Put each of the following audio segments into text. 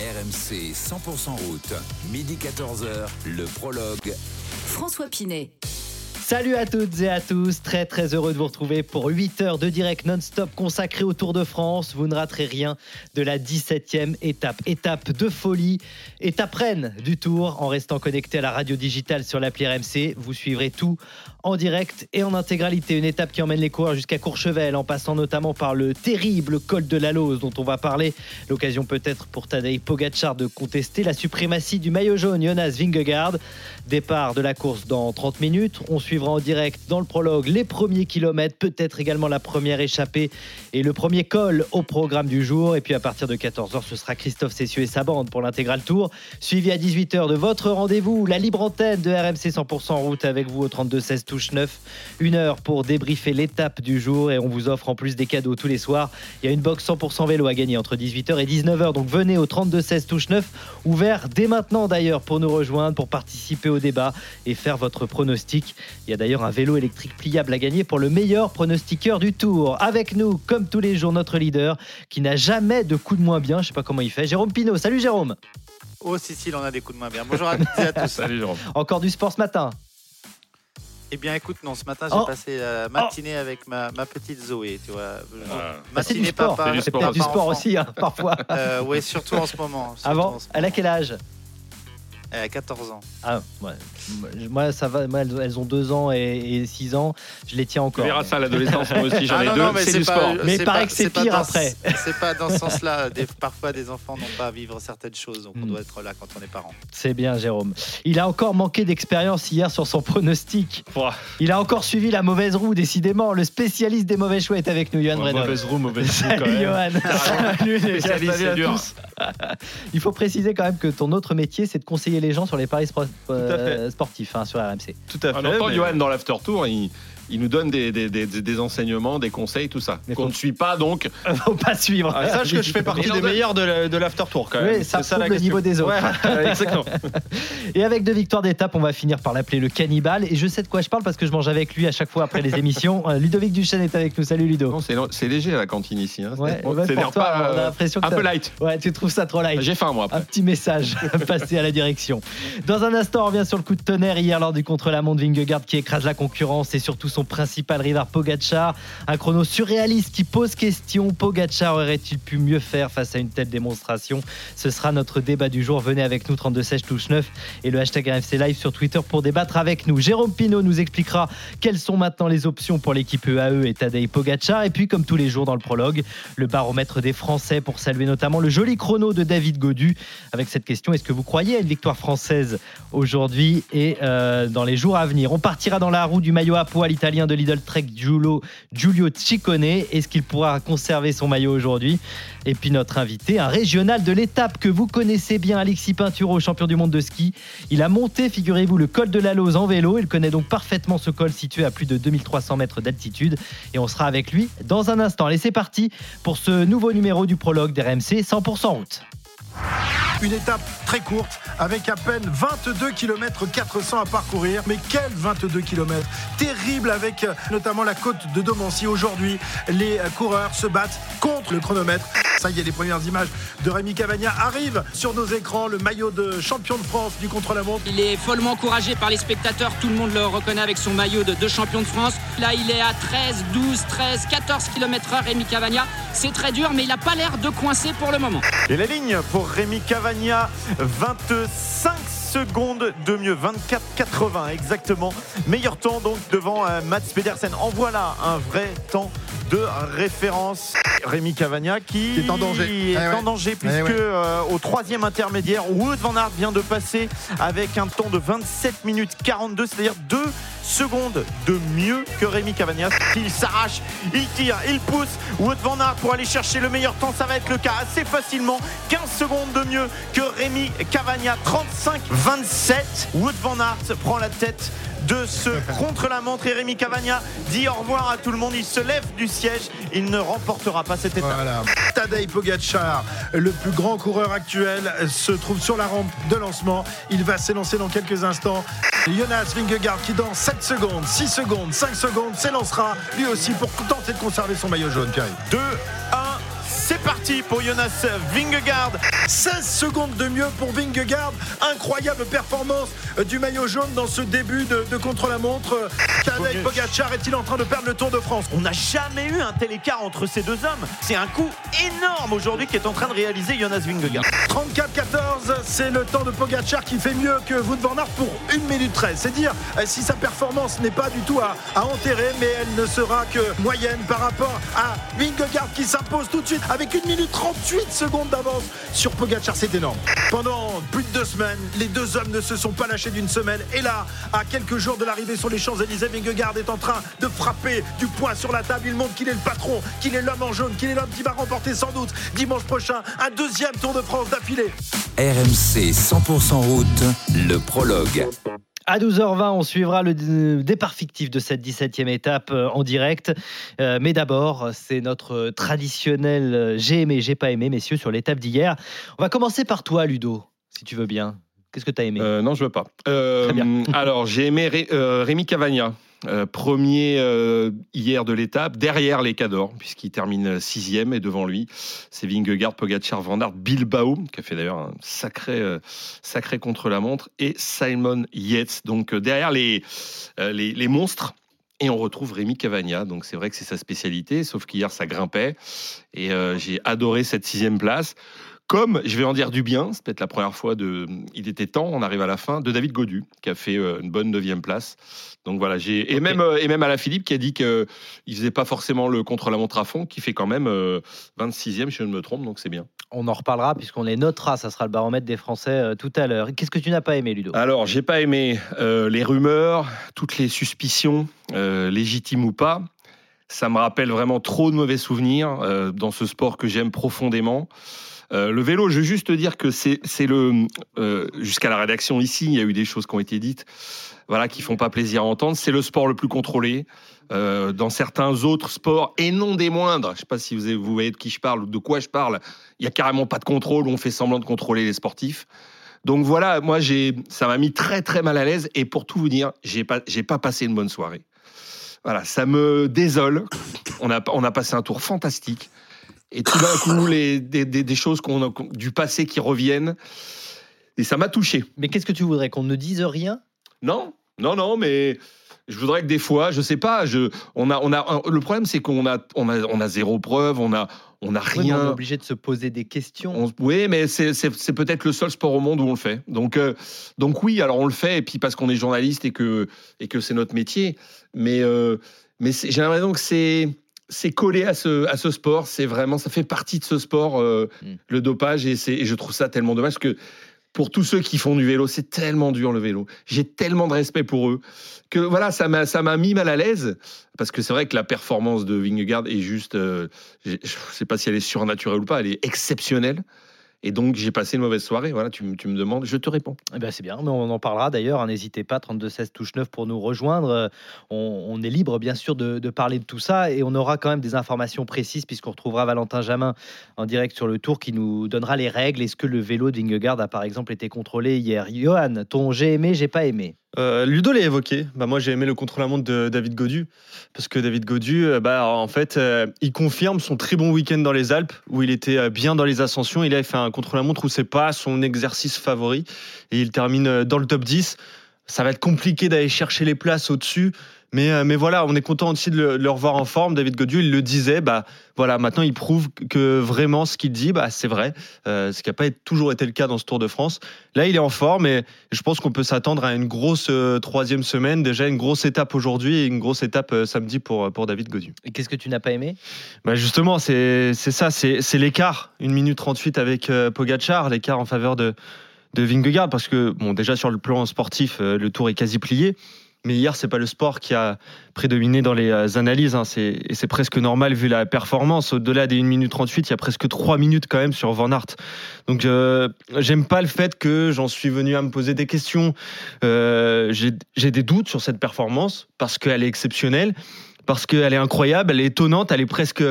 RMC 100% route, midi 14h, le prologue. François Pinet. Salut à toutes et à tous, très très heureux de vous retrouver pour 8 heures de direct non-stop consacré au Tour de France. Vous ne raterez rien de la 17e étape. Étape de folie, étape reine du Tour en restant connecté à la radio digitale sur l'appli RMC. Vous suivrez tout en direct et en intégralité. Une étape qui emmène les coureurs jusqu'à Courchevel en passant notamment par le terrible col de la Lose dont on va parler. L'occasion peut-être pour Tadej Pogacar de contester la suprématie du maillot jaune Jonas Vingegaard. Départ de la course dans 30 minutes. On suivra en direct dans le prologue les premiers kilomètres, peut-être également la première échappée et le premier col au programme du jour. Et puis à partir de 14h, ce sera Christophe Cessieux et sa bande pour l'intégral tour. Suivi à 18h de votre rendez-vous, la libre antenne de RMC 100% en route avec vous au 32-16 touche 9. Une heure pour débriefer l'étape du jour et on vous offre en plus des cadeaux tous les soirs. Il y a une box 100% vélo à gagner entre 18h et 19h. Donc venez au 32-16 touche 9, ouvert dès maintenant d'ailleurs pour nous rejoindre, pour participer au débat et faire votre pronostic. Il y a d'ailleurs un vélo électrique pliable à gagner pour le meilleur pronostiqueur du tour. Avec nous, comme tous les jours, notre leader qui n'a jamais de coup de moins bien. Je sais pas comment il fait. Jérôme Pinault. Salut Jérôme. Oh, si, si, il en a des coups de moins bien. Bonjour à toutes et à tous. Salut Jérôme. Encore du sport ce matin. Eh bien, écoute, non, ce matin, j'ai Oh. passé la matinée avec ma, ma petite Zoé, tu vois. Ah. C'est du Matinée sport. papa. C'est du sport. du sport aussi, hein, parfois. Euh, ouais, surtout en ce moment. Avant, en ce elle a moment. quel âge? Elle a 14 ans. ah, ouais. Moi, ça va. Moi, elles- elles ont 2 ans et 6 ans. Je les tiens Tu encore. verras ça à l'adolescence, moi aussi j'en Ah ai non, deux, non, mais c'est du pas- sport. Mais c'est paraît que c'est pire après. ce- C'est pas dans ce sens-là. Parfois, des enfants n'ont pas à vivre certaines choses, donc on Mm. doit être là quand on est parent. C'est bien, Jérôme. Il a encore manqué d'expérience hier sur son pronostic. Il a encore suivi la mauvaise roue, décidément. Le spécialiste des mauvais choix est avec nous, Johan Oh, Brennan. mauvaise roue, mauvaise roue quand Salut même. Johan. Salut les gars, salut à tous. Il faut préciser quand même que ton autre métier, c'est de conseiller les gens sur les paris euh, sportifs hein, sur RMC. Tout à On fait. entend Johan dans l'after tour, il, il nous donne des, des, des- des enseignements, des conseils, tout ça. Qu'on ne suit pas donc. Faut pas suivre. Ah, sache que je fais partie Il des meilleurs de la- de l'after tour quand même. Oui, ça C'est prouve la le question. niveau des autres. Ouais, exactement. Et avec deux victoires d'étape, on va finir par l'appeler le cannibale. Et je sais de quoi je parle parce que je mange avec lui à chaque fois après les émissions. Euh, Ludovic Duchesne est avec nous. Salut Ludo. Non, c'est c'est léger à la cantine ici. Hein. Ouais, Bon, c'est on a euh, l'impression que un peu light. Ouais, tu trouves ça trop light. J'ai faim moi Un après. petit message passé à la direction. Dans un instant, on revient sur le coup de tonnerre hier lors du contre-la-montre Vingegaard qui écrase la concurrence et surtout son principal rival Pogacar. Un chrono surréaliste qui pose question. Pogacar aurait-il pu mieux faire face à une telle démonstration? Ce sera notre débat du jour. Venez avec nous 32 16 touche 9 et le hashtag RFC Live sur Twitter pour débattre avec nous. Jérôme Pinault nous expliquera quelles sont maintenant les options pour l'équipe EAE et Tadej Pogacar. Et puis, comme tous les jours dans le prologue, le baromètre des Français pour saluer notamment le joli chrono de David Godu avec cette question est-ce que vous croyez à une victoire française aujourd'hui et euh, dans les jours à venir? On partira dans la roue du maillot à poil italien de Lidl Trek Giulio, Giulio Ciccone. Est-ce qu'il pourra conserver son maillot aujourd'hui? Et puis notre invité, un régional de l'étape que vous connaissez bien, Alexis Pinturo, champion du monde de ski. Il a monté, figurez-vous, le col de la Lose en vélo. Il connaît donc parfaitement ce col situé à plus de 2300 mètres d'altitude. Et on sera avec lui dans un instant. Allez, c'est parti pour ce nouveau numéro du prologue d'RMC 100% route. Une étape très courte avec à peine 22 km 400 à parcourir. Mais quel 22 km Terrible avec euh, notamment la côte de Domancy. Aujourd'hui, les euh, coureurs se battent contre le chronomètre. Ça y est, les premières images de Rémi Cavagna arrivent sur nos écrans. Le maillot de champion de France du contre-la-montre. Il est follement encouragé par les spectateurs. Tout le monde le reconnaît avec son maillot de, de champion de France. Là, il est à 13, 12, 13, 14 km/h. Rémi Cavagna, c'est très dur, mais il n'a pas l'air de coincer pour le moment. Et la ligne pour Rémi Cavagna, 25 secondes de mieux, 24,80 exactement. Meilleur temps donc devant euh, Mats Pedersen. En voilà un vrai temps de référence. Rémi Cavagna qui Qui est en danger. est Eh ouais. en danger puisque Eh ouais. euh, au troisième intermédiaire, Wood van Aert vient de passer avec un temps de 27 minutes 42, c'est-à-dire 2 secondes de mieux que Rémi Cavagna. Il s'arrache, il tire, il pousse. Wood van Aert pour aller chercher le meilleur temps, ça va être le cas assez facilement. 15 secondes de mieux que Rémi Cavagna, 35-27. Wood van Aert prend la tête de ce contre-la-montre et Rémi Cavagna dit au revoir à tout le monde. Il se lève du siège, il ne remportera pas cette étape. Voilà. Tadej Pogacar, le plus grand coureur actuel, se trouve sur la rampe de lancement. Il va s'élancer dans quelques instants. Jonas Vingegaard qui dans 7 secondes, 6 secondes, 5 secondes s'élancera lui aussi pour tenter de conserver son maillot jaune. Pierre. 2, 1, c'est parti pour Jonas Vingegaard. 16 secondes de mieux pour Vingegaard. Incroyable performance du maillot jaune dans ce début de, de contre-la-montre. Tadej Pogacar est-il en train de perdre le Tour de France? On n'a jamais eu un tel écart entre ces deux hommes. C'est un coup énorme aujourd'hui qui est en train de réaliser Jonas Vingegaard. 34-14, c'est le temps de Pogacar qui fait mieux que Wout van Aert pour 1 minute 13. C'est dire euh, si sa performance n'est pas du tout à, à enterrer, mais elle ne sera que moyenne par rapport à Vingegaard qui s'impose tout de suite avec 1 minute 38 secondes d'avance sur Pogacar. C'est énorme. Pendant plus de deux semaines, les deux hommes ne se sont pas lâchés d'une semaine. Et là, à quelques jours de l'arrivée sur les Champs-Élysées, Vingegaard est en train de frapper du poing sur la table. Il montre qu'il est le patron, qu'il est l'homme en jaune, qu'il est l'homme qui va remporter sans doute dimanche prochain un deuxième Tour de France d'affilée. RMC 100% route, le prologue. À 12h20, on suivra le départ fictif de cette 17e étape euh, en direct. Euh, mais d'abord, c'est notre traditionnel euh, j'ai aimé, j'ai pas aimé, messieurs, sur l'étape d'hier. On va commencer par toi, Ludo, si tu veux bien. Qu'est-ce que tu as aimé? Euh, non, je veux pas. Euh, Très bien. alors, j'ai aimé Ré- Rémi Cavagna, euh, premier euh, hier de l'étape, derrière les Cadors, puisqu'il termine sixième et devant lui, c'est Vingegaard, Pogacar, Van Aert, Bilbao, qui a fait d'ailleurs un sacré, euh, sacré contre-la-montre, et Simon Yates. Donc, derrière les, les, monstres. Et on retrouve Rémi Cavagna, donc c'est vrai que c'est sa spécialité, sauf qu'hier ça grimpait, et j'ai adoré cette sixième place. Comme, je vais en dire du bien, c'est peut-être la première fois de. Il était temps, on arrive à la fin, de David Godu, qui a fait euh, une bonne neuvième place. Donc voilà, j'ai. Et, Ok. même, euh, et même à la Philippe, qui a dit qu'il faisait pas forcément le contre-la-montre à fond, qui fait quand même euh, 26e, si je ne me trompe, donc c'est bien. On en reparlera puisqu'on les notera. Ça sera le baromètre des Français euh, tout à l'heure. Qu'est-ce que tu n'as pas aimé, Ludo? Alors, j'ai pas aimé euh, les rumeurs, toutes les suspicions, euh, légitimes ou pas. Ça me rappelle vraiment trop de mauvais souvenirs euh, dans ce sport que j'aime profondément. Euh, le vélo, je veux juste te dire que c'est le euh, jusqu'à la rédaction ici, il y a eu des choses qui ont été dites, voilà, qui font pas plaisir à entendre. C'est le sport le plus contrôlé. Euh, dans certains autres sports et non des moindres, je sais pas si vous, vous voyez de qui je parle ou de quoi je parle. Il y a carrément pas de contrôle. On fait semblant de contrôler les sportifs. Donc voilà, moi j'ai, ça m'a mis très très mal à l'aise et pour tout vous dire, j'ai pas, j'ai pas passé une bonne soirée. Voilà, ça me désole. On a, on a passé un tour fantastique et tout d'un coup les, des, des- des choses qu'on a, du passé qui reviennent et ça m'a touché. Mais qu'est-ce que tu voudrais Qu'on ne dise rien? Non, non, non, mais je voudrais que des fois, je sais pas, je, on a, on a, le problème c'est qu'on a, on a, on a zéro preuve, on a, on a Oui, mais On est rien. obligé de se poser des questions. On- oui, mais c'est c'est- c'est peut-être le seul sport au monde où on le fait. Donc, euh, donc oui, alors on le fait, et puis parce qu'on est journaliste et que, et que c'est notre métier. Mais, euh, mais j'ai l'impression que c'est c'est collé à ce, à ce sport. C'est vraiment, ça fait partie de ce sport, euh, Mm. le dopage, et, je trouve ça tellement dommage que pour tous ceux qui font du vélo, c'est tellement dur le vélo. J'ai tellement de respect pour eux que voilà, ça m'a ça m'a mis mal à l'aise parce que c'est vrai que la performance de Vingegaard est juste, euh, je je sais pas si elle est surnaturelle ou pas, elle est exceptionnelle. Et donc j'ai passé une mauvaise soirée. Voilà, tu, me- tu me demandes, je te réponds. Eh ben, c'est bien, mais on en parlera d'ailleurs. N'hésitez pas, 32-16 touche 9 pour nous rejoindre. Euh, On, on est libre, bien sûr, de, de parler de tout ça et on aura quand même des informations précises puisqu'on retrouvera Valentin Jamin en direct sur le tour qui nous donnera les règles. Est-ce que le vélo de Vingegaard a par exemple été contrôlé hier? Johan, ton j'ai aimé, j'ai pas aimé. Euh, Ludo l'a évoqué. Bah, moi, j'ai aimé le contre-la-montre de David Godu. Parce que David Godu, euh, bah, en fait, euh, il confirme son très bon week-end dans les Alpes, où il était bien dans les ascensions. Il a fait un contre-la-montre où c'est pas son exercice favori. Et il termine dans le top 10. Ça va être compliqué d'aller chercher les places au-dessus. Mais, euh, mais voilà, on est content aussi de le, de le revoir en forme. David Godu, il le disait. Bah, voilà, maintenant, il prouve que vraiment ce qu'il dit, bah, c'est vrai. Euh, ce qui n'a pas toujours été le cas dans ce Tour de France. Là, il est en forme et je pense qu'on peut s'attendre à une grosse euh, troisième semaine. Déjà, une grosse étape aujourd'hui et une grosse étape euh, samedi pour, pour David Godu. Et qu'est-ce que tu n'as pas aimé? Bah justement, c'est ça, c'est l'écart. Une minute 38 avec Pogachar, l'écart en faveur de, de Vingegaard. Parce que, bon, déjà sur le plan sportif, le tour est quasi plié. Mais hier, c'est pas le sport qui a prédominé dans les euh, analyses. hein. C'est- Et c'est presque normal vu la performance. Au-delà des 1 minute 38, il y a presque 3 minutes quand même sur Van Aert. Donc, euh, j'aime pas le fait que j'en suis venu à me poser des questions. Euh, J'ai des doutes sur cette performance parce qu'elle est exceptionnelle, parce qu'elle est incroyable, elle est étonnante, elle est presque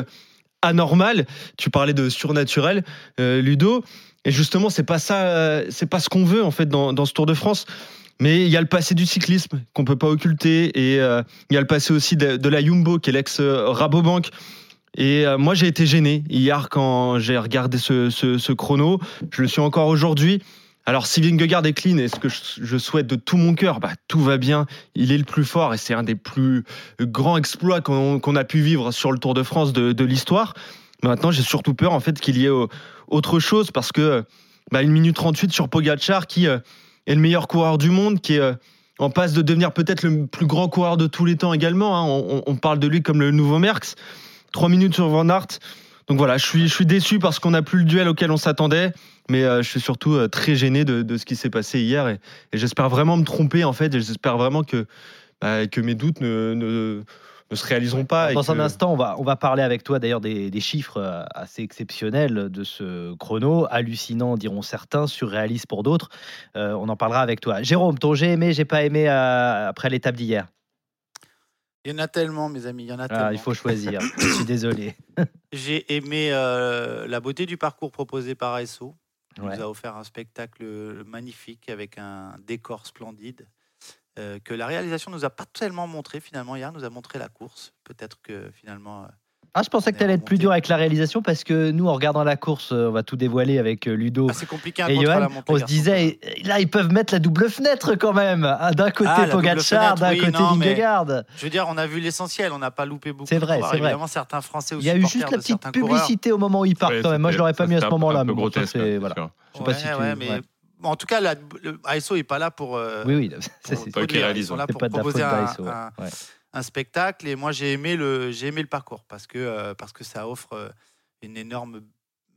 anormale. Tu parlais de surnaturel, euh, Ludo. Et justement, c'est pas ça, c'est pas ce qu'on veut en fait dans ce Tour de France. Mais il y a le passé du cyclisme qu'on peut pas occulter et euh, il y a le passé aussi de, la Jumbo qui est l'ex euh, Rabobank. Et euh, moi, j'ai été gêné hier quand j'ai regardé ce, ce- chrono. Je le suis encore aujourd'hui. Alors, si Vingegaard est clean, et ce que je, souhaite de tout mon cœur, bah, tout va bien. Il est le plus fort et c'est un des plus grands exploits qu'on a pu vivre sur le Tour de France de, de l'histoire. Maintenant, j'ai surtout peur en fait qu'il y ait autre chose parce que bah, une minute 38 sur Pogacar qui est le meilleur coureur du monde, qui est euh, en passe de devenir peut-être le plus grand coureur de tous les temps également. hein. On, parle de lui comme le nouveau Merckx. Trois minutes sur Van Aert. Donc voilà, je suis, je suis déçu parce qu'on n'a plus le duel auquel on s'attendait, mais euh, je suis surtout euh, très gêné de, ce qui s'est passé hier et, j'espère vraiment me tromper en fait, et j'espère vraiment que, bah, que mes doutes ne, ne se réaliseront pas. Dans un instant, on va, on va parler avec toi d'ailleurs des, des chiffres euh, assez exceptionnels de ce chrono, hallucinant diront certains, surréaliste pour d'autres. Euh, on en parlera avec toi. Jérôme, ton j'ai aimé, j'ai pas aimé euh, après l'étape d'hier? Il y en a tellement, mes amis, il y en a Ah, tellement. il faut choisir. Je suis désolé. J'ai aimé euh, la beauté du parcours proposé par ASO. Il Ouais. nous a offert un spectacle magnifique avec un décor splendide euh, que la réalisation nous a pas tellement montré finalement hier, nous a montré la course. Peut-être que finalement. euh, Ah, je pensais que tu allais être plus dur avec la réalisation parce que nous, en regardant la course, euh, on va tout dévoiler avec Ludo ah, c'est compliqué un et Johan. On se garçon. disait, eh, là, ils peuvent mettre la double fenêtre quand même. Ah, D'un côté Ah, Pogacar, d'un oui, côté Vingegaard. Je veux dire, on a vu l'essentiel, on n'a pas loupé beaucoup. C'est vrai, c'est vrai. Évidemment, certains Français ou Il y a eu juste la petite coureurs. publicité au moment où ils partent Ouais, quand même. Moi, je l'aurais pas mis à ce moment-là. un peu mais grotesque, voilà. Je sais pas Ouais, si tu- ouais, mais ouais. bon, en tout cas, la- le ASO n'est pas là pour. euh, Oui, oui, ça, pour c'est pas produire. qui réalise, Ils sont là pour proposer un, d'ASO. ouais. un- Ouais. un spectacle et moi j'ai aimé le j'ai aimé le parcours parce que euh, parce que ça offre euh, une énorme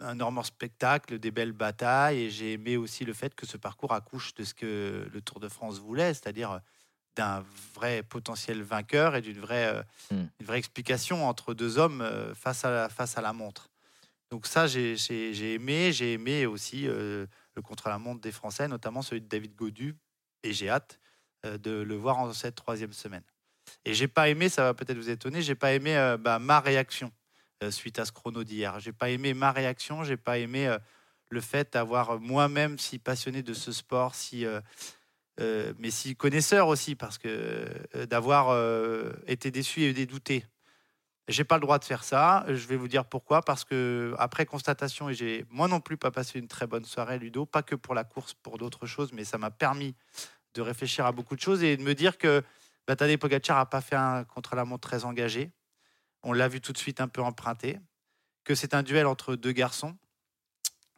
un énorme spectacle des belles batailles et j'ai aimé aussi le fait que ce parcours accouche de ce que le Tour de France voulait c'est-à-dire euh, d'un vrai potentiel vainqueur et d'une vraie euh, Hmm. une vraie explication entre deux hommes euh, face à la, face à la montre donc ça j'ai j'ai- j'ai aimé j'ai aimé aussi euh, le contre-la-montre des Français notamment celui de David Godu et j'ai hâte euh, de le voir en cette troisième semaine et j'ai pas aimé, ça va peut-être vous étonner, j'ai pas aimé euh, bah, ma réaction euh, suite à ce chrono d'hier. J'ai pas aimé ma réaction, j'ai pas aimé le fait d'avoir moi-même si passionné de ce sport, si mais si connaisseur aussi, parce que d'avoir été déçu et douté. J'ai pas le droit de faire ça. Je vais vous dire pourquoi. Parce que après constatation, et j'ai moi non plus pas passé une très bonne soirée, Ludo, pas que pour la course, pour d'autres choses, mais ça m'a permis de réfléchir à beaucoup de choses et de me dire que bah, Tadej Pogacar n'a pas fait un contre-la-montre très engagé. On l'a vu tout de suite un peu emprunté. Que c'est un duel entre deux garçons.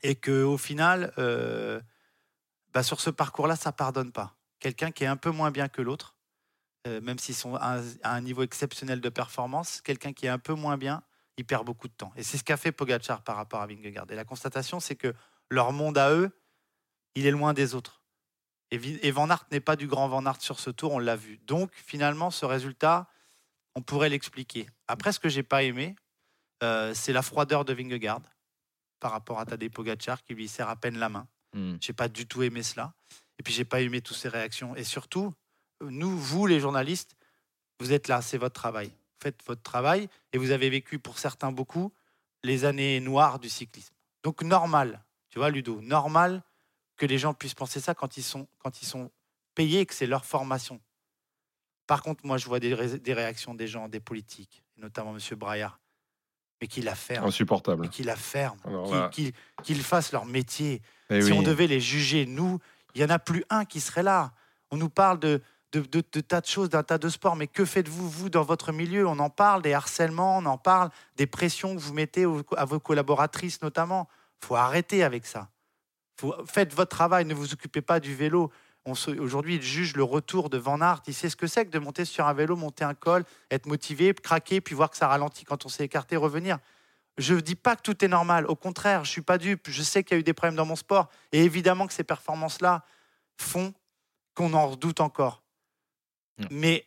Et qu'au final, euh, bah, sur ce parcours-là, ça pardonne pas. Quelqu'un qui est un peu moins bien que l'autre, euh, même s'ils sont à un, à un niveau exceptionnel de performance, quelqu'un qui est un peu moins bien, il perd beaucoup de temps. Et c'est ce qu'a fait Pogacar par rapport à Vingegaard. Et la constatation, c'est que leur monde à eux, il est loin des autres. Et, Van Aert n'est pas du grand Van Aert sur ce tour, on l'a vu. Donc finalement, ce résultat, on pourrait l'expliquer. Après, ce que j'ai pas aimé, euh, c'est la froideur de Vingegaard par rapport à Tadej Pogacar qui lui serre à peine la main. Hmm. J'ai pas du tout aimé cela. Et puis j'ai pas aimé toutes ces réactions. Et surtout, nous, vous les journalistes, vous êtes là, c'est votre travail. Faites votre travail et vous avez vécu pour certains beaucoup les années noires du cyclisme. Donc normal, tu vois Ludo, normal que les gens puissent penser ça quand ils sont, quand ils sont payés et que c'est leur formation. Par contre, moi, je vois des, ré- des réactions des gens, des politiques, notamment M. Braillard, mais qui la ferment, Insupportable. qui la ferment, qui- qu'ils fassent leur métier, Eh si oui. on devait les juger, nous, il n'y en a plus un qui serait là. On nous parle de, de, tas de choses, d'un tas de sports, mais que faites-vous, vous, dans votre milieu? On en parle des harcèlements, on en parle des pressions que vous mettez à vos collaboratrices notamment. faut arrêter avec ça. Faites votre travail, ne vous occupez pas du vélo. Aujourd'hui, il juge le retour de Van Aert. Il sait ce que c'est que de monter sur un vélo, monter un col, être motivé, craquer, puis voir que ça ralentit quand on s'est écarté, revenir. Je ne dis pas que tout est normal. Au contraire, je ne suis pas dupe. Je sais qu'il y a eu des problèmes dans mon sport. Et évidemment que ces performances-là font qu'on en redoute encore. Non. Mais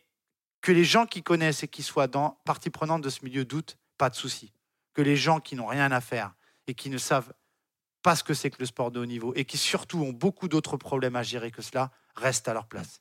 que les gens qui connaissent et qui soient dans partie prenante de ce milieu doutent, pas de souci. Que les gens qui n'ont rien à faire et qui ne savent pas ce que c'est que le sport de haut niveau et qui surtout ont beaucoup d'autres problèmes à gérer que cela restent à leur place.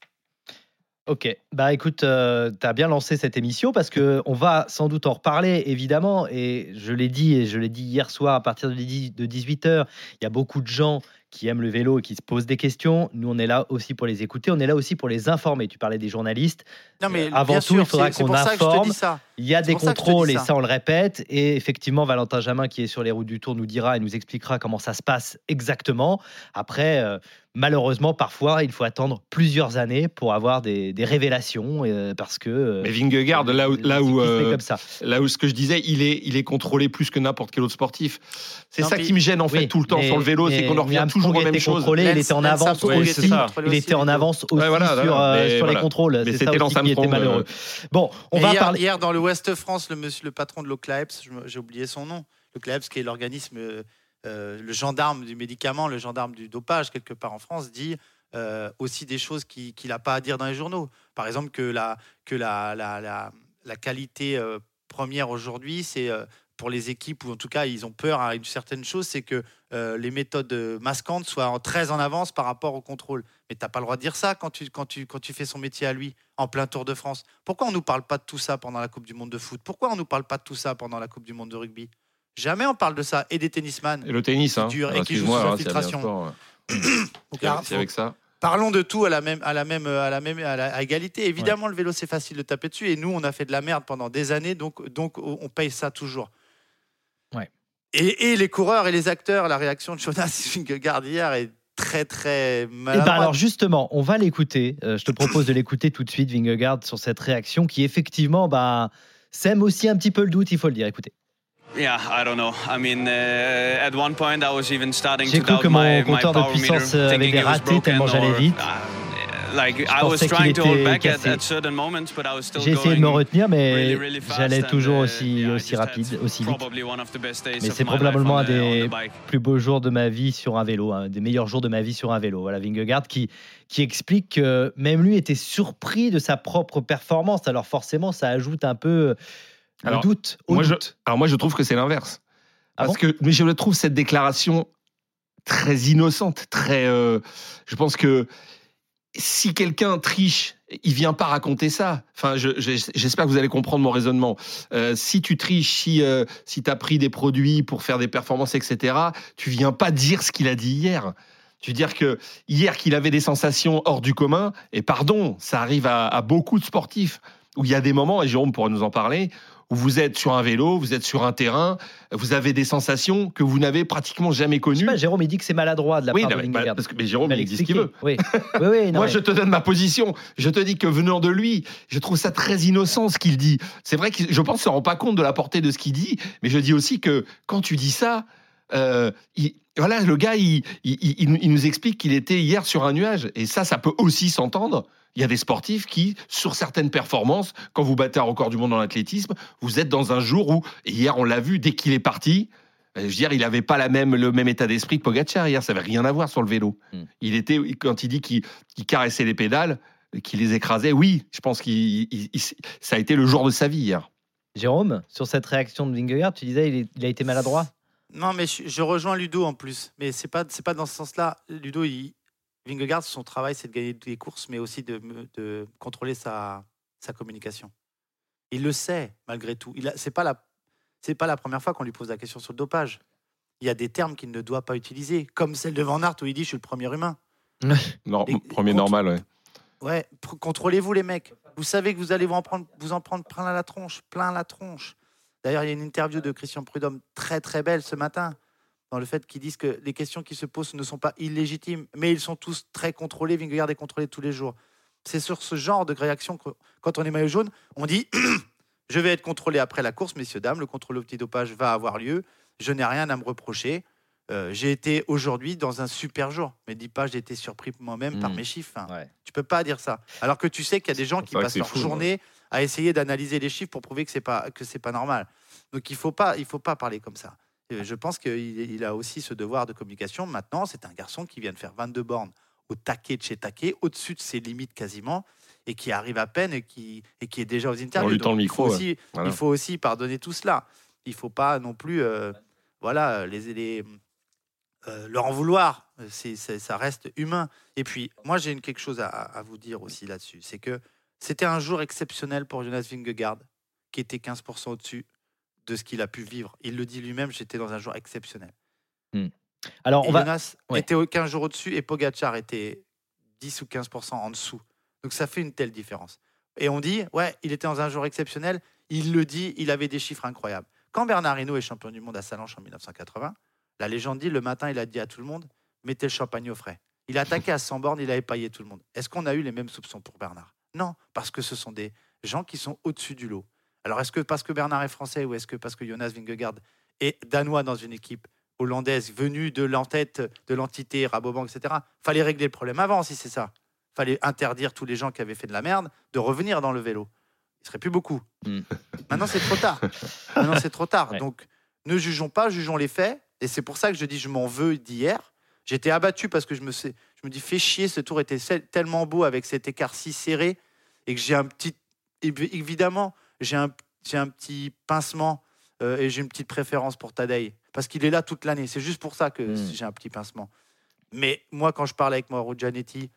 Ok, bah écoute, euh, tu as bien lancé cette émission parce que on va sans doute en reparler évidemment et je l'ai dit et je l'ai dit hier soir à partir de 18h, il y a beaucoup de gens qui aiment le vélo et qui se posent des questions. Nous, on est là aussi pour les écouter. On est là aussi pour les informer. Tu parlais des journalistes. Non, mais Euh, avant bien tout, sûr, il faudra qu'on informe. ça. Il y a des contrôles et ça. on le répète. Et effectivement, Valentin Jamin, qui est sur les routes du Tour, nous dira et nous expliquera comment ça se passe exactement. Après, euh, malheureusement, parfois, il faut attendre plusieurs années pour avoir des, des révélations euh, parce que. euh, Mais Vingegaard, là où, là où, euh, comme ça. là où ce que je disais, il est, il est contrôlé plus que n'importe quel autre sportif. C'est ça qui me gêne en fait tout le temps mais- sur le vélo, c'est qu'on en revient toujours contrôlé, il était en avance aussi. Il était en avance aussi Ouais, voilà, sur, euh, les contrôles. Mais C'est c'était ça aussi qui était malheureux. Bon, on Et va hier, parler. hier, dans le Ouest France, le, monsieur, le patron de l'Oclaeps, j'ai oublié son nom, l'Oclaeps qui est l'organisme, euh, euh, le gendarme du médicament, le gendarme du dopage, quelque part en France, dit euh, aussi des choses qui- qu'il n'a pas à dire dans les journaux. Par exemple, que la, que la, la, la, la qualité euh, première aujourd'hui, c'est euh, pour les équipes, ou en tout cas, ils ont peur à une certaine chose, c'est que euh, les méthodes euh, masquantes soient en- très en avance par rapport au contrôle. Mais tu n'as pas le droit de dire ça quand tu, quand, tu, quand tu fais son métier à lui, en plein Tour de France. Pourquoi on ne nous parle pas de tout ça pendant la Coupe du Monde de foot? Pourquoi on ne nous parle pas de tout ça pendant la Coupe du Monde de rugby? Jamais on parle de ça. Et des tennisman. Et le tennis, hein. dur et Ah, qui joue excuse-moi, sous hein, infiltration. avec ça. Parlons de tout à la même, à la même, à la même, à, la- à égalité. Évidemment, le vélo c'est facile de taper dessus et nous on a fait de la merde pendant des années, donc donc on paye ça toujours. Et, et les coureurs et les acteurs, la réaction de Jonas Vingegaard hier est très très Eh ben alors justement, on va l'écouter. Euh, je te propose de l'écouter tout de suite, Vingegaard, sur cette réaction qui effectivement bah, sème aussi un petit peu le doute, il faut le dire. Écoutez. Yeah, I don't know. I mean, uh, at one point, I was even starting J'ai to cru doubt que mon compteur de power meter, puissance, avait broken tellement j'allais vite. Like I was pensais trying qu'il to hold était back at, cassé. at certain moments, but I was still J'ai essayé de me retenir, mais really, really fast j'allais toujours uh, aussi, rapide, aussi vite. probably one of the best days Mais of c'est my life probablement on un des plus beaux jours de ma vie sur un vélo, un des meilleurs jours de ma vie sur un vélo. Voilà, Vingegaard qui, qui explique que même lui était surpris de sa propre performance. Alors forcément, ça ajoute un peu le Alors, doute au moi, je, doute. alors moi, je trouve que c'est l'inverse. Ah Parce que, mais je trouve cette déclaration très innocente, très. euh, je pense que si quelqu'un triche, il vient pas raconter ça. Enfin, je- je- j'espère que vous allez comprendre mon raisonnement. Euh, si tu triches, si, euh, si tu as pris des produits pour faire des performances, etc., tu viens pas dire ce qu'il a dit hier. Tu veux dire que hier qu'il avait des sensations hors du commun, et pardon, ça arrive à, beaucoup de sportifs, où il y a des moments, et Jérôme pourrait nous en parler, où vous êtes sur un vélo, vous êtes sur un terrain, vous avez des sensations que vous n'avez pratiquement jamais connues. pas, Jérôme, il dit que c'est maladroit de la Oui, part non, de bah, parce que mais Jérôme, il dit ce qu'il veut. Oui, oui, non, Moi, mais- je te donne ma position. Je te dis que venant de lui, je trouve ça très innocent ce qu'il dit. C'est vrai que je pense qu'il ne se rend pas compte de la portée de ce qu'il dit, mais je dis aussi que quand tu dis ça, euh, il- voilà, le gars, il, il- il- il nous explique qu'il était hier sur un nuage. Et ça, ça peut aussi s'entendre. Il y a des sportifs qui, sur certaines performances, quand vous battez un record du monde dans l'athlétisme, vous êtes dans un jour où, et hier on l'a vu, dès qu'il est parti, euh, je veux dire, il n'avait pas la même, le même état d'esprit que Pogacar hier, ça n'avait rien à voir sur le vélo. Hmm. Il était, quand il dit qu'il caressait les pédales, qu'il les écrasait, oui, je pense que ça a été le jour de sa vie hier. Jérôme, sur cette réaction de Vingegaard, tu disais il, est- il a été maladroit? Non, mais je, je rejoins Ludo en plus. Mais c'est pas c'est pas dans ce sens-là. Ludo, il, Vingegaard, son travail, c'est de gagner des courses, mais aussi de, contrôler sa, sa communication. Il le sait malgré tout. A- c'est pas la pas la première fois qu'on lui pose la question sur le dopage. Il y a des termes qu'il ne doit pas utiliser, comme celle de Van Aert où il dit je suis le premier humain. Non, Et- premier normal, ouais. Ouais, contrôlez-vous les mecs. Vous savez que vous allez vous en prendre, vous en prendre plein la tronche, plein la tronche. D'ailleurs, il y a une interview de Christian Prudhomme très très belle ce matin, dans le fait qu'ils disent que les questions qui se posent ne sont pas illégitimes, mais ils sont tous très contrôlés. Vingegaard est contrôlé tous les jours. C'est sur ce genre de réaction que, quand on est maillot jaune, on dit je vais être contrôlé après la course, messieurs dames. Le contrôle au petit dopage va avoir lieu. Je n'ai rien à me reprocher. Euh, j'ai été aujourd'hui dans un super jour. Mais dis pas, j'ai été surpris moi-même par Mm. mes chiffres. Enfin, Ouais. tu peux pas dire ça. Alors que tu sais qu'il y a des gens qui passent leur fou, journée à essayer d'analyser les chiffres pour prouver que c'est pas que c'est pas normal. Donc il faut pas il faut pas parler comme ça. Je pense qu'il il a aussi ce devoir de communication. Maintenant, c'est un garçon qui vient de faire 22 bornes au taquet de chez taquet, au-dessus de ses limites quasiment, et qui arrive à peine et qui, et qui est déjà aux interviews. lui tend Donc, le il faut micro, Voilà. il faut aussi pardonner tout cela. Il faut pas non plus, euh, voilà, les, les euh, leur en vouloir. C'est, ça reste humain. Et puis, moi, j'ai quelque chose à, à vous dire aussi là-dessus. C'est que c'était un jour exceptionnel pour Jonas Vingegaard, qui était 15% au-dessus de ce qu'il a pu vivre. Il le dit lui-même, j'étais dans un jour exceptionnel. Hmm. Alors, Et on va. Jonas ouais. était au 15 jours au-dessus et Pogacar était 10 ou 15% en dessous. Donc ça fait une telle différence. Et on dit, ouais, il était dans un jour exceptionnel. Il le dit, il avait des chiffres incroyables. Quand Bernard Hinault est champion du monde à Salanches en 1980, la légende dit, le matin, il a dit à tout le monde, mettez le champagne au frais. Il a attaqué à 100 bornes, il a épaillé tout le monde. Est-ce qu'on a eu les mêmes soupçons pour Bernard? Non, parce que ce sont des gens qui sont au-dessus du lot. Alors est-ce que parce que Bernard est français ou est-ce que parce que Jonas Vingegaard est danois dans une équipe hollandaise venue de l'entête de l'entité Rabobank, etc. Fallait régler le problème avant, si c'est ça. Fallait interdire tous les gens qui avaient fait de la merde de revenir dans le vélo. Il serait plus beaucoup. Mm. Maintenant, c'est trop tard. Maintenant, c'est trop tard. Ouais. Donc, ne jugeons pas, jugeons les faits. Et c'est pour ça que je dis, je m'en veux d'hier. J'étais abattu parce que je me, sais- je me dis, fais chier, ce tour était tellement beau avec cet écart si serré et que j'ai un petit. évi- Évidemment, j'ai un, un petit pincement euh, et j'ai une petite préférence pour Tadei parce qu'il est là toute l'année. C'est juste pour ça que Mm. j'ai un petit pincement. Mais moi, quand je parle avec Mauro Gianetti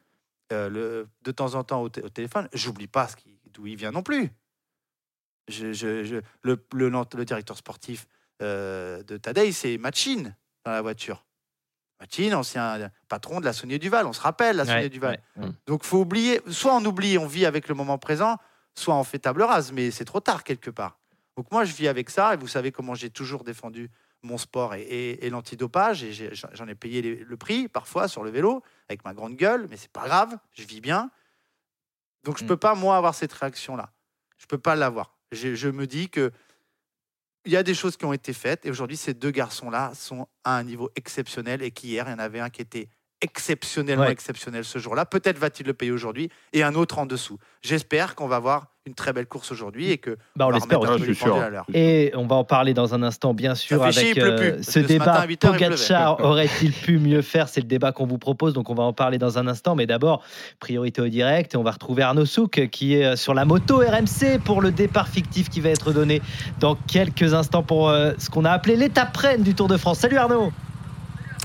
euh, le, de temps en temps au, au téléphone, j'oublie pas d'où il vient non plus. Je, je- je- le, le, le directeur sportif euh, de Tadei, c'est Machine dans la voiture. Machine, ancien patron de la Saunier Duval, on se rappelle la Saunier Duval. ouais, ouais. Donc faut oublier, soit on oublie, on vit avec le moment présent, soit on fait table rase, mais c'est trop tard quelque part. Donc moi je vis avec ça, et vous savez comment j'ai toujours défendu mon sport et, et- et l'antidopage, et j'en ai payé les- le prix parfois sur le vélo, avec ma grande gueule, mais c'est pas grave, je vis bien. Donc je Mm. peux pas moi avoir cette réaction-là. Je peux pas l'avoir. Je, je me dis que il y a des choses qui ont été faites, et aujourd'hui ces deux garçons-là sont à un niveau exceptionnel, et qu'hier il y en avait un qui était exceptionnellement Ouais. exceptionnel ce jour-là. Peut-être va-t-il le payer aujourd'hui, et un autre en dessous. J'espère qu'on va avoir une très belle course aujourd'hui et que Bah, on va l'espère aussi. Et on va en parler dans un instant, bien sûr, chier, avec plus, euh, ce débat. matin, à 8 heures, il Pogacar aurait-il pu mieux faire? C'est le débat qu'on vous propose, donc on va en parler dans un instant. Mais d'abord, priorité au direct, et on va retrouver Arnaud Souk qui est euh, sur la moto RMC pour le départ fictif qui va être donné dans quelques instants pour euh, ce qu'on a appelé l'étape reine du Tour de France. Salut Arnaud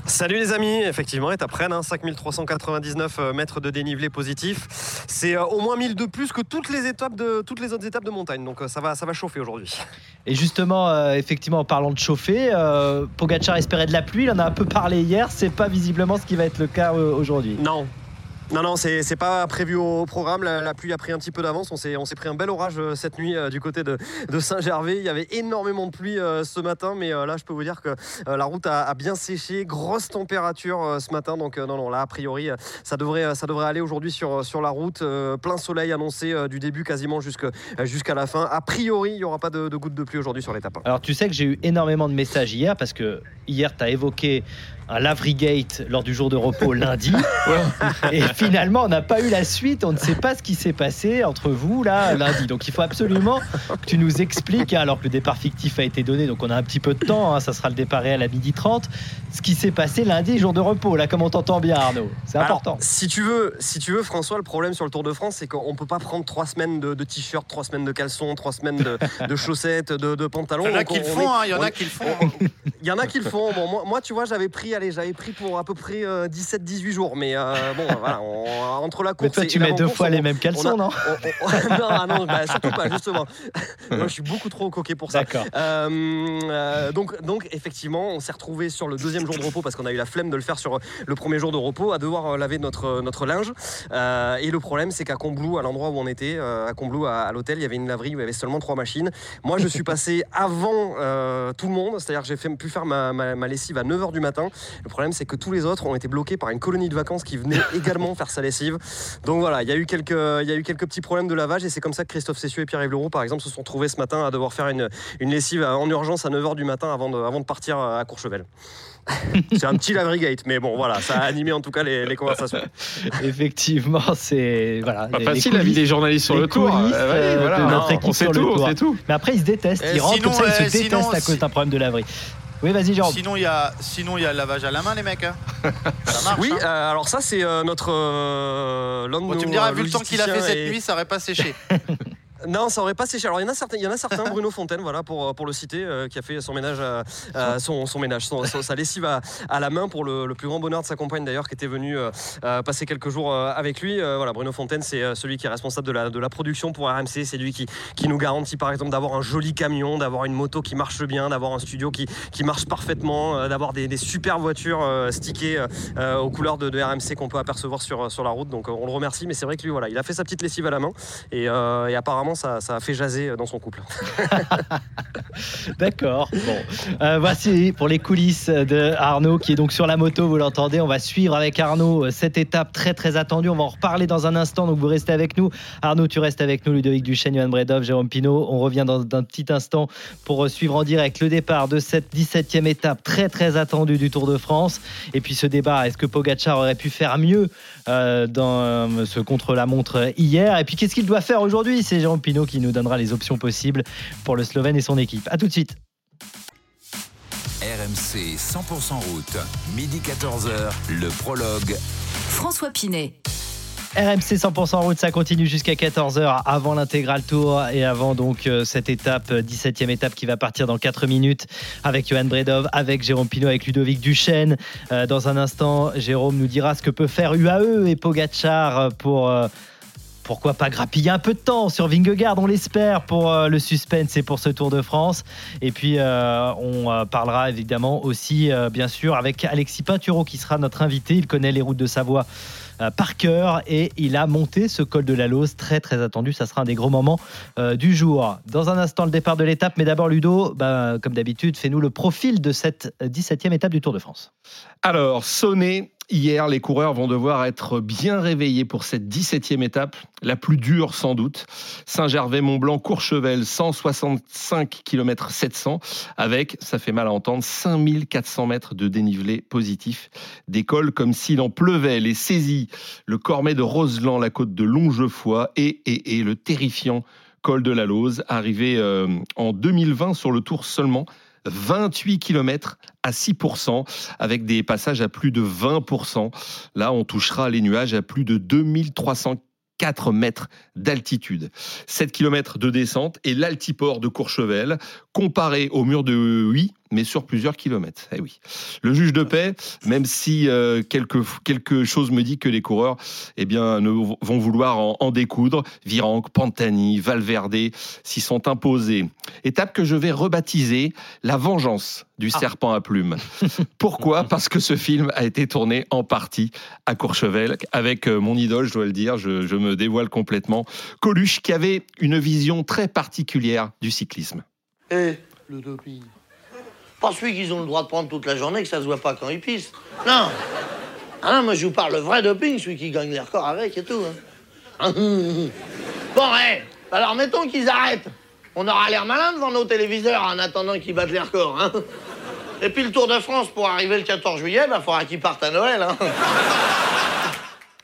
Salut les amis, effectivement, Rennes, hein, 5399 euh, mètres de dénivelé positif. C'est euh, au moins 1000 de plus que toutes les étapes de toutes les autres étapes de montagne. Donc euh, ça va, ça va chauffer aujourd'hui. Et justement, euh, effectivement, en parlant de chauffer, euh, Pogacar espérait de la pluie, il en a un peu parlé hier, c'est pas visiblement ce qui va être le cas aujourd'hui. Non. Non, non, c'est pas prévu au programme. La, pluie a pris un petit peu d'avance. On s'est pris un bel orage euh, cette nuit euh, du côté de, de Saint-Gervais. Il y avait énormément de pluie euh, ce matin, mais là, je peux vous dire que la route a, bien séché. Grosse température ce matin. Donc, non, non, là, a priori, ça devrait, ça devrait aller aujourd'hui sur, sur la route. Plein soleil annoncé du début quasiment jusqu'à la fin. A priori, il n'y aura pas de, de gouttes de pluie aujourd'hui sur l'étape. Alors tu sais que j'ai eu énormément de messages hier parce que hier tu as évoqué un lavery gate lors du jour de repos lundi et finalement on n'a pas eu la suite, on ne sait pas ce qui s'est passé entre vous là lundi. Donc il faut absolument que tu nous expliques hein, alors que le départ fictif a été donné donc on a un petit peu de temps, hein, ça sera le départ réel à 12h30, ce qui s'est passé lundi jour de repos là comme on t'entend bien Arnaud? C'est Alors, important. si tu veux, si tu veux, François, le problème sur le Tour de France, c'est qu'on peut pas prendre trois semaines de, de t-shirt, trois semaines de caleçons, trois semaines de, de chaussettes, de, de pantalons. Il y en a qui le on font, hein, il y en a qui le font. Il y en a qui le font. Bon, moi, moi, tu vois, j'avais pris, allez, j'avais pris pour à peu près 17-18 jours. Mais euh, bon, voilà, on- entre la Mais course toi et tu mets deux fois on- les mêmes caleçons on a- non on- on- non, non, bah, surtout pas, justement. Moi, je suis beaucoup trop coquet pour ça. D'accord. Euh, euh, donc, donc, effectivement, on s'est retrouvé sur le deuxième jour de repos parce qu'on a eu la flemme de le faire sur le premier jour de repos à devoir euh, laver notre, notre linge. Euh, et le problème, c'est qu'à Combloux, à l'endroit où on était, euh, à Combloux, à, à l'hôtel, il y avait une laverie où il y avait seulement trois machines. Moi, je suis passé avant euh, tout le monde, c'est-à-dire que j'ai fait- pu faire ma, ma- ma lessive à 9h du matin. Le problème, c'est que tous les autres ont été bloqués par une colonie de vacances qui venait également faire sa lessive. Donc voilà, il y, a eu quelques, il y a eu quelques petits problèmes de lavage et c'est comme ça que Christophe Cessieux et Pierre-Yves Leroux, par exemple, se sont trouvés ce matin à devoir faire une, une lessive en urgence à 9h du matin avant de, avant de partir à Courchevel. c'est un petit lavery gate, mais bon, voilà, ça a animé en tout cas les, les conversations. Effectivement, c'est voilà, Pas les- facile les la vie des journalistes sur les le tour. Euh, ouais, voilà, non, notre équipe on sait sur le tout, on tour. sait tout. Mais après, ils se détestent. Ils rentrent sinon, comme ça, ils euh, se sinon, détestent à cause d'un problème de laverie. Oui, vas-y, Jérôme. Sinon, il y a, sinon, il y a le lavage à la main, les mecs. hein. Ça marche. Oui, hein. euh, alors ça, c'est euh, notre. euh, l'un de Bon, tu me diras, euh, vu le temps qu'il a fait cette et- nuit, ça aurait pas séché. Non, ça aurait pas séché. Alors il y en a certains, il y en a certains Bruno Fontaine, voilà, pour, pour le citer, euh, qui a fait son ménage, à- à- son, son ménage, son- son- sa lessive à, à la main pour le, le plus grand bonheur de sa compagne d'ailleurs, qui était venue euh, euh, passer quelques jours euh, avec lui. Euh, voilà, Bruno Fontaine, c'est euh, celui qui est responsable de la, de la production pour RMC. C'est lui qui, qui nous garantit par exemple d'avoir un joli camion, d'avoir une moto qui marche bien, d'avoir un studio qui, qui marche parfaitement, euh, d'avoir des, des super voitures euh, stickées euh, euh, aux couleurs de, de RMC qu'on peut apercevoir sur, sur la route. Donc euh, on le remercie, mais c'est vrai que lui, voilà, il a fait sa petite lessive à la main et, euh, et apparemment ça, a fait jaser dans son couple. D'accord. Bon, Euh, voici pour les coulisses de Arnaud qui est donc sur la moto. Vous l'entendez. On va suivre avec Arnaud euh, cette étape très très attendue. On va en reparler dans un instant. Donc vous restez avec nous. Arnaud, tu restes avec nous. Ludovic Duchesne, Johan Bredov, Jérôme Pinault. On revient dans un petit instant pour euh, suivre en direct le départ de cette 17e étape très très attendue du Tour de France. Et puis ce débat, est-ce que Pogacar aurait pu faire mieux euh, dans euh, ce contre-la-montre hier? Et puis qu'est-ce qu'il doit faire aujourd'hui C'est Jérôme Pinault qui nous donnera les options possibles pour le Slovène et son équipe. A tout de suite. RMC 100% route, midi 14h, le prologue. François Pinet. RMC 100% route, ça continue jusqu'à 14h avant l'intégral tour et avant donc euh, cette étape, euh, 17e étape qui va partir dans 4 minutes avec Johan Bredov, avec Jérôme Pinault, avec Ludovic Duchesne. Euh, dans un instant, Jérôme nous dira ce que peut faire UAE et Pogacar pour. Pourquoi pas grappiller un peu de temps sur Vingegaard, on l'espère, pour euh, le suspense et pour ce Tour de France. Et puis, euh, on euh, parlera évidemment aussi, bien sûr, avec Alexis Pinturo qui sera notre invité. Il connaît les routes de Savoie par cœur et il a monté ce col de la Lose très très attendu. Ça sera un des gros moments du jour. Dans un instant, le départ de l'étape, mais d'abord Ludo, bah, comme d'habitude, fais-nous le profil de cette 17e étape du Tour de France. Alors, sonné, hier, les coureurs vont devoir être bien réveillés pour cette 17e étape, la plus dure sans doute. Saint-Gervais-Mont-Blanc, Courchevel, 165 km 700, avec, ça fait mal à entendre, 5400 mètres de dénivelé positif. Des cols comme s'il en pleuvait, les saisies, le Cormet de Roseland, la côte de Longefoy et, le terrifiant col de la Lose, arrivé euh, en 2020 sur le tour seulement. 28 km à 6%, avec des passages à plus de 20%. Là, on touchera les nuages à plus de 2304 mètres d'altitude. 7 km de descente et l'altiport de Courchevel, comparé au mur de Huy, mais sur plusieurs kilomètres. Eh oui. Le juge de paix, même si euh, quelque, quelque chose me dit que les coureurs eh bien, ne vont vouloir en, en découdre, Virenque, Pantani, Valverde s'y sont imposés. Étape que je vais rebaptiser La vengeance du serpent à plumes. Pourquoi? Parce que ce film a été tourné en partie à Courchevel avec euh, mon idole, je dois le dire, je, je me dévoile complètement, Coluche qui avait une vision très particulière du cyclisme. Eh, le doping? Pas celui qu'ils ont le droit de prendre toute la journée, que ça se voit pas quand ils pissent. Non. Ah moi je vous parle le vrai doping, celui qui gagne les records avec et tout. hein. Bon, eh, alors mettons qu'ils arrêtent. On aura l'air malin devant nos téléviseurs en attendant qu'ils battent les records. Hein. Et puis le Tour de France, pour arriver le 14 juillet, bah, faudra qu'il parte à Noël. Hein.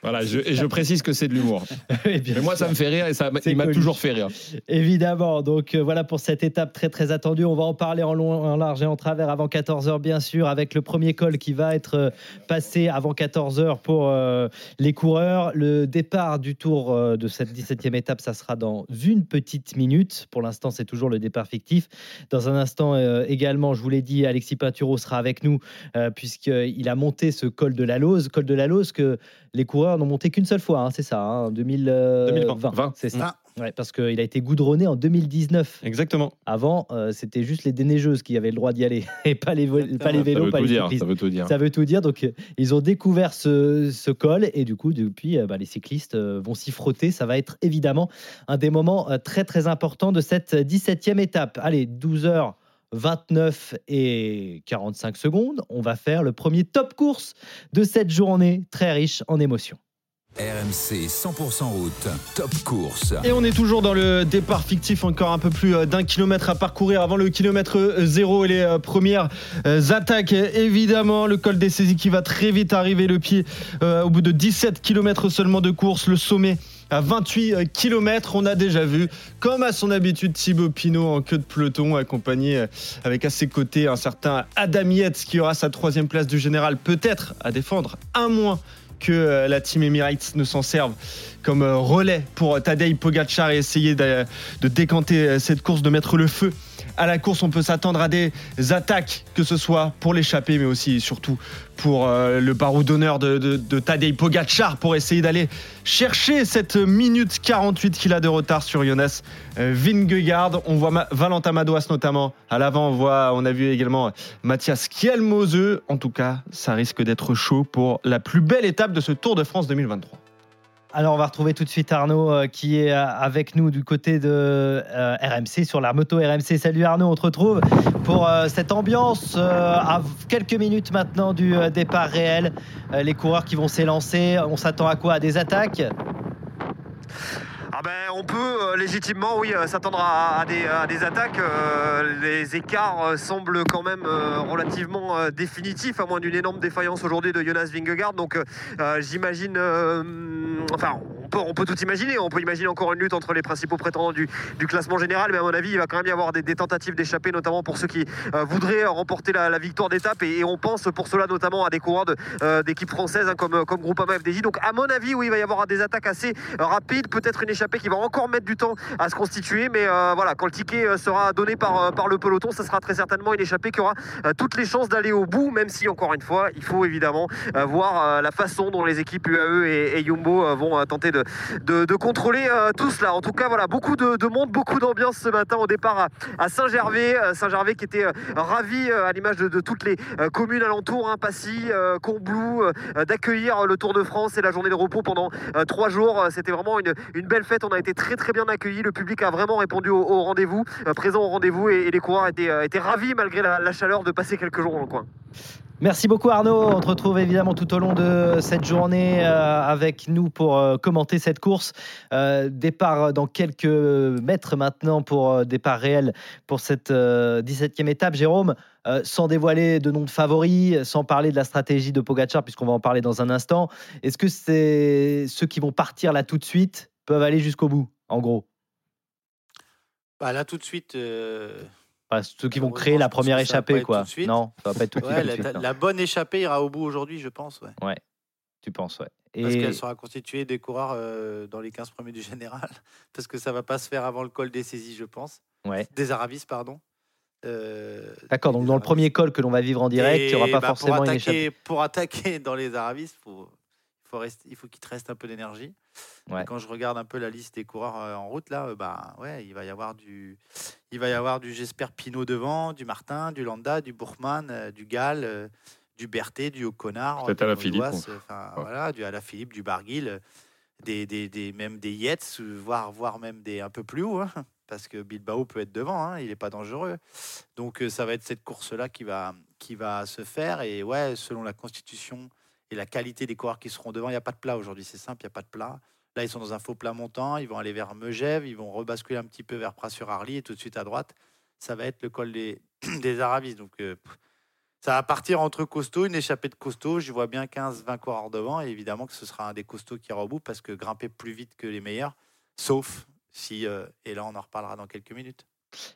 Voilà, je, et je précise que c'est de l'humour. Eh bien Mais moi, ça me fait rire et ça, il m'a toujours fait rire. Évidemment, donc euh, voilà pour cette étape très très attendue. On va en parler en long, en large et en travers avant 14h bien sûr, avec le premier col qui va être euh, passé avant 14h pour euh, les coureurs. Le départ du tour euh, de cette 17e étape, ça sera dans une petite minute. Pour l'instant, c'est toujours le départ fictif. Dans un instant également, je vous l'ai dit, Alexis Pinturo sera avec nous puisqu'il a monté ce col de la Lose. Col de la Lose que les coureurs n'ont monté qu'une seule fois, hein, c'est ça, hein, en 2020. 2020. C'est ça. Ah. Ouais, parce qu'il a été goudronné en 2019. Exactement. Avant, euh, c'était juste les déneigeuses qui avaient le droit d'y aller, et pas les, vo- pas les Ça vélos, veut pas tout les dire. cyclistes. Ça veut tout dire. Ça veut tout dire. Donc, euh, ils ont découvert ce, ce col et du coup, depuis, euh, bah, les cyclistes euh, vont s'y frotter. Ça va être évidemment un des moments euh, très très importants de cette 17e étape. Allez, 12h. 29 et 45 secondes, on va faire le premier top course de cette journée très riche en émotions. RMC 100% route, top course. Et on est toujours dans le départ fictif, encore un peu plus euh, d'un kilomètre à parcourir avant le kilomètre euh, zéro et les euh, premières attaques. Évidemment, le col des saisies qui va très vite arriver, le pied euh, au bout de 17 kilomètres seulement de course, le sommet à 28 km. On a déjà vu, comme à son habitude, Thibaut Pinot en queue de peloton, accompagné euh, avec à ses côtés un certain Adam Yates qui aura sa troisième place du général, peut-être à défendre, un moins que euh, la team Emirates ne s'en serve comme euh, relais pour Tadej Pogacar et essayer de, décanter euh, cette course, de mettre le feu à la course. On peut s'attendre à des attaques, que ce soit pour l'échapper, mais aussi et surtout pour euh, le barreau d'honneur de, de, de Tadej Pogacar pour essayer d'aller chercher cette minute 48 qu'il a de retard sur Jonas euh, Vingegaard. On voit Valentin Madouas notamment à l'avant. On voit, on a vu également Mathias Kielmose. En tout cas, ça risque d'être chaud pour la plus belle étape de ce Tour de France 2023. Alors, on va retrouver tout de suite Arnaud euh, qui est euh, avec nous du côté de euh, RMC sur la moto RMC. Salut Arnaud, on te retrouve pour cette ambiance à quelques minutes maintenant du départ réel. Les coureurs qui vont s'élancer, on s'attend à quoi? À des attaques? Ben, on peut euh, légitimement, oui, euh, s'attendre à, des, à des attaques. Euh, les écarts semblent quand même relativement définitifs, à moins d'une énorme défaillance aujourd'hui de Jonas Vingegaard. Donc, j'imagine, euh, enfin, on peut tout imaginer. On peut imaginer encore une lutte entre les principaux prétendants du, classement général, mais à mon avis, il va quand même y avoir des, tentatives d'échapper, notamment pour ceux qui euh, voudraient remporter la, victoire d'étape. Et, on pense pour cela notamment à des coureurs euh, d'équipes françaises hein, comme, Groupama FDJ. Donc, à mon avis, oui, il va y avoir des attaques assez euh, rapides, peut-être une échappée qui va encore mettre du temps à se constituer. Mais voilà, quand le ticket sera donné par, le peloton, ça sera très certainement une échappée qui aura toutes les chances d'aller au bout, même si, encore une fois, il faut évidemment voir la façon dont les équipes UAE et, euh, vont tenter de, de, contrôler euh, tout cela. En tout cas, voilà, beaucoup de, de monde, beaucoup d'ambiance ce matin au départ à, Saint-Gervais. Euh, Saint-Gervais qui était euh, ravi à l'image de, toutes les communes alentours, hein, Passy, Combloux, d'accueillir le Tour de France et la journée de repos pendant trois jours. C'était vraiment une, belle fête. On a été très très bien accueillis. Le public a vraiment répondu au, rendez-vous, présent au rendez-vous et, les coureurs étaient, étaient ravis malgré la, la chaleur de passer quelques jours dans le coin. Merci beaucoup Arnaud. On te retrouve évidemment tout au long de cette journée euh, avec nous pour euh, commenter cette course. Euh, départ dans quelques mètres maintenant pour départ réel pour cette euh, 17e étape. Jérôme, sans dévoiler de nom de favoris, sans parler de la stratégie de Pogacar, puisqu'on va en parler dans un instant, est-ce que ceux qui vont partir là tout de suite peuvent aller jusqu'au bout, en gros? Bah, là, tout de suite. Enfin, Ceux qui vont créer la première échappée, quoi. Non, ça va pas être tout de ouais, suite, la, bonne échappée ira au bout aujourd'hui, je pense. Ouais. Ouais, tu penses, ouais. Parce Et- qu'elle sera constituée des coureurs euh, dans les 15 premiers du général. Parce que ça va pas se faire avant le col des saisies, je pense. Ouais. Des Aravis, pardon. Euh, D'accord, donc dans le premier col que l'on va vivre en direct, il n'y aura pas bah, forcément pour une attaquer, échappée. Pour attaquer dans les Aravis, faut, faut rester, il faut qu'il te reste un peu d'énergie. Ouais. Quand je regarde un peu la liste des coureurs euh, en route, là, euh, bah, ouais, il va y avoir du, il va y avoir du, j'espère, Pinot devant, du Martin, du Landa, du Bourgman, euh, du Gall, du Berthet, du O'Connor, du enfin, Ouais. voilà, du Alaphilippe, du Barguil, des, des, des- même des Yates, voire, voire même des un peu plus haut, hein, parce que Bilbao peut être devant, hein, il n'est pas dangereux. Donc ça va être cette course-là qui va, qui va se faire. Et ouais, selon la constitution et la qualité des coureurs qui seront devant, il n'y a pas de plat aujourd'hui, c'est simple, il n'y a pas de plat. Là, ils sont dans un faux plat montant, ils vont aller vers Megève, ils vont rebasculer un petit peu vers Pras-sur-Arly et tout de suite à droite, ça va être le col des, des. Donc euh, ça va partir entre costauds, une échappée de costauds. Je vois bien 15-20 coureurs devant et évidemment que ce sera un des costauds qui ira au bout parce que grimper plus vite que les meilleurs, sauf si, euh, et là on en reparlera dans quelques minutes.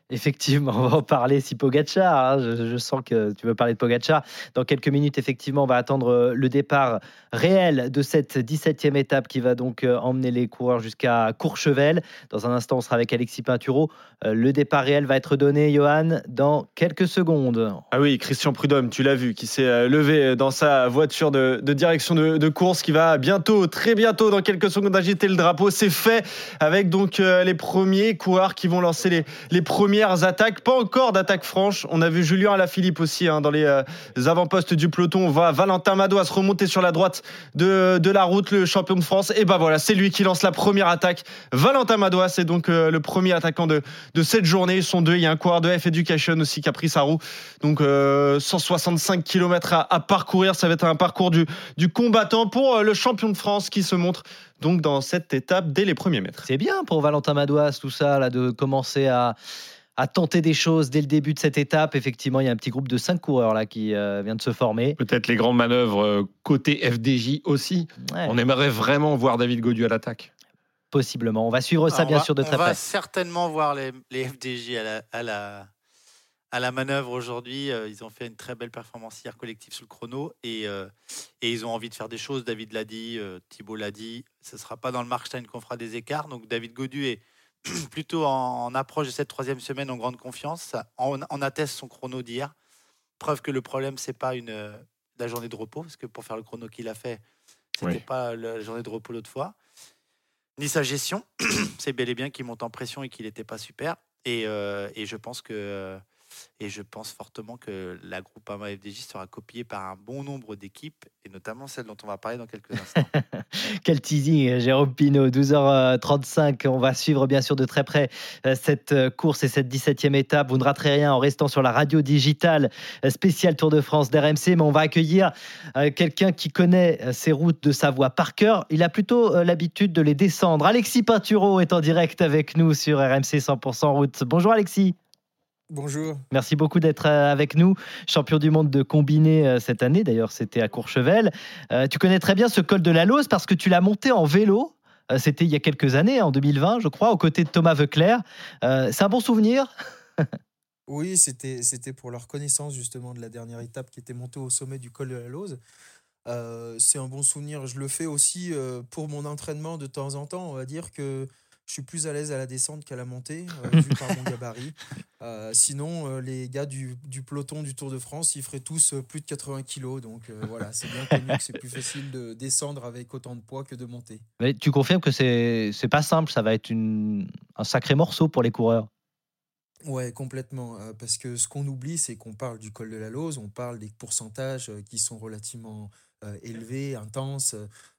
Effectivement, on va en parler si Pogacar. hein, je, sens que tu veux parler de Pogacar. Dans quelques minutes, effectivement, on va attendre euh, le départ réel de cette 17e étape qui va donc euh, emmener les coureurs jusqu'à Courchevel. Dans un instant, on sera avec Alexis Pinturo. Euh, Le départ réel va être donné, Johan, dans quelques secondes. Ah oui, Christian Prudhomme, tu l'as vu, qui s'est levé dans sa voiture de, direction de, course, qui va bientôt, très bientôt, dans quelques secondes, agiter le drapeau. C'est fait avec donc les premiers coureurs qui vont lancer les premières attaques. Pas encore d'attaque franche. On a vu Julien Alaphilippe aussi hein, dans les euh, avant-postes du peloton. On voit Valentin Madouas remonter sur la droite de, la route, le champion de France. Et ben voilà, c'est lui qui lance la première attaque. Valentin Madouas est donc euh, le premier attaquant de, cette journée. Ils sont deux. Il y a un coureur de F Education aussi qui a pris sa roue. Donc euh, 165 km à, parcourir. Ça va être un parcours du, combattant pour euh, le champion de France qui se montre donc dans cette étape dès les premiers mètres. C'est bien pour Valentin Madouas, tout ça, là, de commencer à, à tenter des choses dès le début de cette étape. Effectivement, il y a un petit groupe de cinq coureurs là qui euh, vient de se former. Peut-être les grandes manœuvres euh, côté FDJ aussi. Ouais, On aimerait vraiment voir David Godu à l'attaque. possiblement. On va suivre ça, bien va- sûr, de très On va près. certainement voir les, les FDJ à la, à la, à la manœuvre aujourd'hui. Euh, ils ont fait une très belle performance hier collective sur le chrono et, euh, et ils ont envie de faire des choses. David l'a dit, euh, Thibault l'a dit. Ce ne sera pas dans le Markstein qu'on fera des écarts. Donc David Godu est plutôt en, en approche de cette troisième semaine en grande confiance. On, on atteste son chrono d'hier. Preuve que le problème, c'est pas une, euh, la journée de repos, parce que pour faire le chrono qu'il a fait, c'était Oui. pas la journée de repos l'autre fois. Ni sa gestion. c'est bel et bien qu'il monte en pression et qu'il n'était pas super. Et, euh, et je pense que et je pense fortement que la Groupama FDJ sera copiée par un bon nombre d'équipes, et notamment celle dont on va parler dans quelques instants. Quel teasing, Jérôme Pinault, 12h35. On va suivre bien sûr de très près euh, cette euh, course et cette 17e étape. Vous ne raterez rien en restant sur la radio digitale euh, spéciale Tour de France d'RMC, mais on va accueillir euh, quelqu'un qui connaît euh, ces routes de Savoie par cœur. Il a plutôt euh, l'habitude de les descendre. Alexis Pinturo est en direct avec nous sur RMC 100% route. Bonjour Alexis. Bonjour. Merci beaucoup d'être euh, avec nous. Champion du monde de combiné euh, cette année, d'ailleurs c'était à Courchevel. Euh, tu connais très bien ce col de la Lose parce que tu l'as monté en vélo. Euh, C'était il y a quelques années, en 2020, je crois, aux côtés de Thomas Veuclair. Euh, C'est un bon souvenir? Oui, c'était c'était pour la reconnaissance justement de la dernière étape qui était montée au sommet du col de la Lose. C'est un bon souvenir. Je le fais aussi pour mon entraînement de temps en temps. On va dire que je suis plus à l'aise à la descente qu'à la montée, euh, vu par mon gabarit. Euh, sinon, euh, les gars du, du peloton du Tour de France, ils feraient tous plus de 80 kilos. Donc voilà, c'est bien connu que c'est plus facile de descendre avec autant de poids que de monter. Mais tu confirmes que c'est c'est pas simple, ça va être une- un sacré morceau pour les coureurs. Ouais, complètement. parce que ce qu'on oublie, c'est qu'on parle du col de la Lose, on parle des pourcentages qui sont relativement euh, élevés, intenses,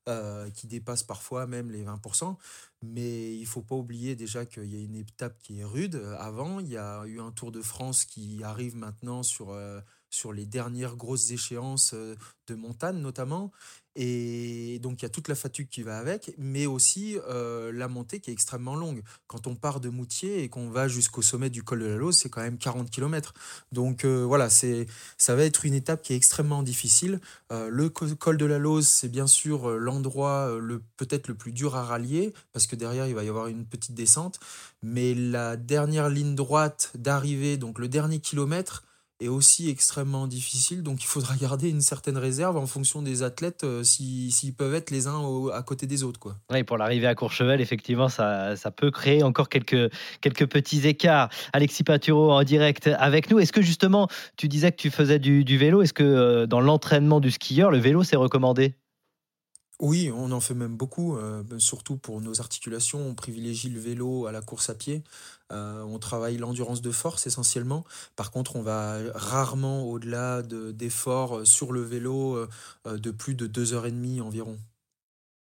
euh, qui dépassent parfois même les 20%. Mais il faut pas oublier déjà qu'il y a une étape qui est rude. Euh, Avant, il y a eu un Tour de France qui arrive maintenant sur, euh, sur les dernières grosses échéances euh, de montagne notamment. Et donc, il y a toute la fatigue qui va avec, mais aussi euh, la montée qui est extrêmement longue. Quand on part de Moutier et qu'on va jusqu'au sommet du col de la Lose, c'est quand même 40 km. Donc euh, voilà, c'est, ça va être une étape qui est extrêmement difficile. Euh, le co- col de la Lose, c'est bien sûr l'endroit le, peut-être le plus dur à rallier, parce que derrière, il va y avoir une petite descente. Mais la dernière ligne droite d'arrivée, donc le dernier kilomètre, est aussi extrêmement difficile. Donc il faudra garder une certaine réserve en fonction des athlètes, euh, si- s'ils peuvent être les uns à côté des autres. Quoi. Oui, pour l'arrivée à Courchevel, effectivement, ça, ça peut créer encore quelques, quelques petits écarts. Alexis Paturo en direct avec nous. Est-ce que justement, tu disais que tu faisais du, du vélo? Est-ce que euh, dans l'entraînement du skieur, le vélo c'est recommandé? Oui, on en fait même beaucoup, euh, surtout pour nos articulations. On privilégie le vélo à la course à pied. Euh, on travaille l'endurance de force essentiellement. Par contre, on va rarement au-delà de- d'efforts sur le vélo euh, euh, de plus de deux heures et demie environ.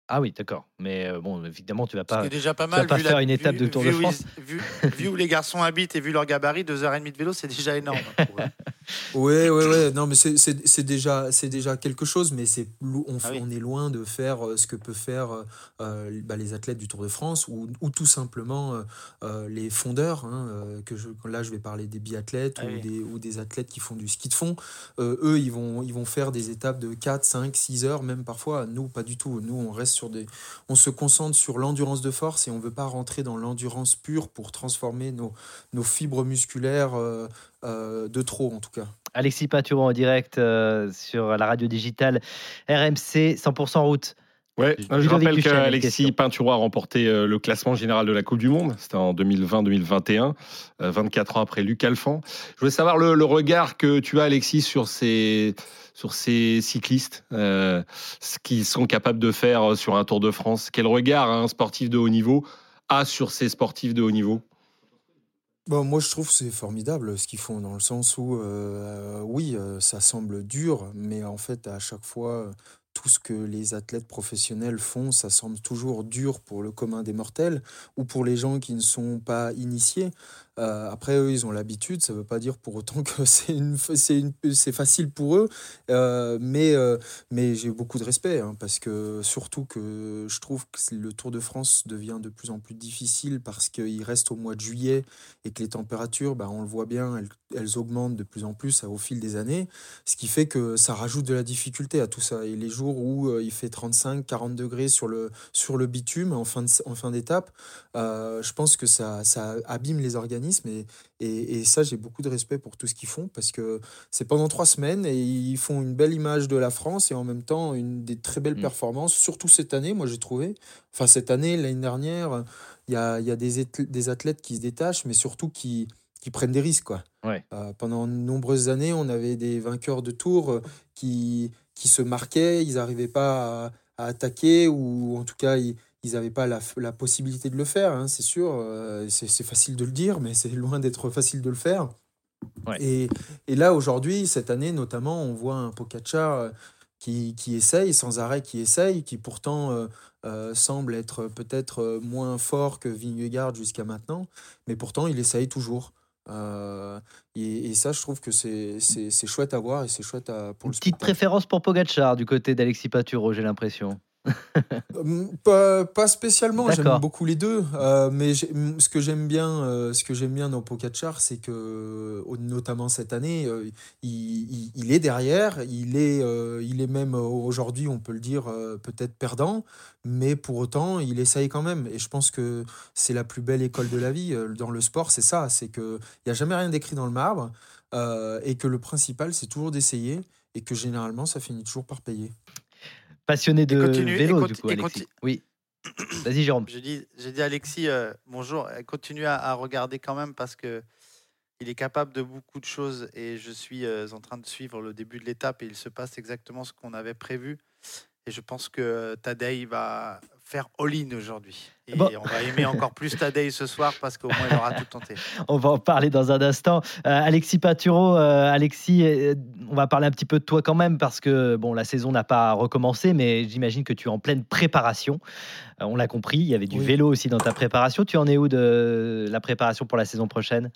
Ah oui, d'accord. Mais euh, bon, évidemment, tu vas pas, déjà pas tu vas pas vu faire la- une étape vu- de Tour vu de où ils- France. vu, vu où les garçons habitent et vu leur gabarit, deux heures et demie de vélo, c'est déjà énorme. Ouais, ouais, ouais. Non, mais c'est- c'est c'est déjà, c'est déjà quelque chose, mais c'est on, Ah oui. on est loin de faire euh, ce que peuvent faire euh, bah, les athlètes du Tour de France ou, ou tout simplement euh, les fondeurs. hein, que je, là, je vais parler des biathlètes Ah ou, oui. des, ou des athlètes qui font du ski de fond. Euh, eux, ils vont, ils vont faire des étapes de 4, 5, 6 heures, même parfois. Nous, pas du tout. Nous, on reste On se concentre sur l'endurance de force et on veut pas rentrer dans l'endurance pure pour transformer nos, fibres musculaires euh, euh, de trop, en tout cas. Alexis Paturo en direct euh, sur la radio digitale RMC 100% route. Ouais, je rappelle qu'Alexis. Pinturo a remporté euh, le classement général de la Coupe du Monde. C'était en 2020-2021, euh, 24 ans après Luc Alphand. Je voulais savoir le, le regard que tu as, Alexis, sur ces, sur ces cyclistes, euh, ce qu'ils sont capables de faire euh, sur un Tour de France. Quel regard un sportif de haut niveau a sur ces sportifs de haut niveau? Bon, moi, je trouve que c'est formidable ce qu'ils font, dans le sens où, euh, oui, euh, ça semble dur, mais en fait, à chaque fois, euh, tout ce que les athlètes professionnels font, ça semble toujours dur pour le commun des mortels ou pour les gens qui ne sont pas initiés. Euh, après, eux, ils ont l'habitude, ça ne veut pas dire pour autant que c'est facile pour eux, euh, mais, euh, mais j'ai beaucoup de respect, hein, parce que surtout que je trouve que le Tour de France devient de plus en plus difficile parce qu'il reste au mois de juillet et que les températures, bah, on le voit bien, elles, augmentent de plus en plus euh, au fil des années, ce qui fait que ça rajoute de la difficulté à tout ça. Et les jours où il fait 35, 40 degrés sur le, bitume en fin d'étape, je pense que ça, ça abîme les organismes organisme. Et, et, et ça, j'ai beaucoup de respect pour tout ce qu'ils font parce que c'est pendant trois semaines et ils font une belle image de la France et en même temps une des très belles Mm. performances, surtout cette année, moi j'ai trouvé. Enfin, cette année, l'année dernière, il y a, y a des, athlètes, des athlètes qui se détachent, mais surtout qui, qui prennent des risques. Quoi. Ouais. Euh, pendant de nombreuses années, on avait des vainqueurs de tours euh, qui, qui se marquaient, ils n'arrivaient pas à, à attaquer ou en tout cas, ils ils n'avaient pas la, la possibilité de le faire, hein, c'est sûr. euh, c'est facile de le dire, mais c'est loin d'être facile de le faire. Ouais. Et, et là, aujourd'hui, cette année notamment, on voit un Pogacar euh, qui, qui essaye, sans arrêt, qui essaye, qui pourtant euh, euh, semble être peut-être moins fort que Vingegaard jusqu'à maintenant, mais pourtant, il essaye toujours. Euh, et, et ça, je trouve que c'est chouette à voir et c'est chouette à, pour Une le petite préférence pour Pogacar du côté d'Alexis Paturo, j'ai l'impression. Hum, Pas, pas spécialement, j'aime beaucoup les deux, euh, mais ce que j'aime bien, euh, ce que j'aime bien dans Pogacar, c'est que notamment cette année, euh, il, il- il est derrière, il est, euh, il est même euh, aujourd'hui, on peut le dire, euh, peut-être perdant, mais pour autant, il essaye quand même. Et je pense que c'est la plus belle école de la vie euh, dans le sport, c'est ça, c'est que il y a jamais rien d'écrit dans le marbre, euh, et que le principal, c'est toujours d'essayer, et que généralement, ça finit toujours par payer. Passionné de continue- vélo, du coup, Alexis. Oui. Vas-y, Jérôme. J'ai dit, j'ai dit Alexis, euh, bonjour, euh, continue à, à regarder quand même parce que il est capable de beaucoup de choses et je suis euh, en train de suivre le début de l'étape et il se passe exactement ce qu'on avait prévu. Et je pense que Tadej va faire all-in aujourd'hui. Et Bon. on va aimer encore plus Tadej ce soir parce qu'au moins il aura tout tenté. On va en parler dans un instant. Euh, Alexis Paturo, euh, Alexis, euh, on va parler un petit peu de toi quand même parce que bon, la saison n'a pas recommencé, mais j'imagine que tu es en pleine préparation. On l'a compris, il y avait du Oui. vélo aussi dans ta préparation. Tu en es où de la préparation pour la saison prochaine?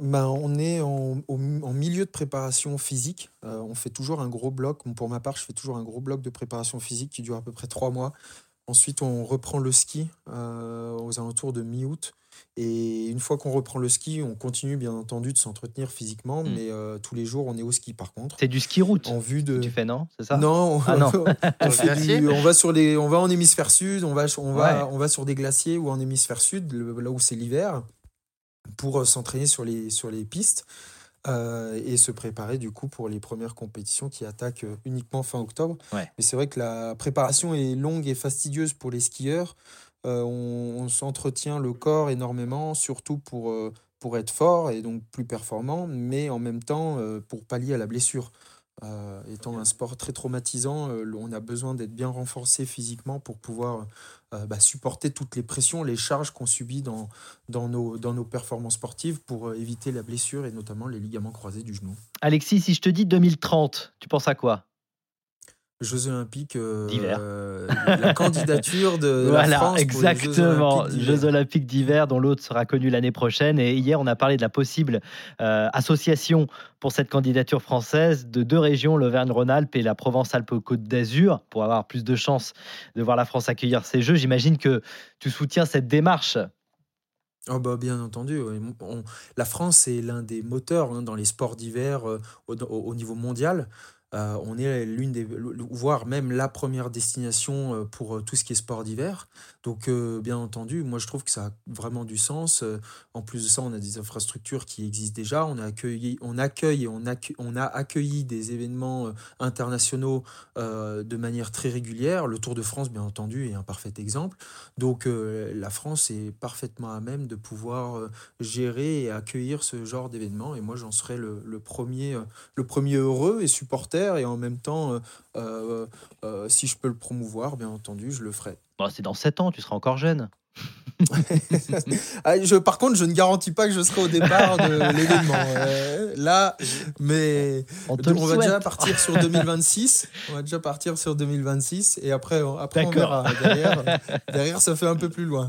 Ben, on est en, au mi- en milieu de préparation physique. Euh, on fait toujours un gros bloc. Pour ma part, je fais toujours un gros bloc de préparation physique qui dure à peu près trois mois. Ensuite, on reprend le ski euh, aux alentours de mi-août. Et une fois qu'on reprend le ski, on continue bien entendu de s'entretenir physiquement, Mm. mais euh, tous les jours, on est au ski par contre. C'est du ski route En vue de. tu fais, non? C'est ça? Non, on, Ah non. on le fait glacier? du- on va sur les, on va en hémisphère sud, on va, on va, Ouais. on va sur des glaciers ou en hémisphère sud, le- là où c'est l'hiver, pour euh, s'entraîner sur les, sur les pistes euh, et se préparer du coup pour les premières compétitions qui attaquent euh, uniquement fin octobre. Ouais. Mais c'est vrai que la préparation est longue et fastidieuse pour les skieurs. Euh, on on s'entretient le corps énormément, surtout pour, euh, pour être fort et donc plus performant, mais en même temps pour pallier à la blessure. Euh, étant un sport très traumatisant, euh, on a besoin d'être bien renforcé physiquement pour pouvoir euh, bah, supporter toutes les pressions, les charges qu'on subit dans, dans, nos, dans nos performances sportives pour éviter la blessure et notamment les ligaments croisés du genou. Alexis, si je te dis 2030, tu penses à quoi? Jeux olympiques, euh, D'hiver. euh, la candidature de la Voilà, France pour les Jeux exactement. olympiques d'hiver. dont l'autre sera connu l'année prochaine. Et hier, on a parlé de la possible euh, association pour cette candidature française de deux régions, l'Auvergne-Rhône-Alpes et la Provence-Alpes-Côte d'Azur, pour avoir plus de chances de voir la France accueillir ces Jeux. J'imagine que tu soutiens cette démarche. Ah bah, bien entendu. On- la France est l'un des moteurs hein, dans les sports d'hiver euh, au niveau mondial. Euh, on est l'une des, voire même la première destination euh, pour euh, tout ce qui est sport d'hiver. Donc, bien entendu, moi je trouve que ça a vraiment du sens. En plus de ça, on a des infrastructures qui existent déjà. On a on accueille et on, accue- on a accueilli des événements internationaux de manière très régulière. Le Tour de France, bien entendu, est un parfait exemple. Donc la France est parfaitement à même de pouvoir gérer et accueillir ce genre d'événement. Et moi, j'en serais le, le premier, le premier heureux et supporter. Et en même temps, euh, euh, euh, si je peux le promouvoir, bien entendu, je le ferai. Bon, c'est dans 7 ans, tu seras encore jeune. Ah, je, par contre, je ne garantis pas que je serai au départ de l'événement. Euh, là, mais On va déjà partir sur 2026. On va déjà partir sur 2026 et après, après on verra. Derrière, derrière, ça fait un peu plus loin.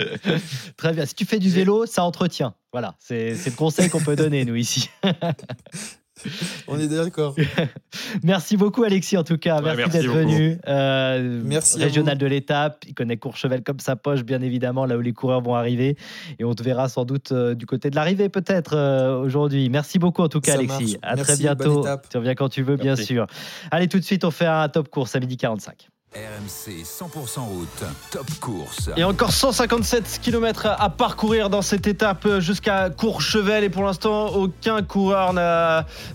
Très bien. Si tu fais du vélo, ça entretient. Voilà, c'est c'est le conseil qu'on peut donner, nous, ici. On est d'accord. Merci beaucoup, Alexis, en tout cas. Ouais, merci merci d'être venu. Euh, Merci Régional de l'étape. Il connaît Courchevel comme sa poche, bien évidemment, là où les coureurs vont arriver. Et on te verra sans doute euh, du côté de l'arrivée, peut-être, euh, aujourd'hui. Merci beaucoup, en tout cas, Ça Alexis. marche. À très Merci, bientôt. Tu reviens quand tu veux, bien sûr. Allez, tout de suite, on fait un top course à midi 45. RMC 100% route, top course. Et encore 157 km à parcourir dans cette étape jusqu'à Courchevel et pour l'instant aucun coureur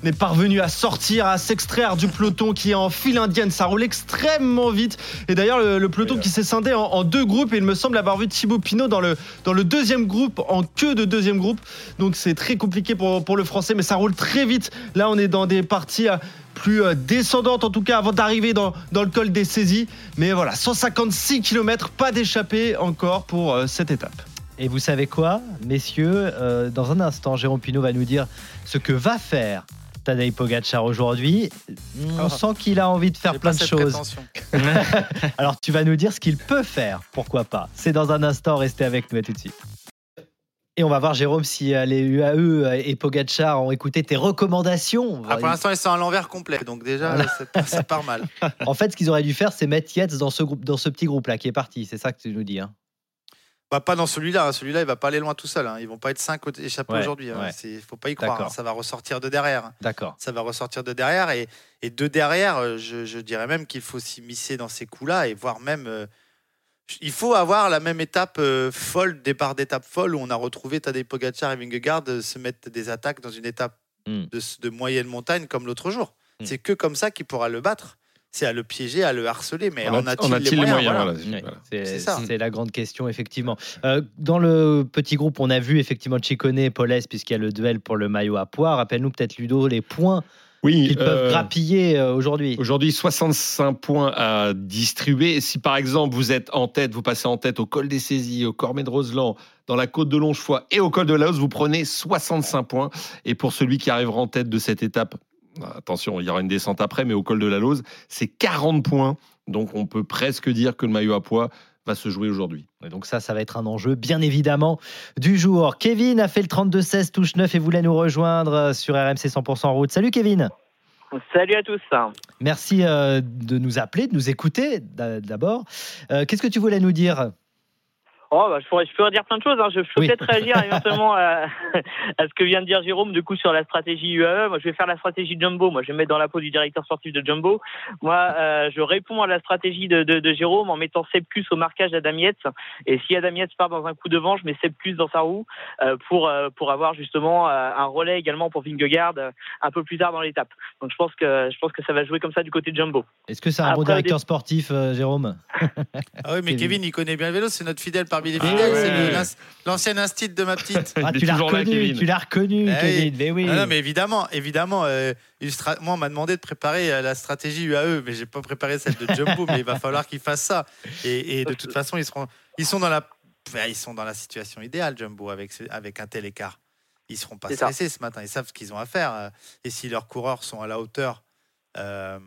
n'est parvenu à sortir, à s'extraire du peloton qui est en file indienne. Ça roule extrêmement vite et d'ailleurs le, peloton qui s'est scindé en, deux groupes et il me semble avoir vu Thibaut Pinot dans le, dans le deuxième groupe, en queue de deuxième groupe. Donc c'est très compliqué pour, le français mais ça roule très vite. Là on est dans des parties... euh, plus euh, descendante en tout cas avant d'arriver dans, dans le col des saisies. Mais voilà, 156 km, pas d'échappée encore pour euh, cette étape. Et vous savez quoi, messieurs euh, Dans un instant, Jérôme Pinot va nous dire ce que va faire Tadej Pogacar aujourd'hui. On Oh. sent qu'il a envie de faire plein pas de cette choses. Alors tu vas nous dire ce qu'il peut faire, pourquoi pas. C'est dans un instant, restez avec nous à tout de suite. Et on va voir, Jérôme, si euh, les UAE et Pogacar ont écouté tes recommandations. Ah, pour l'instant, ils sont à l'envers complet, donc déjà, Voilà. ça, part mal. En fait, ce qu'ils auraient dû faire, c'est mettre Yates dans ce, groupe, dans ce petit groupe-là qui est parti. C'est ça que tu nous dis. hein. Bah, pas dans celui-là. hein. Celui-là, il va pas aller loin tout seul. hein. Ils vont pas être 5 échappés Ouais, aujourd'hui. hein. ouais. C'est- faut pas y croire. Ça va ressortir de derrière. D'accord. Ça va ressortir de derrière. Et, et de derrière, euh, je, je dirais même qu'il faut s'immiscer dans ces coups-là et voir même. euh, il faut avoir la même étape euh, folle, départ d'étape folle, où on a retrouvé Tadej Pogacar et Vingegaard euh, se mettre des attaques dans une étape Hmm. de, de moyenne montagne comme l'autre jour. Mm. C'est que comme ça qu'il pourra le battre. C'est à le piéger, à le harceler. Mais a- a-t-il les les moyens, moyens, Voilà. voilà. Ouais, Voilà. C'est ça. c'est la grande question, effectivement. Euh, dans le petit groupe, on a vu effectivement Chicone et Paul S, puisqu'il y a le duel pour le maillot à poire. Rappelle-nous peut-être, Ludo, les points Oui, qu'ils peuvent euh, grappiller euh, aujourd'hui. Aujourd'hui, 65 points à distribuer. Si par exemple vous êtes en tête, vous passez en tête au col des saisies, au Cormet de Roseland, dans la côte de Longefoy et au col de la Hausse, vous prenez 65 points. Et pour celui qui arrivera en tête de cette étape, attention, il y aura une descente après, mais au col de la Lose, c'est 40 points. Donc on peut presque dire que le maillot à poids va se jouer aujourd'hui. Et donc ça, ça va être un enjeu, bien évidemment, du jour. Kevin a fait le 32-16, touche 9 et voulait nous rejoindre euh, sur RMC 100% route. Salut Kevin Salut à tous. Merci euh, de nous appeler, de nous écouter d'a- d'abord. Euh, Qu'est-ce que tu voulais nous dire? Oh, bah, je, pourrais, je pourrais dire plein de choses. hein. Je, je peux Oui. peut-être réagir éventuellement à, à ce que vient de dire Jérôme, du coup, sur la stratégie UAE. Moi, je vais faire la stratégie Jumbo. Moi, je vais me mettre dans la peau du directeur sportif de Jumbo. Moi, euh, je réponds à la stratégie de, de, de Jérôme en mettant Seb Plus au marquage d'Adam Yates. Et si Adam Yates part dans un coup de vent, je mets Seb Plus dans sa roue euh, pour, euh, pour avoir justement euh, un relais également pour Vingegaard euh, un peu plus tard dans l'étape. Donc, je pense, que, je pense que ça va jouer comme ça du côté de Jumbo. Est-ce que c'est un bon Après, directeur des- sportif, euh, Jérôme? Ah oui, mais Kevin. Kevin, il connaît bien le vélo. C'est notre fidèle parmi Ah fidèles. ouais. C'est le- l'ins- l'ancien instit de ma petite. Ah, tu l'as là, reconnu, Kevin. tu l'as reconnu, Eh oui. Mais oui. Ah non, mais évidemment, évidemment. euh, Moi, on m'a demandé de préparer euh, la stratégie UAE, mais j'ai pas préparé celle de Jumbo. mais il va falloir qu'ils fassent ça. Et, et de toute façon, ils seront, ils sont dans la, ils sont dans la situation idéale, Jumbo, avec ce- avec un tel écart. Ils seront pas ça. stressés ce matin. Ils savent ce qu'ils ont à faire. euh, Et si leurs coureurs sont à la hauteur, euh,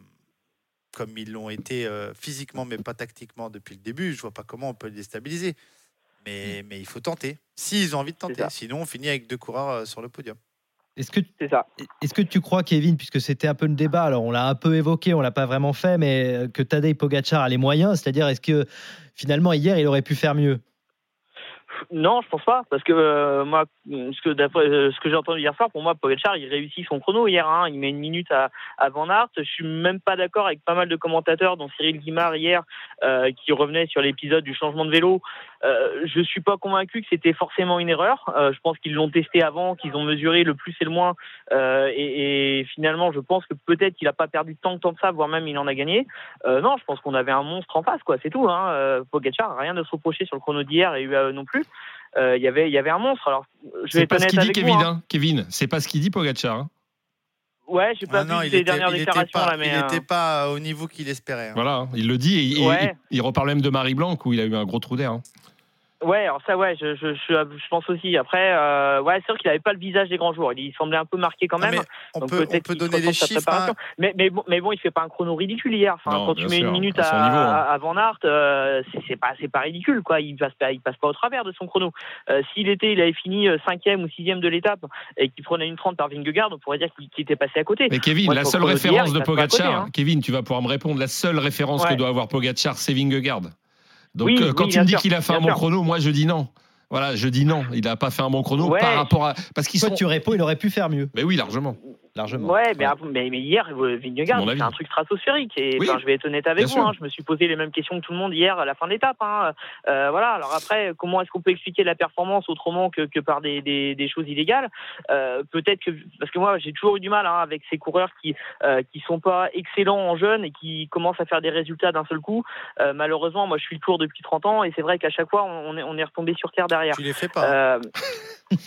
comme ils l'ont été euh, physiquement, mais pas tactiquement depuis le début, je vois pas comment on peut les déstabiliser. Mais, mais il faut tenter. S'ils ont envie de tenter. Sinon, on finit avec deux coureurs euh, sur le podium. Est-ce que, ça. est-ce que tu crois, Kevin, puisque c'était un peu le débat, alors on l'a un peu évoqué, on l'a pas vraiment fait, mais que Tadej Pogacar a les moyens, c'est-à-dire est-ce que finalement hier il aurait pu faire mieux? Non, je pense pas, parce que euh, moi, ce que d'après euh, ce que j'ai entendu hier soir, pour moi, Pogacar, il réussit son chrono hier. Hein, il met une minute à, à Van Aert. Je suis même pas d'accord avec pas mal de commentateurs, dont Cyril Guimard hier, euh, qui revenait sur l'épisode du changement de vélo. Euh, je suis pas convaincu que c'était forcément une erreur. Euh, je pense qu'ils l'ont testé avant, qu'ils ont mesuré le plus et le moins, euh, et, et finalement, je pense que peut-être qu'il a pas perdu tant de temps que ça, voire même il en a gagné. Euh, non, je pense qu'on avait un monstre en face, quoi. C'est tout. Hein. Pogacar, rien de se reprocher sur le chrono d'hier et UAE non plus. Il y avait, il y avait un monstre. Alors, je vais pas ce qu'il dit Kevin. hein. hein. Kevin, c'est pas ce qu'il dit Pogacar. hein. Ouais, j'ai pas Ah non, vu il ses était, dernières il était déclarations pas, là, mais il euh, était pas au niveau qu'il espérait. hein. Voilà, il le dit et, et- Ouais. il, il reparle même de Marie Blanc où il a eu un gros trou d'air. hein. Ouais, alors ça, ouais, je, je, je, je pense aussi. Après, euh, ouais, c'est sûr qu'il avait pas le visage des grands jours. Il semblait un peu marqué quand Non, même. mais on Donc peut, on donner les chiffres. hein. Mais, mais, bon, mais bon, il fait pas un chrono ridicule hier. Enfin, Non, quand tu mets sûr, une minute à niveau, hein. à Van Aert, euh, c'est- c'est pas, c'est pas ridicule, quoi. Il passe pas, il passe pas au travers de son chrono. Euh, S'il était, il avait fini euh, cinquième ou sixième de l'étape et qu'il prenait une 30 par Vingegaard, on pourrait dire qu'il qu'il était passé à côté. Mais Kevin, Moi, la seule référence de côté, Pogacar, hein. Kevin, tu vas pouvoir me répondre, la seule référence Ouais. que doit avoir Pogacar, c'est Vingegaard. Donc Oui, euh, quand oui, tu me dis qu'il a fait un bon sûr. chrono, moi je dis non. Voilà, je dis non, il n'a pas fait un bon chrono Ouais. par rapport à. Parce qu'ils Toi, sont. tu réponds, il aurait pu faire mieux. Mais oui, largement. Largement. Ouais, mais, après- mais, mais hier, euh, Vingegaard, C'est un truc stratosphérique. Et Oui, enfin, je vais être honnête avec bien vous, hein, je me suis posé les mêmes questions que tout le monde hier à la fin d'étape. Hein. Euh, voilà. Alors après, comment est-ce qu'on peut expliquer la performance autrement que, que par des, des, des choses illégales? Euh, Peut-être que parce que moi, j'ai toujours eu du mal hein, avec ces coureurs qui euh, qui sont pas excellents en jeune et qui commencent à faire des résultats d'un seul coup. Euh, malheureusement, moi, je suis le tour depuis 30 ans et c'est vrai qu'à chaque fois, on est, on est retombé sur terre derrière. Tu les fais pas.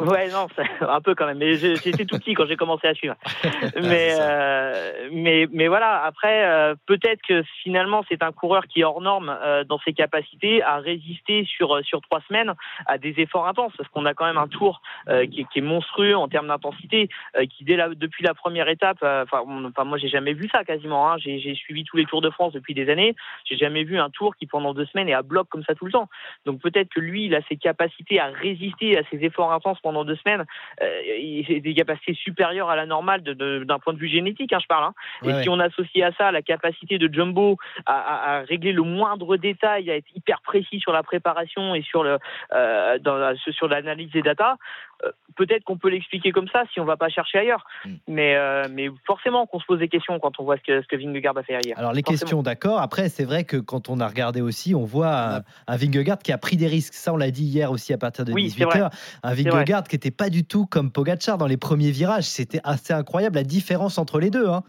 ouais, non, un peu quand même. Mais j'ai- j'étais tout quand j'ai commencé à suivre. Mais, c'est ça. euh, mais, mais voilà. Après, euh, peut-être que finalement, c'est un coureur qui est hors norme euh, dans ses capacités à résister sur sur trois semaines à des efforts intenses, parce qu'on a quand même un tour qui, est, qui est monstrueux en termes d'intensité, qui dès la, depuis la première étape, enfin, enfin, moi, j'ai jamais vu ça quasiment. Hein. J'ai j'ai suivi tous les Tours de France depuis des années. J'ai jamais vu un tour qui pendant deux semaines est à bloc comme ça tout le temps. Donc peut-être que lui, il a ses capacités à résister à ces efforts intenses pendant deux semaines. Il a des capacités supérieures à la normale d'un point de vue génétique, hein, je parle. hein. Ouais, Et ouais. si on associe à ça la capacité de Jumbo à, à- à régler le moindre détail, à être hyper précis sur la préparation et sur le euh, dans la- sur l'analyse des datas, euh, peut-être qu'on peut l'expliquer comme ça si on va pas chercher ailleurs. Mm. Mais euh, mais forcément qu'on se pose des questions quand on voit ce que ce que Vingegaard a fait hier. Alors les Forcément. questions, d'accord. Après, c'est vrai que quand on a regardé aussi, on voit un, un Vingegaard qui a pris des risques. Ça, on l'a dit hier aussi à partir de Oui, c'est 18h. vrai. Un Vingegaard qui n'était pas du tout comme Pogacar dans les premiers virages. C'était assez incroyable la différence entre les deux. hein.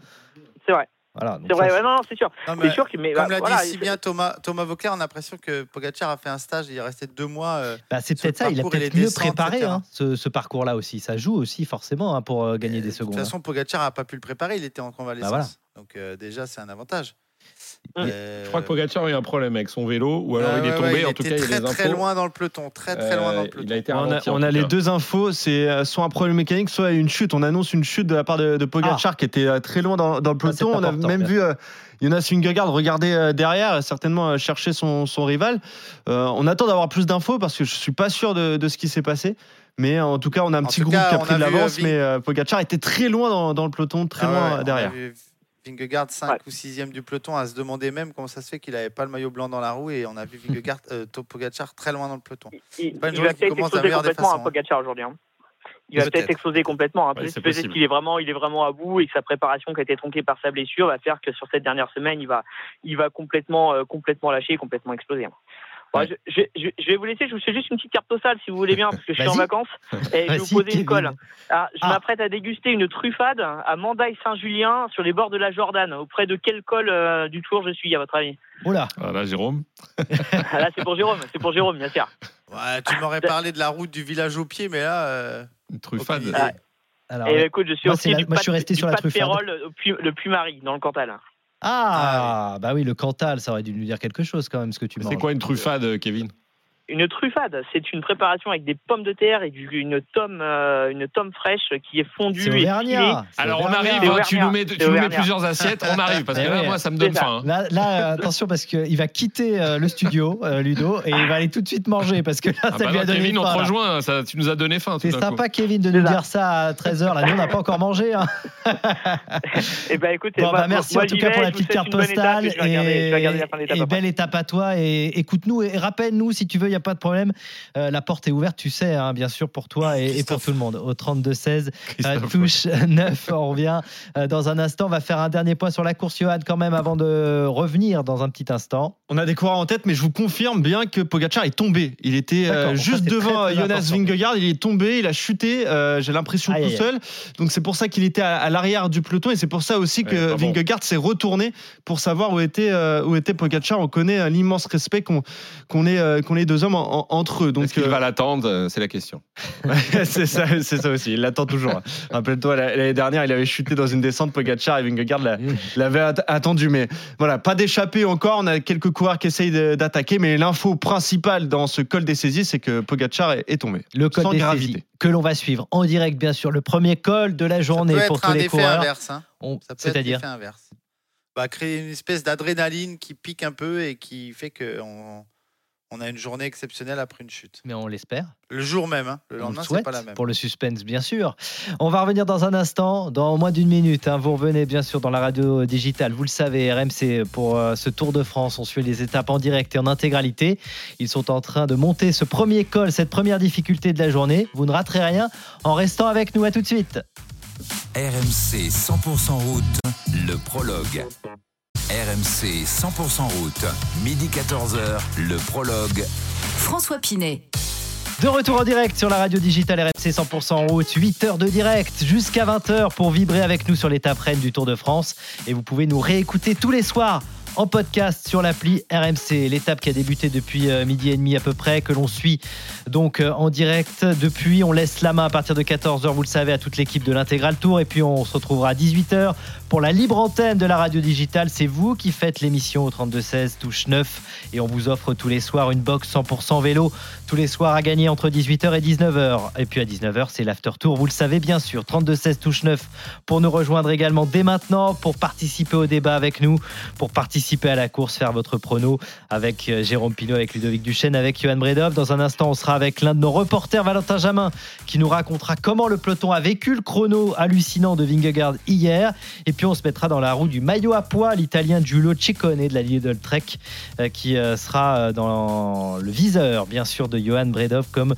C'est vrai. Voilà, C'est vrai, ça, ouais, non, non, c'est sûr. Non, mais sûr que mais Comme bah, l'a voilà, dit si bien Thomas, Thomas Vauclair, on a l'impression que Pogacar a fait un stage, il est resté deux mois. euh, bah, c'est peut-être ça. Il a peut-être mieux descentes, préparé hein, ce, ce parcours-là aussi. Ça joue aussi forcément hein, pour euh, gagner des De secondes. toute hein. façon, Pogacar n'a pas pu le préparer, il était en convalescence. Bah voilà. Donc euh, déjà, c'est un avantage. Euh, Je crois que Pogacar a eu un problème avec son vélo, ou alors ah il est tombé. ouais, il en tout était cas, il y a très des infos. très loin dans le peloton, très très loin dans le Euh, peloton. Il a été On a, on a les deux infos, c'est euh, soit un problème mécanique, soit une chute. On annonce une chute de la part de, de Pogacar qui était euh, très loin dans, dans le Ah, peloton. on a même bien. vu euh, Jonas Vingegaard regarder euh, derrière, certainement euh, chercher son, son rival. Euh, on attend d'avoir plus d'infos parce que je suis pas sûr de, de ce qui s'est passé. Mais en tout cas, on a un En petit groupe cas, qui a pris a de l'avance, euh, mais euh, Pogacar était très loin dans, dans le peloton, très Ah loin ouais, euh, on a derrière. Vingegaard 5 ou 6e du peloton à se demander même comment ça se fait qu'il n'avait pas le maillot blanc dans la roue et on a vu Vingegaard, euh, Pogacar très loin dans le peloton. Il, pas une il journée va peut-être exploser complètement façons, à hein. Pogacar aujourd'hui. hein. Il va Peut-être. exploser complètement. hein. Ouais, Peut-être qu'il est vraiment, il est vraiment à bout et que sa préparation qui a été tronquée par sa blessure va faire que sur cette dernière semaine, il va, il va complètement, euh, complètement lâcher, et complètement exploser. Ouais. je, je- je- je vais vous laisser. Je vous fais juste une petite carte postale si vous voulez bien, parce que je suis en vacances et je vais vous poser une colle. Ah, je Ah. m'apprête à déguster une truffade à Mandaille-Saint-Julien sur les bords de la Jordan. Auprès de quel col euh, du Tour je suis, à votre avis? Oula. Voilà, Jérôme. Ah, Là, c'est pour Jérôme. C'est pour Jérôme, bien sûr. Ouais, tu m'aurais parlé de la route du village au pied, mais là. euh, Une truffade. Ah. Alors, Et écoute, je suis Moi, au c'est pied la- du moi, je suis Pas- resté du sur la truffade. Pérol, Puy- le Puy-Marie, dans le Cantal. Ah, bah oui, le Cantal, ça aurait dû nous dire quelque chose quand même ce que tu manges. C'est quoi une truffade, Kevin? Une truffade, c'est une préparation avec des pommes de terre et du- une tome, euh, une tome fraîche qui est fondue C'est et c'est Alors on arrive, hein, tu nous mets, tu nous mets plusieurs assiettes, on arrive, parce que Eh là, moi, ça me donne faim. hein. Là, là, euh, attention parce qu'il va quitter euh, le studio, euh, Ludo, et il va aller tout de suite manger parce que là, Ah ça bah lui a donné Kevin, on faim, te rejoint, ça, tu nous as donné faim. C'est sympa, Kevin, de nous ça. dire ça à 13h. Là, nous, on n'a pas encore mangé. hein. Eh ben, Bon, moi, bah, merci moi, en tout cas pour la petite carte postale. et Et, et belle étape à toi. Et écoute-nous et rappelle-nous si tu veux, n'y a pas de problème. Euh, la porte est ouverte, tu sais, hein, bien sûr, pour toi et, et pour tout le monde. Au 32-16, euh, touche 9. On revient euh, dans un instant. On va faire un dernier point sur la course, Johan, quand même, avant de revenir dans un petit instant. On a des coureurs en tête, mais je vous confirme bien que Pogacar est tombé. Il était euh, ça, juste devant très, très Jonas. Vingegaard. Il est tombé, il a chuté. J'ai l'impression tout aïe, seul. Donc c'est pour ça qu'il était à, à l'arrière du peloton et c'est pour ça aussi que Ouais. Vingegaard s'est retourné pour savoir où était où était Pogacar. On connaît l'immense respect qu'on qu'on ait qu'on ait deux hommes en- en- entre eux. Donc Est-ce qu'il euh, va l'attendre euh, C'est la question. c'est ça, c'est ça aussi. Il l'attend toujours. Rappelle-toi, la- l'année dernière, il avait chuté dans une descente. Pogacar et Vingegaard l'a- l'avaient at- attendu. Mais voilà, pas d'échappée encore. On a quelques coureurs qui essayent de- d'attaquer. Mais l'info principale dans ce col des saisies, c'est que Pogacar est, est tombé. Le col Sans des gravité. saisies que l'on va suivre en direct, bien sûr. Le premier col de la Ça journée peut pour être tous un les effet coureurs. inverse. hein. On- Ça peut être C'est-à-dire l'effet inverse. Bah, créer une espèce d'adrénaline qui pique un peu et qui fait qu'on on a une journée exceptionnelle après une chute. Mais on l'espère. Le jour même, hein. le On lendemain, le c'est pas la même. pour le suspense, bien sûr. On va revenir dans un instant, dans moins d'une minute. hein. Vous revenez bien sûr dans la radio digitale. Vous le savez, RMC pour euh, ce Tour de France. On suit les étapes en direct et en intégralité. Ils sont en train de monter ce premier col, cette première difficulté de la journée. Vous ne raterez rien en restant avec nous. À tout de suite. RMC 100% route, le prologue. RMC 100% route, midi 14h, le prologue. François Pinet. De retour en direct sur la radio digitale RMC 100% en route, 8 heures de direct jusqu'à 20h pour vibrer avec nous sur l'étape reine du Tour de France. Et vous pouvez nous réécouter tous les soirs en podcast sur l'appli RMC. L'étape qui a débuté depuis euh, midi et demi à peu près, que l'on suit donc euh, en direct. Depuis, on laisse la main à partir de 14h, vous le savez, à toute l'équipe de l'Intégral Tour. Et puis, on se retrouvera à 18h pour la libre antenne de la radio digitale. C'est vous qui faites l'émission au 32-16, touche 9. Et on vous offre tous les soirs une box 100% vélo, tous les soirs à gagner entre 18h et 19h. Et puis à 19h, c'est l'after tour, vous le savez bien sûr. 32-16, touche 9 pour nous rejoindre également dès maintenant, pour participer au débat avec nous, pour participer à la course, faire votre prono avec euh, Jérôme Pinault, avec Ludovic Duchesne, avec Johan Bredov. Dans un instant, on sera avec l'un de nos reporters, Valentin Jamin, qui nous racontera comment le peloton a vécu le chrono hallucinant de Vingegaard hier. Et on se mettra dans la roue du maillot à poids, l'italien Giulio Ciccone de la Lidl Trek, euh, qui euh, sera euh, dans le viseur, bien sûr, de Johan Bredov, comme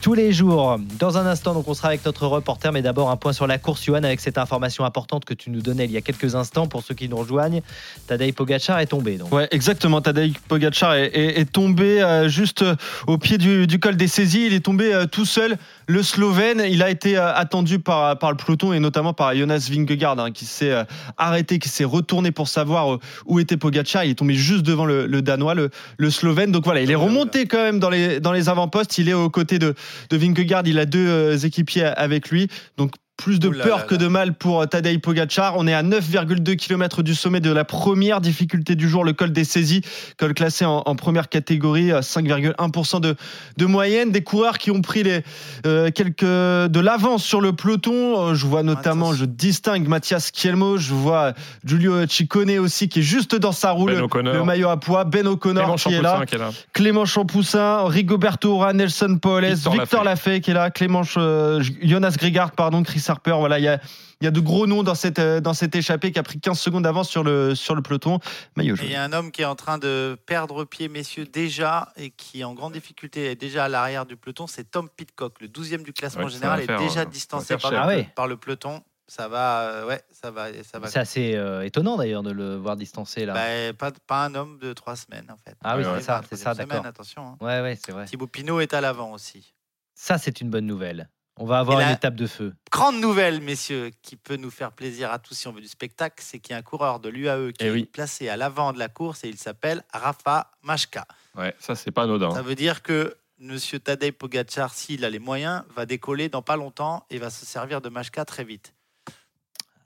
tous les jours. Dans un instant, donc, on sera avec notre reporter, mais d'abord un point sur la course, Johan, avec cette information importante que tu nous donnais il y a quelques instants pour ceux qui nous rejoignent. Tadej Pogacar est tombé. Donc. Ouais, exactement. Tadej Pogacar est, tombé juste au pied du, col des saisies. Il est tombé tout seul. Le Slovène, il a été euh, attendu par, par le peloton et notamment par Jonas Vingegaard hein, qui s'est euh, arrêté, qui s'est retourné pour savoir euh, où était Pogacar. Il est tombé juste devant le, le Danois, le, le Slovène. Donc voilà, il est remonté quand même dans les, dans les avant-postes. Il est aux côtés de, de Vingegaard. Il a deux équipiers avec lui. Donc plus de peur là que là. de mal pour euh, Tadej Pogacar. On est à 9,2 km du sommet de la première difficulté du jour, le col des saisies, col classé en, en première catégorie, à 5,1% de, de moyenne. Des coureurs qui ont pris les, euh, quelques, de l'avance sur le peloton. Euh, Je vois notamment, je distingue Mathias Kielmo, je vois Giulio Ciccone aussi qui est juste dans sa roue, Ben le, O'Connor. le maillot à poids, Ben O'Connor qui est là. Champoussin qui est là. Clément Champoussin, Rigoberto Urán, Nelson Paoles, Victor Victor, Lafay qui est là, Clément euh, Jonas Grigard, pardon, Chris Harper. Voilà, il y a, il y a de gros noms dans cette, euh, dans cette échappée qui a pris 15 secondes d'avance sur le, sur le peloton. Maillot il y a un homme qui est en train de perdre pied, messieurs, déjà, et qui est en grande difficulté, est déjà à l'arrière du peloton, c'est Tom Pitcock, le 12e du classement Ouais, général, est faire, déjà euh, distancé par. Ah ouais. par le peloton. Ça va, euh, ouais, ça va, ça va. C'est assez euh, étonnant d'ailleurs de le voir distancé là. Bah, pas, pas un homme de trois semaines, en fait. Ah oui, Ouais, c'est ça, c'est ça, d'accord. Attention. hein. Ouais, ouais, c'est vrai. Thibaut Pinot est à l'avant aussi. Ça, c'est une bonne nouvelle. On va avoir Et une étape de feu. Grande nouvelle, messieurs, qui peut nous faire plaisir à tous si on veut du spectacle, c'est qu'il y a un coureur de l'UAE qui Eh est oui. placé à l'avant de la course et il s'appelle Rafa Machka. Ouais, ça, c'est pas anodin. Ça veut dire que Monsieur Tadej Pogacar, s'il a les moyens, va décoller dans pas longtemps et va se servir de Machka très vite.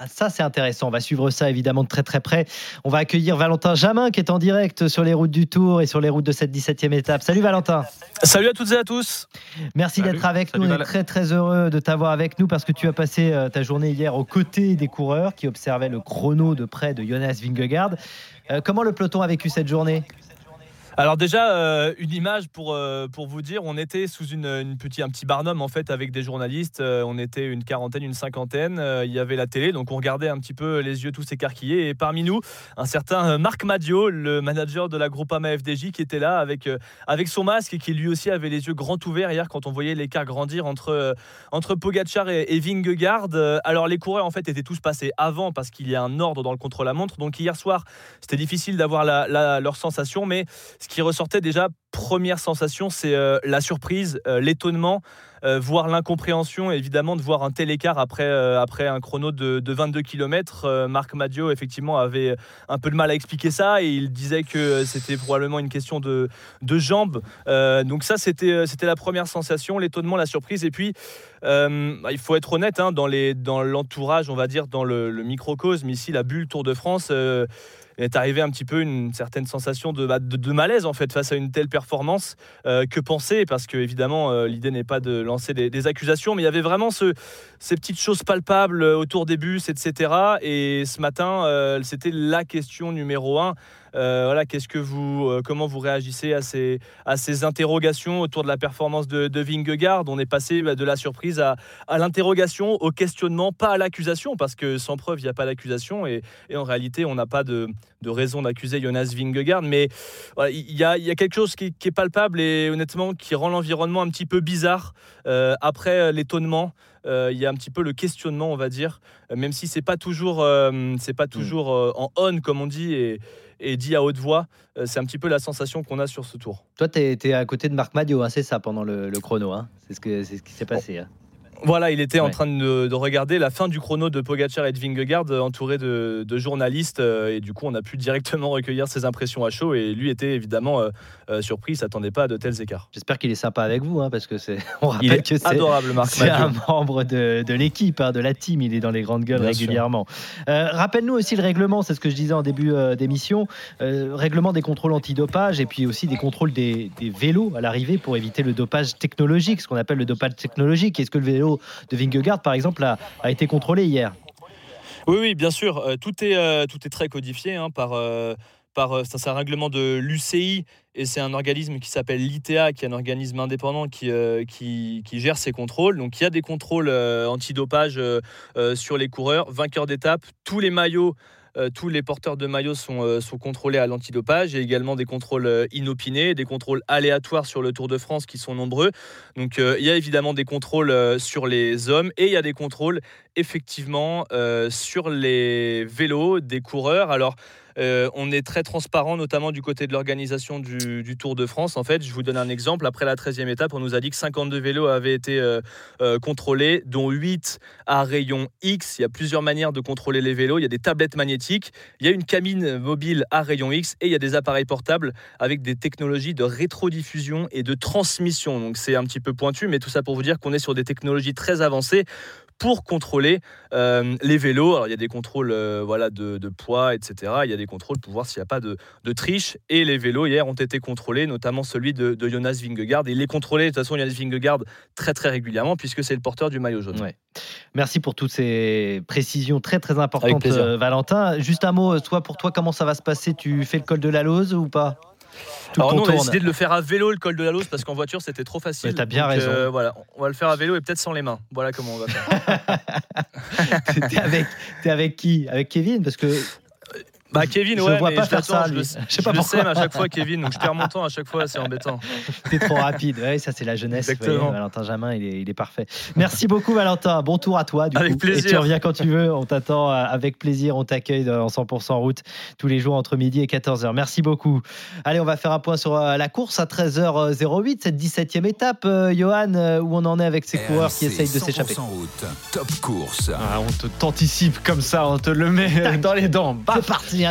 Ah, ça, c'est intéressant. On va suivre ça évidemment de très très près. On va accueillir Valentin Jamin qui est en direct sur les routes du Tour et sur les routes de cette 17e étape. Salut Valentin. Salut à toutes et à tous. Merci d'être avec Salut, nous. On est très très heureux de t'avoir avec nous parce que tu as passé euh, ta journée hier aux côtés des coureurs qui observaient le chrono de près de Jonas Vingegaard. Euh, comment le peloton a vécu cette journée? Alors déjà, euh, une image pour, euh, pour vous dire, on était sous une, une petit, un petit barnum en fait avec des journalistes, Euh, on était une quarantaine, une cinquantaine, il y avait la télé, donc on regardait un petit peu les yeux tous écarquillés et parmi nous, un certain Marc Madio, le manager de la Groupama FDJ qui était là avec, avec son masque et qui lui aussi avait les yeux grands ouverts hier quand on voyait l'écart grandir entre, entre Pogacar et, et Vingegaard. Alors les coureurs en fait étaient tous passés avant parce qu'il y a un ordre dans le contre-la-montre, donc hier soir c'était difficile d'avoir leur sensation, mais ce qui ressortait déjà, première sensation, c'est euh, la surprise, euh, l'étonnement, euh, voire l'incompréhension, évidemment, de voir un tel écart après, après un chrono de, de 22 km. Marc Madio, effectivement, avait un peu de mal à expliquer ça et il disait que c'était probablement une question de, de jambes. Donc ça, c'était c'était la première sensation, l'étonnement, la surprise. Et puis, il faut être honnête, hein, dans les- dans l'entourage, on va dire, dans le, microcosme, ici, la bulle Tour de France, est arrivé un petit peu une certaine sensation de, bah, de, malaise en fait face à une telle performance. Euh, que penser? Parce que évidemment, euh, l'idée n'est pas de lancer des, accusations, mais il y avait vraiment ce, ces petites choses palpables euh, autour des bus, etc. Et ce matin, c'était la question numéro un. Euh, voilà, qu'est-ce que vous, euh, comment vous réagissez à ces, à ces interrogations autour de la performance de, de Vingegaard? On est passé bah, de la surprise à, à l'interrogation, au questionnement, pas à l'accusation, parce que sans preuve, il n'y a pas d'accusation. Et, et en réalité, on n'a pas de, de raison d'accuser Jonas Vingegaard. Mais voilà, il y, a, il y a quelque chose qui, qui est palpable et honnêtement qui rend l'environnement un petit peu bizarre euh, après l'étonnement. euh, il y a un petit peu le questionnement, on va dire, même si c'est pas toujours, euh, c'est pas toujours euh, en on comme on dit et, et dit à haute voix. Euh, c'est un petit peu la sensation qu'on a sur ce tour. Toi, tu es, à côté de Marc Madio, hein, c'est ça, pendant le, le chrono. hein. C'est ce, que- c'est ce qui s'est passé. hein. Voilà, il était en train de, de regarder la fin du chrono de Pogacar et de Vingegaard, euh, entouré de, de journalistes, euh, et du coup, on a pu directement recueillir ses impressions à chaud. Et lui était évidemment euh, euh, surpris, il s'attendait pas à de tels écarts. J'espère qu'il est sympa avec vous, hein, parce que c'est. On rappelle Il est que c'est adorable, Marc C'est un membre de, de l'équipe, hein, de la team. Il est dans les grandes gueules Bien régulièrement. Euh, Rappelle-nous aussi le règlement, c'est ce que je disais en début d'émission. Règlement des contrôles antidopage et puis aussi des contrôles des, des vélos à l'arrivée pour éviter le dopage technologique, ce qu'on appelle le dopage technologique. Est-ce que le vélo de Vingegaard, par exemple, a, été contrôlé hier Oui, oui, bien sûr. Euh, tout, est, euh, tout est très codifié hein, par. euh, par, c'est un règlement de l'UCI et c'est un organisme qui s'appelle l'ITA, qui est un organisme indépendant qui, qui, qui gère ces contrôles. Donc il y a des contrôles euh, antidopage sur les coureurs, vainqueurs d'étape. Tous les maillots, tous les porteurs de maillots sont, euh, contrôlés à l'antidopage. A également des contrôles euh, inopinés, des contrôles aléatoires sur le Tour de France qui sont nombreux. Donc euh, il y a évidemment des contrôles euh, sur les hommes et il y a des contrôles effectivement euh, sur les vélos des coureurs. Alors euh, on est très transparent, notamment du côté de l'organisation du, Tour de France. En fait, je vous donne un exemple. Après la 13e étape, on nous a dit que 52 vélos avaient été euh, euh, contrôlés, dont 8 à rayon X. Il y a plusieurs manières de contrôler les vélos. Il y a des tablettes magnétiques, il y a une cabine mobile à rayon X et il y a des appareils portables avec des technologies de rétrodiffusion et de transmission. Donc c'est un petit peu pointu, mais tout ça pour vous dire qu'on est sur des technologies très avancées pour contrôler euh, les vélos. Alors, il y a des contrôles euh, voilà, de, de poids, etc. Il y a des contrôles pour voir s'il n'y a pas de, de triche. Et les vélos, hier, ont été contrôlés, notamment celui de, de Jonas Vingegaard. Et il est contrôlé, de toute façon, Jonas Vingegaard, très, très régulièrement, puisque c'est le porteur du maillot jaune. Ouais. Merci pour toutes ces précisions très très importantes, euh, Valentin. Juste un mot, toi, pour toi, comment ça va se passer? Tu fais le col de la Lose ou pas? Tu Alors, nous, on a décidé de le faire à vélo, le col de la Lose, parce qu'en voiture, c'était trop facile. Mais t'as bien Donc, raison. euh, voilà, on va le faire à vélo et peut-être sans les mains. Voilà comment on va faire. T'es avec, t'es avec qui? Avec Kevin? Parce que Bah Kevin, Je ouais, le vois mais pas je faire ça, je lui. le, Je sais je pas le pourquoi. sème à chaque fois, Kevin, donc je perds mon temps à chaque fois, c'est embêtant. T'es trop rapide. Ouais, ça, c'est la jeunesse. Exactement. voyez, Valentin Jamin, il est, il est parfait. Merci beaucoup, Valentin. Bon tour à toi. Du Avec coup. plaisir. Et tu reviens quand tu veux. On t'attend euh, avec plaisir. On t'accueille en 100% route tous les jours entre midi et 14h. Merci beaucoup. Allez, on va faire un point sur euh, la course à 13h08, cette 17e étape. Euh, Johan, euh, où on en est avec ces coureurs qui essayent de s'échapper 100% route. Top course. Ah, on te t'anticipe comme ça, on te le met euh, dans les dents. Baf. C'est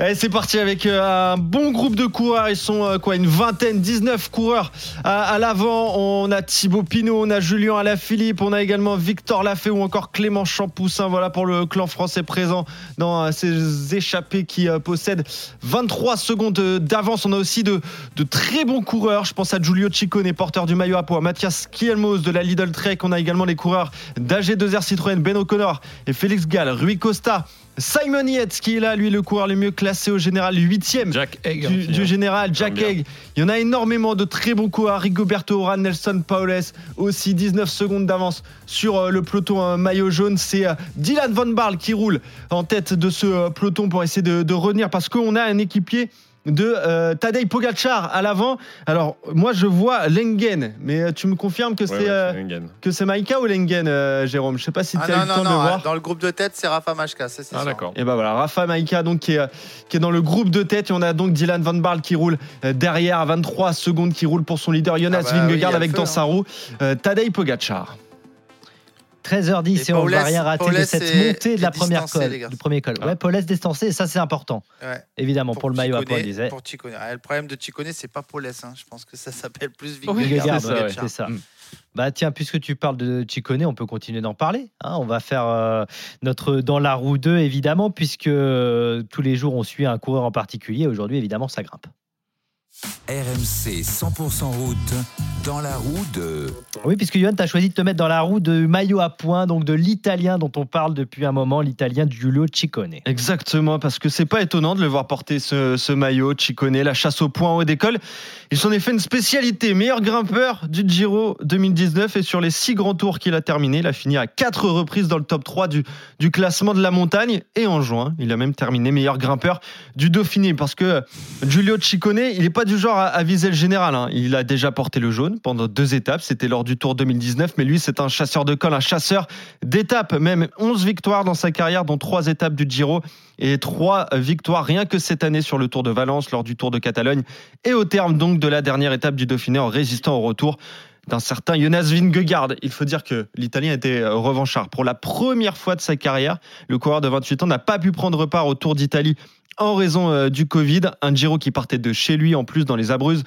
Allez, c'est parti avec euh, un bon groupe de coureurs. Ils sont euh, quoi, une vingtaine, 19 coureurs à, l'avant. On a Thibaut Pinot, on a Julien Alaphilippe, on a également Victor Lafay ou encore Clément Champoussin. Voilà pour le clan français présent dans euh, ces échappées qui possèdent 23 secondes d'avance. On a aussi de, de très bons coureurs. Je pense à Giulio Ciccone, porteur du maillot à poids, Mathias Kielmos de la Lidl Trek. On a également les coureurs d'AG2R Citroën, Ben O'Connor et Félix Gall, Rui Costa. Simon Yates qui est là, lui le coureur le mieux classé au général, 8 Jack Egg. du, du général Jack. Egg. Il y en a énormément de très bons coureurs. Rigoberto Oran, Nelson Paules aussi 19 secondes d'avance sur euh, le peloton euh, maillot jaune. C'est euh, Dylan Van Barl qui roule en tête de ce peloton pour essayer de, de revenir parce qu'on a un équipier de euh, Tadej Pogacar à l'avant. Alors moi je vois Lengen, mais euh, tu me confirmes que Ouais, c'est ouais, euh, c'est Wengen. que c'est Maïka ou Lengen, euh, Jérôme? Je sais pas si tu Ah as eu le non, temps de non, voir. dans le groupe de tête, c'est Rafa Majka, ça c'est Ah sûr. d'accord. Et ben voilà, Rafa Maïka donc qui est, qui est dans le groupe de tête. Et on a donc Dylan Van Barl qui roule derrière à 23 secondes, qui roule pour son leader Jonas Ah bah Vingegaard avec feu, dans hein. sa roue euh, Tadej Pogacar. 13h10 et, Et on ne va rien rater de cette montée de la première distancé, col, les gars. du premier col. Ah. Ouais, Paulès distancé, et ça c'est important, Ouais. évidemment, pour, le maillot à poids, disait. Pour. Ah, le problème de Ciccone, c'est pas Paulès. Hein. Je pense que ça s'appelle plus Oui, Vingegaard, Vingegaard. c'est ça, ouais, ouais. c'est ça. Mm. Bah tiens, puisque tu parles de Chicone, on peut continuer d'en parler. hein. on va faire euh, notre dans la roue 2 évidemment, puisque euh, tous les jours on suit un coureur en particulier. Aujourd'hui, évidemment, ça grimpe. RMC 100% route dans la roue de. Oui, puisque Yohan, tu as choisi de te mettre dans la roue de maillot à points, donc de l'italien dont on parle depuis un moment, l'italien Giulio Ciccone. Exactement, parce que c'est pas étonnant de le voir porter ce, ce maillot, Ciccone, la chasse au point en haut d'école. Il s'en est fait une spécialité, meilleur grimpeur du Giro 2019 et sur les six grands tours qu'il a terminé, il a fini à quatre reprises dans le top 3 du, du classement de la montagne et en juin, il a même terminé meilleur grimpeur du Dauphiné parce que Giulio Ciccone, il n'est pas du genre à, viser le général, hein. il a déjà porté le jaune pendant deux étapes, c'était lors du Tour 2019, mais lui c'est un chasseur de col, un chasseur d'étapes, même 11 victoires dans sa carrière, dont trois étapes du Giro et trois victoires rien que cette année sur le Tour de Valence, lors du Tour de Catalogne et au terme donc de la dernière étape du Dauphiné en résistant au retour d'un certain Jonas Vingegaard. Il faut dire que l'Italien était revanchard. Pour la première fois de sa carrière, le coureur de 28 ans n'a pas pu prendre part au Tour d'Italie en raison euh, du Covid. Un Giro qui partait de chez lui en plus dans les Abruzzes.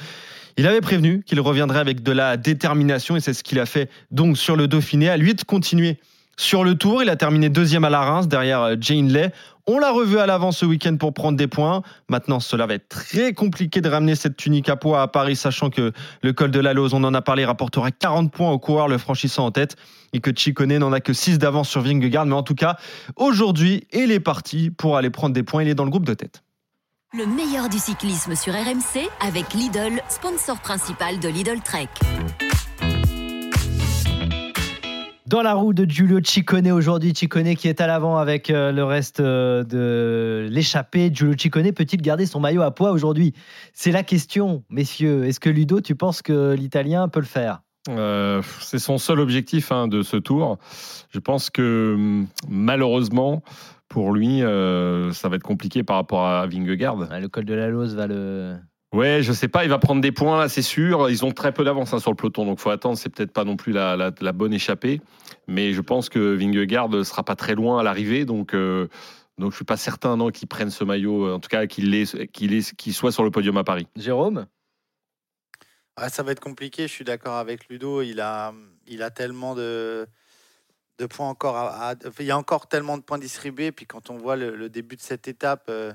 Il avait prévenu qu'il reviendrait avec de la détermination et c'est ce qu'il a fait donc sur le Dauphiné. À lui de continuer sur le Tour. Il a terminé deuxième à la Reims derrière euh, Jane Lay. On l'a revu à l'avant ce week-end pour prendre des points. Maintenant, cela va être très compliqué de ramener cette tunique à poids à Paris, sachant que le col de la Lose, on en a parlé, rapportera 40 points au coureur le franchissant en tête et que Chicone n'en a que 6 d'avance sur Vingegaard. Mais en tout cas, aujourd'hui, il est parti pour aller prendre des points. Il est dans le groupe de tête. Le meilleur du cyclisme sur RMC avec Lidl, sponsor principal de Lidl Trek. Dans la roue de Giulio Ciccone aujourd'hui, Ciccone qui est à l'avant avec euh, le reste euh, de l'échappée. Giulio Ciccone peut-il garder son maillot à poids aujourd'hui? C'est la question, messieurs. Est-ce que Ludo, tu penses que l'Italien peut le faire? Euh, c'est son seul objectif hein, de ce tour. Je pense que hum, malheureusement, pour lui, euh, ça va être compliqué par rapport à Vingegaard. Le col de la Lose va le. Ouais, je sais pas, il va prendre des points là, c'est sûr. Ils ont très peu d'avance hein, sur le peloton, donc faut attendre. C'est peut-être pas non plus la, la- la bonne échappée, mais je pense que Vingegaard sera pas très loin à l'arrivée, donc euh, donc je suis pas certain non qu'il prenne ce maillot, en tout cas qu'il soit sur le podium à Paris. Jérôme? Ouais, ça va être compliqué, je suis d'accord avec Ludo. Il a, il a tellement de, de points encore. À, à- il y a encore tellement de points distribués. Puis quand on voit le, le début de cette étape euh,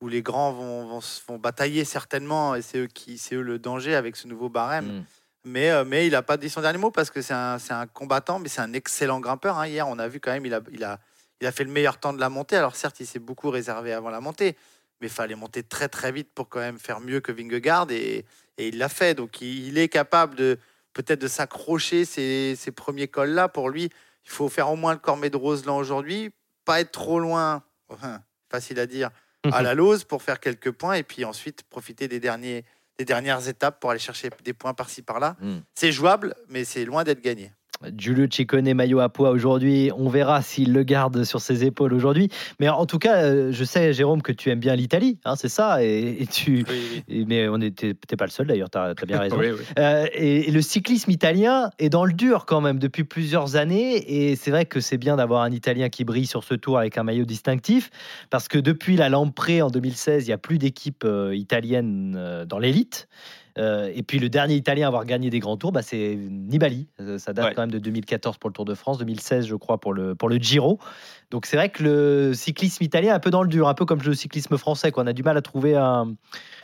où les grands vont, vont, batailler certainement, et c'est eux, qui, eux le danger avec ce nouveau barème. Mais, euh, mais il n'a pas dit son dernier mot parce que c'est un, un combattant, mais c'est un excellent grimpeur. hein. Hier, on a vu quand même, il a, il, a, il a fait le meilleur temps de la montée. Alors certes, il s'est beaucoup réservé avant la montée, mais il fallait monter très très vite pour quand même faire mieux que Vingegaard et, et il l'a fait. Donc il, il est capable de peut-être de s'accrocher ces, ces premiers cols là. Pour lui, il faut faire au moins le Cormet de Roseland aujourd'hui, pas être trop loin, enfin, facile à dire, à la Lose pour faire quelques points et puis ensuite profiter des derniers des dernières étapes pour aller chercher des points par-ci par-là. Mm. C'est jouable, mais c'est loin d'être gagné. Giulio Ciccone, maillot à poids aujourd'hui. On verra s'il le garde sur ses épaules aujourd'hui. Mais en tout cas, euh, je sais, Jérôme, que tu aimes bien l'Italie, hein, c'est ça. Et, et tu, et- mais on était, t'es pas le seul d'ailleurs, tu as, bien raison. Oui, oui. Euh, et, et le cyclisme italien est dans le dur quand même depuis plusieurs années. Et c'est vrai que c'est bien d'avoir un Italien qui brille sur ce tour avec un maillot distinctif. Parce que depuis la Lampré en 2016, il n'y a plus d'équipe euh, italienne euh, dans l'élite. Euh, et puis le dernier Italien à avoir gagné des grands tours, bah, c'est Nibali. Euh, ça date Ouais. quand même de 2014 pour le Tour de France, 2016 je crois pour le, pour le Giro. Donc c'est vrai que le cyclisme italien est un peu dans le dur, un peu comme le cyclisme français, qu'on a du mal à trouver un,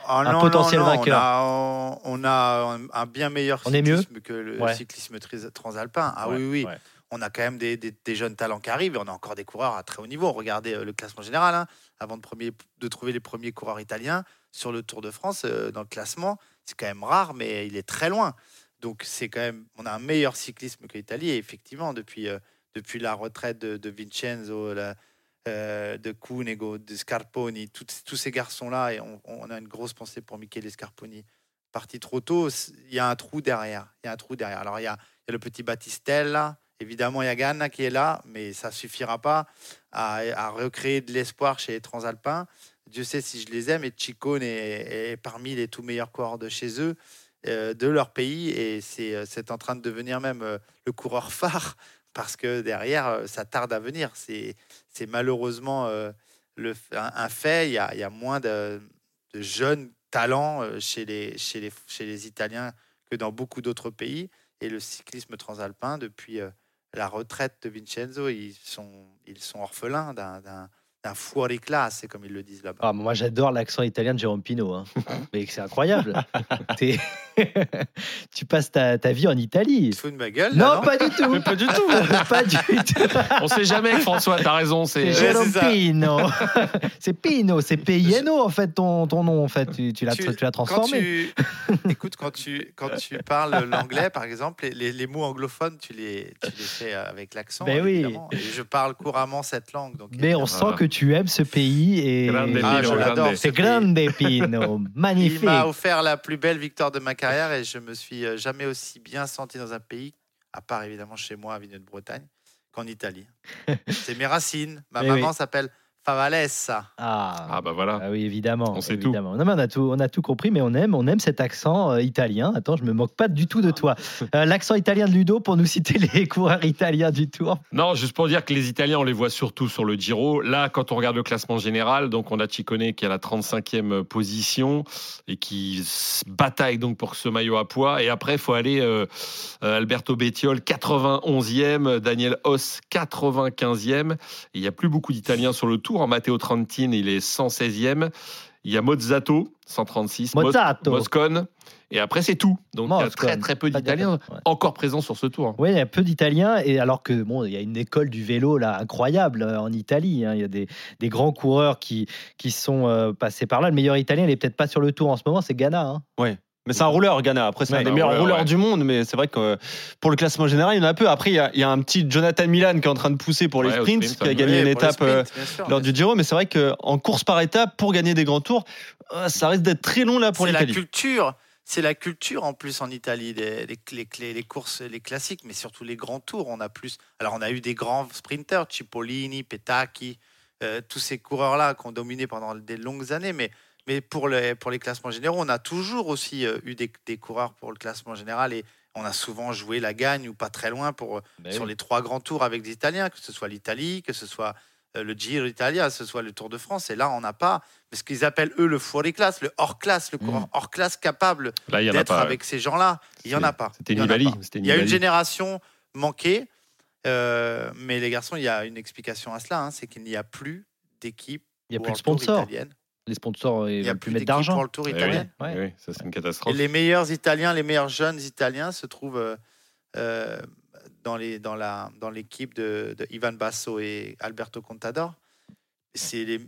Ah un non, potentiel non, non, vainqueur. On a, on a un, bien meilleur On est mieux cyclisme que le Ouais. cyclisme transalpin. Ah Ouais, oui, oui. On a quand même des, des- des jeunes talents qui arrivent et on a encore des coureurs à très haut niveau. Regardez euh, le classement général. hein. Avant de, premier, de trouver les premiers coureurs italiens sur le Tour de France, euh, dans le classement, c'est quand même rare, mais il est très loin. Donc c'est quand même, on a un meilleur cyclisme que l'Italie. Effectivement, depuis, euh, depuis la retraite de, Vincenzo, euh, de Cunego, de Scarponi, tous ces garçons-là, et on, a une grosse pensée pour Michele Scarponi, parti trop tôt, il y a un trou derrière. Il y a un trou derrière. Alors il y a, le petit Battistella, évidemment il y a Ganna qui est là, mais ça suffira pas à recréer de l'espoir chez les Transalpins. Dieu sait si je les aime, et Ciccone est, parmi les tout meilleurs coureurs de chez eux, euh, de leur pays, et c'est euh, c'est en train de devenir même euh, le coureur phare, parce que derrière, ça tarde à venir. C'est malheureusement le, un, fait. Il y a, il y a moins de, jeunes talents chez les, chez, les, chez les Italiens que dans beaucoup d'autres pays. Et le cyclisme transalpin, depuis la retraite de Vincenzo, ils sont, ils sont orphelins d'un un fuori classe, c'est comme ils le disent là-bas. Ah, moi, j'adore l'accent italien de Jérôme Pino. hein. Mais c'est incroyable. Tu passes ta, ta vie en Italie. Tu te fous de ma gueule Non, là, pas du tout. pas du tout. pas du tout. On sait jamais, François, t'as raison. C'est Jérôme. Pino. c'est Pino, c'est P-I-N-O en fait ton, ton nom en fait. Tu, tu l'as Tu- tu l'as quand transformé. tu, écoute, quand tu, quand tu parles l'anglais, par exemple, les, les mots anglophones, tu les, tu les fais avec l'accent. Ben oui. Et je parle couramment cette langue. Donc, Mais on sent que tu aimes ce pays et Grande Ah, Pino, je l'adore. c'est grande Pino, Il magnifique. m'a offert la plus belle victoire de ma carrière et je me suis euh, jamais aussi bien senti dans un pays, à part évidemment chez moi à Vigneux de Bretagne, qu'en Italie. C'est mes racines. Ma Mais maman oui. s'appelle Favalessa. Ah. Ah bah voilà. Ah oui, évidemment. On sait tout. Non, mais on, a tout, on a tout compris, mais on aime, on aime cet accent euh, italien. Attends, je me moque pas du tout de toi. Euh, L'accent italien de Ludo pour nous citer les coureurs italiens du Tour. Non, juste pour dire que les Italiens, on les voit surtout sur le Giro. Là, quand on regarde le classement général, donc on a Ciccone qui est à la 35e position et qui se bataille donc pour ce maillot à poids. Et après, il faut aller euh, Alberto Bettiol 91e, Daniel Hoss 95e. Il n'y a plus beaucoup d'Italiens sur le Tour. En Matteo Trentin, il est 116e. Il y a Mozzato 136, Mos- Mozzato. Moscone. Et après, c'est tout. Donc, il y a très très peu d'Italiens ouais. encore présents sur ce tour. Oui, il y a peu d'Italiens, et alors que bon, il y a une école du vélo là incroyable euh, en Italie. hein. Il y a des, des grands coureurs qui, qui sont euh, passés par là. Le meilleur Italien, il est peut-être pas sur le Tour en ce moment, c'est Ghana. hein. Ouais. Mais c'est un rouleur, Ghana. Après, c'est Ouais, un des meilleurs rouleur, rouleurs ouais. du monde. Mais c'est vrai que euh, pour le classement général, il y en a peu. Après, il y a, il y a un petit Jonathan Milan qui est en train de pousser pour les Ouais, sprints, sprint, qui a gagné une les étape euh, sûr, lors du Giro. Mais c'est vrai qu'en course par étape, pour gagner des grands tours, euh, ça risque d'être très long là pour C'est la culture. C'est la culture en plus en Italie, les, les, les- les- les courses, les classiques, mais surtout les grands tours. On a plus. Alors on a eu des grands sprinters, Cipollini, Petacchi, euh, tous ces coureurs-là qui ont dominé pendant des longues années. Mais, mais pour, les, pour les classements généraux, on a toujours aussi euh, eu des, des coureurs pour le classement général et on a souvent joué la gagne ou pas très loin pour, sur les trois grands tours avec des Italiens, que ce soit l'Italie, que ce soit euh, le Giro d'Italia, que ce soit le Tour de France. Et là, on n'a pas ce qu'ils appellent eux le fuori classe, le hors classe, le coureur hors classe capable d'être avec ces gens-là. Il y en a pas. C'était Il y a Nibali. pas. C'était Il y a une génération manquée, euh, mais les garçons, il y a une explication à cela, hein, c'est qu'il n'y a plus d'équipe. Il n'y a plus de sponsors. italienne. Les sponsors, n'y a veulent plus plus mettre d'argent. pour le Tour Eh oui, italien. Ouais. eh oui, ça c'est une Et catastrophe. les meilleurs Italiens, les meilleurs jeunes Italiens se trouvent euh, euh, dans les dans la dans l'équipe de, de Ivan Basso et Alberto Contador. C'est les,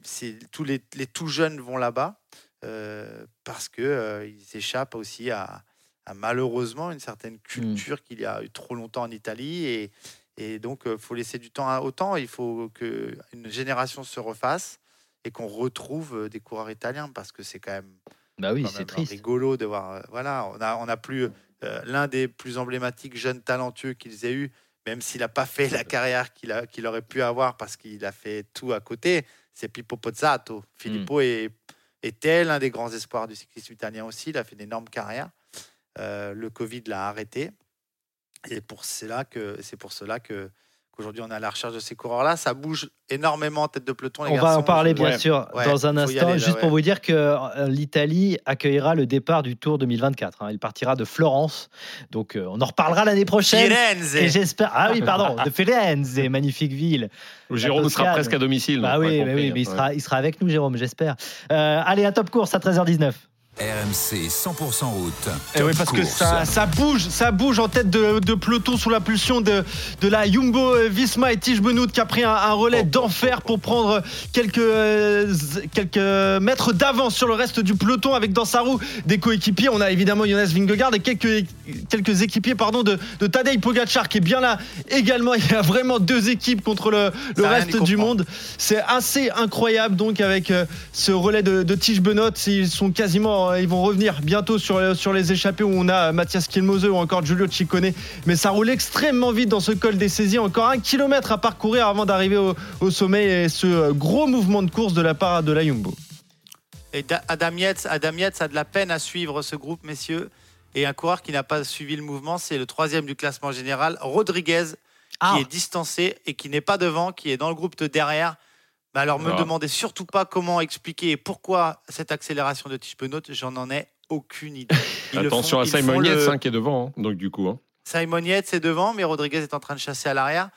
tous les, les tout jeunes vont là-bas euh, parce que euh, ils échappent aussi à, à malheureusement une certaine culture qu'il y a eu trop longtemps en Italie et et donc il faut laisser du temps à- au temps. Il faut que une génération se refasse et qu'on retrouve euh, des coureurs italiens parce que c'est quand même Bah oui, c'est triste. rigolo de voir. euh, voilà, on a, on a plus euh, l'un des plus emblématiques jeunes talentueux qu'ils aient eu, même s'il n'a pas fait la carrière qu'il a- qu'il aurait pu avoir parce qu'il a fait tout à côté. C'est Pippo Pozzato. Filippo est, était l'un des grands espoirs du cyclisme italien aussi. Il a fait d'énormes carrières. Euh, le Covid l'a arrêté. Et pour cela que c'est pour cela que qu'aujourd'hui on est à la recherche de ces coureurs-là. Ça bouge énormément en tête de peloton. Les On va en parler bien Ouais. sûr Ouais, dans un instant. aller, là, juste ouais. pour vous dire que euh, l'Italie accueillera le départ du Tour 2024. hein. Il partira de Florence. Donc euh, on en reparlera l'année prochaine. Firenze. Et j'espère. Ah oui, pardon, de Firenze, magnifique ville. Où Jérôme sera presque à domicile. Bah oui, compris, oui, mais il, hein. sera, il sera avec nous, Jérôme, j'espère. Euh, allez, à top course à 13h19. RMC 100% route. Eh oui, parce que ça, ça bouge, ça bouge en tête de, de peloton sous la pulsion de, de la Jumbo Visma et Tige Benoît qui a pris un, un relais d'enfer pour prendre quelques, euh, quelques mètres d'avance sur le reste du peloton avec dans sa roue des coéquipiers. On a évidemment Jonas Vingegaard et quelques, quelques équipiers pardon, de, de Tadej Pogacar qui est bien là également. Il y a vraiment deux équipes contre le, reste du monde. C'est assez incroyable donc avec euh, ce relais de, de Tige Benoît. Ils sont quasiment, euh, ils vont revenir bientôt sur, euh, sur les échappées où on a Mathias Kilmose ou encore Giulio Ciccone. Mais ça roule extrêmement vite dans ce col des saisies. Encore un kilomètre à parcourir avant d'arriver au, au sommet et ce euh, gros mouvement de course de la part de la Jumbo. Et Da- Adam Yates, Adam Yates a de la peine à suivre ce groupe, messieurs. Et un coureur qui n'a pas suivi le mouvement, c'est le troisième du classement général, Rodriguez, qui est distancé et qui n'est pas devant, qui est dans le groupe de derrière. Mais alors, me Ah. demandez surtout pas comment expliquer et pourquoi cette accélération de Tige Benoît, j'en en ai aucune idée. Le Attention font- à Simon le- Yates hein, qui est devant, hein, donc du coup. hein. Simon Yates est devant, mais Rodriguez est en train de chasser à l'arrière.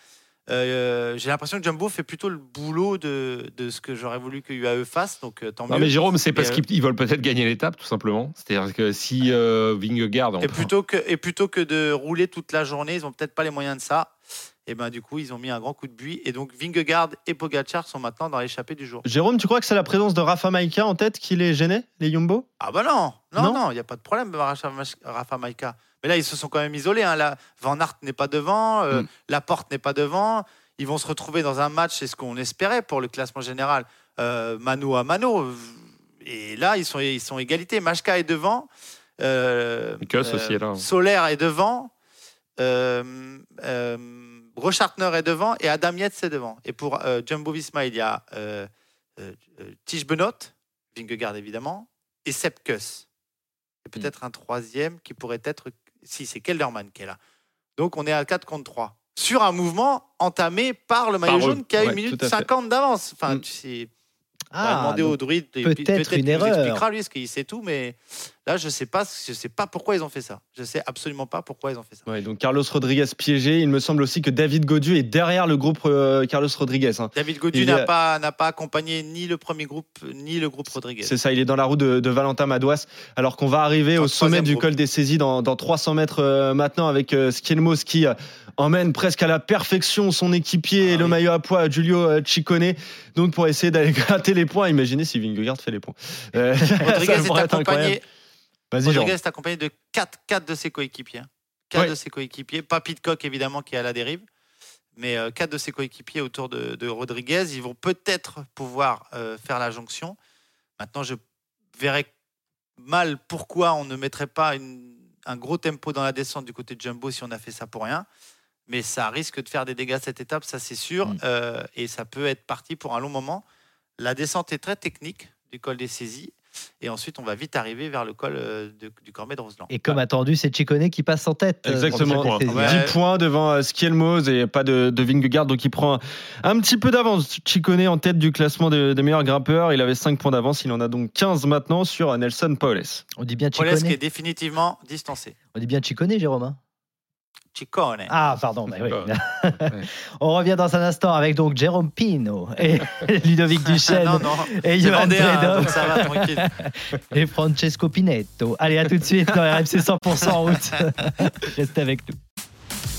Euh, J'ai l'impression que Jumbo fait plutôt le boulot de, de ce que j'aurais voulu que UAE fasse, donc euh, tant Non mieux. mais Jérôme, c'est parce euh, qu'ils ils veulent peut-être gagner l'étape, tout simplement. C'est-à-dire que si euh, Vingegaard... Et plutôt, que, et plutôt que de rouler toute la journée, ils n'ont peut-être pas les moyens de ça. Et ben du coup, ils ont mis un grand coup de buis. Et donc Vingegaard et Pogacar sont maintenant dans l'échappée du jour. Jérôme, tu crois que c'est la présence de Rafa Maïka en tête qui les gênait, les Jumbo Ah bah non, non, Non il n'y a pas de problème, Rafa, Maïka. Mais là, ils se sont quand même isolés. Hein. Là, Van Aert n'est pas devant, euh, Mm. Laporte n'est pas devant. Ils vont se retrouver dans un match, c'est ce qu'on espérait pour le classement général, euh, mano à mano. Et là, ils sont, ils sont égalité. Machka est devant. Euh, aussi est là. Solaire est devant. Euh, euh, Rochartner est devant et Adam Yates est devant. Et pour euh, Jumbo Visma, il y a euh, euh, euh, Tige Benot, Vingegaard évidemment, et Sepp Kuss. Et peut-être un troisième qui pourrait être. Si, c'est Kelderman qui est là. Donc on est à 4 contre 3. Sur un mouvement entamé par le maillot Par jaune qui a ouais, une minute tout à fait. 50 d'avance. Enfin, Mm. tu sais. Ah, on va demander au druide. peut-être puis une qu'il nous erreur. expliquera lui, parce qu'il sait tout. Mais là, je sais pas, je sais pas pourquoi ils ont fait ça. Je sais absolument pas pourquoi ils ont fait ça. Ouais, donc Carlos Rodriguez piégé. Il me semble aussi que David Gaudu est derrière le groupe euh, Carlos Rodriguez. hein. David Godu n'a est- pas, n'a pas accompagné ni le premier groupe, ni le groupe Rodriguez. C'est ça, il est dans la roue de, de Valentin Madouas, alors qu'on va arriver au sommet du groupe. col des saisies dans, dans 300 mètres euh, maintenant avec euh, Skelmos qui euh, emmène presque à la perfection son équipier et le maillot à poids Giulio Ciccone. Donc pour essayer d'aller gratter les points, imaginez si Vingegaard fait les points. Rodriguez est accompagné, incroyable. Rodriguez est accompagné de 4, quatre de ses coéquipiers. 4 Ouais. de ses coéquipiers. Pas Pitcock, évidemment, qui est à la dérive. Mais 4 de ses coéquipiers autour de, de Rodriguez. Ils vont peut-être pouvoir euh, faire la jonction. Maintenant, je verrais mal pourquoi on ne mettrait pas une- un gros tempo dans la descente du côté de Jumbo si on a fait ça pour rien. Mais ça risque de faire des dégâts cette étape, ça c'est sûr. Euh, et ça peut être parti pour un long moment. La descente est très technique du col des saisies. Et ensuite, on va vite arriver vers le col euh, de- du Cormet de Roseland. Et comme attendu, c'est Ciccone qui passe en tête. euh, Exactement. cette 10 saison. points devant euh, Skelmos et pas de, de Vingegaard, donc il prend un, un petit peu d'avance. Ciccone en tête du classement des, des meilleurs grimpeurs. Il avait 5 points d'avance, il en a donc 15 maintenant sur Nelson Paules. On dit bien Paulès qui Ciccone. est définitivement distancé. On dit bien Ciccone, Jérôme. hein Ciccone. Ah, pardon. bah oui. On revient dans un instant avec donc Jérôme Pino et Ludovic Duchesne Non, non, et Johan tranquille. et Francesco Pinetto. Allez, à tout de suite dans RMC 100% en route. Restez avec nous.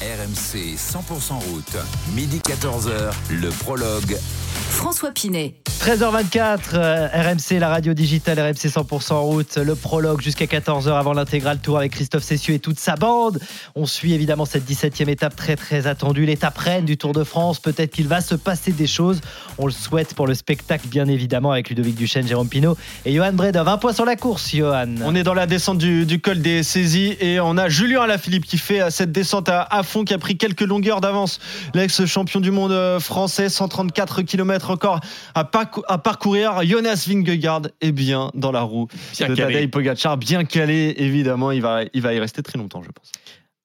RMC 100% route. Midi 14h, le prologue. François Pinet. 13h24, euh, RMC, la radio digitale, RMC 100% en route, le prologue jusqu'à 14h avant l'intégral tour avec Christophe Cessieux et toute sa bande. On suit évidemment cette 17e étape très très attendue, l'étape reine du Tour de France. Peut-être qu'il va se passer des choses. On le souhaite pour le spectacle, bien évidemment, avec Ludovic Duchesne, Jérôme Pinault et Johan Bredov. Un point sur la course, Johan. On est dans la descente du, du col des saisies et on a Julien Alaphilippe qui fait euh, cette descente à, à fond, qui a pris quelques longueurs d'avance. L'ex-champion du monde euh, français, 134 km encore à, parcou- à parcourir. Jonas Vingegaard est bien dans la roue Bien de. Tadej Pogacar, bien calé évidemment. Il va, il va y rester très longtemps, je pense.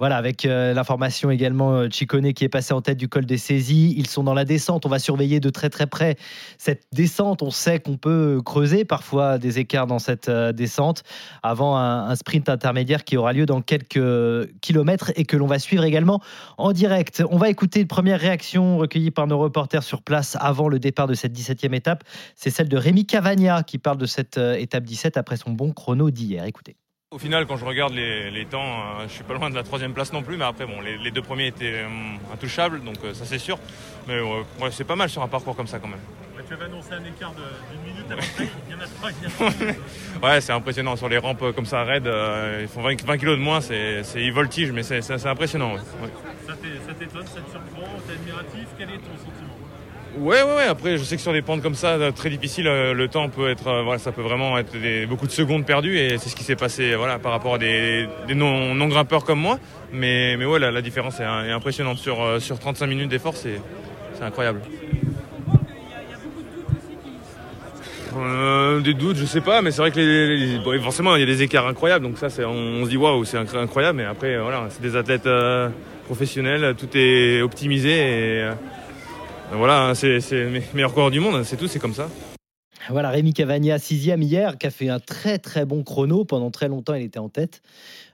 Voilà, avec euh, l'information également euh, Ciccone qui est passé en tête du col des saisies. Ils sont dans la descente. On va surveiller de très très près cette descente. On sait qu'on peut creuser parfois des écarts dans cette euh, descente avant un, sprint intermédiaire qui aura lieu dans quelques euh, kilomètres et que l'on va suivre également en direct. On va écouter une première réaction recueillie par nos reporters sur place avant le départ de cette 17e étape. C'est celle de Rémi Cavagna qui parle de cette euh, étape 17 après son bon chrono d'hier. Écoutez. Au final, quand je regarde les, les temps, euh, je suis pas loin de la troisième place non plus, mais après, bon, les, les deux premiers étaient euh, intouchables, donc euh, ça c'est sûr. Mais ouais, c'est pas mal sur un parcours comme ça quand même. Tu avais annoncé un écart d'une minute à peu. Il y en a trois Ouais, c'est impressionnant sur les rampes euh, comme ça raides. euh, ils font 20, 20 kilos de moins, c'est c'est- ils voltigent, mais c'est impressionnant. ouais. Ça t'étonne, ça te surprend, t'es admiratif? Quel est ton sentiment? Ouais, ouais, ouais. Après, je sais que sur des pentes comme ça, euh, très difficiles, euh, le temps peut être, euh, voilà, ça peut vraiment être des- beaucoup de secondes perdues, et c'est ce qui s'est passé, voilà, par rapport à des, non, grimpeurs comme moi. Mais, mais ouais, la, différence est, impressionnante sur sur 35 minutes d'effort, c'est c'est incroyable. Euh, des doutes, je sais pas, mais c'est vrai que forcément il y a des écarts incroyables, donc ça c'est, on se dit waouh, c'est incro- incroyable, mais après voilà, c'est des athlètes professionnels, tout est optimisé et voilà, c'est, c'est les meilleurs coureurs du monde, c'est tout, c'est comme ça. Voilà, Rémi Cavagna, sixième hier, qui a fait un très très bon chrono. Pendant très longtemps, il était en tête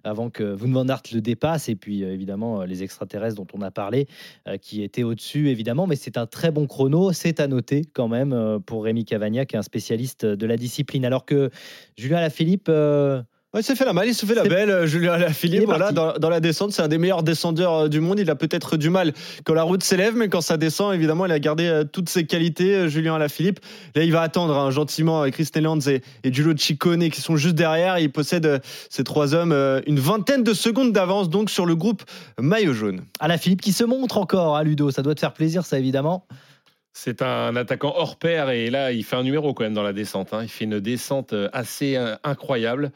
avant que Aert le dépasse. Et puis euh, évidemment, euh, les extraterrestres dont on a parlé, euh, qui étaient au-dessus évidemment. Mais c'est un très bon chrono. C'est à noter quand même pour Rémi Cavagna, qui est un spécialiste de la discipline. Alors que Julien Alaphilippe. euh, Ouais, il s'est fait la mal, il se fait la belle, euh, Julien Alaphilippe. Voilà, dans, dans la descente, c'est un des meilleurs descendeurs euh, du monde. Il a peut-être du mal quand la route s'élève, mais quand ça descend, évidemment, il a gardé euh, toutes ses qualités, Julien Alaphilippe. Là, il va attendre hein, gentiment avec Christian Lanz et, et Giulio Ciccone qui sont juste derrière. Il possède, euh, ces trois hommes, euh, une vingtaine de secondes d'avance donc sur le groupe maillot jaune. Alaphilippe qui se montre encore à Ludo. Ça doit te faire plaisir, ça évidemment. C'est un attaquant hors pair et là, il fait un numéro quand même dans la descente. hein. Il fait une descente assez incroyable,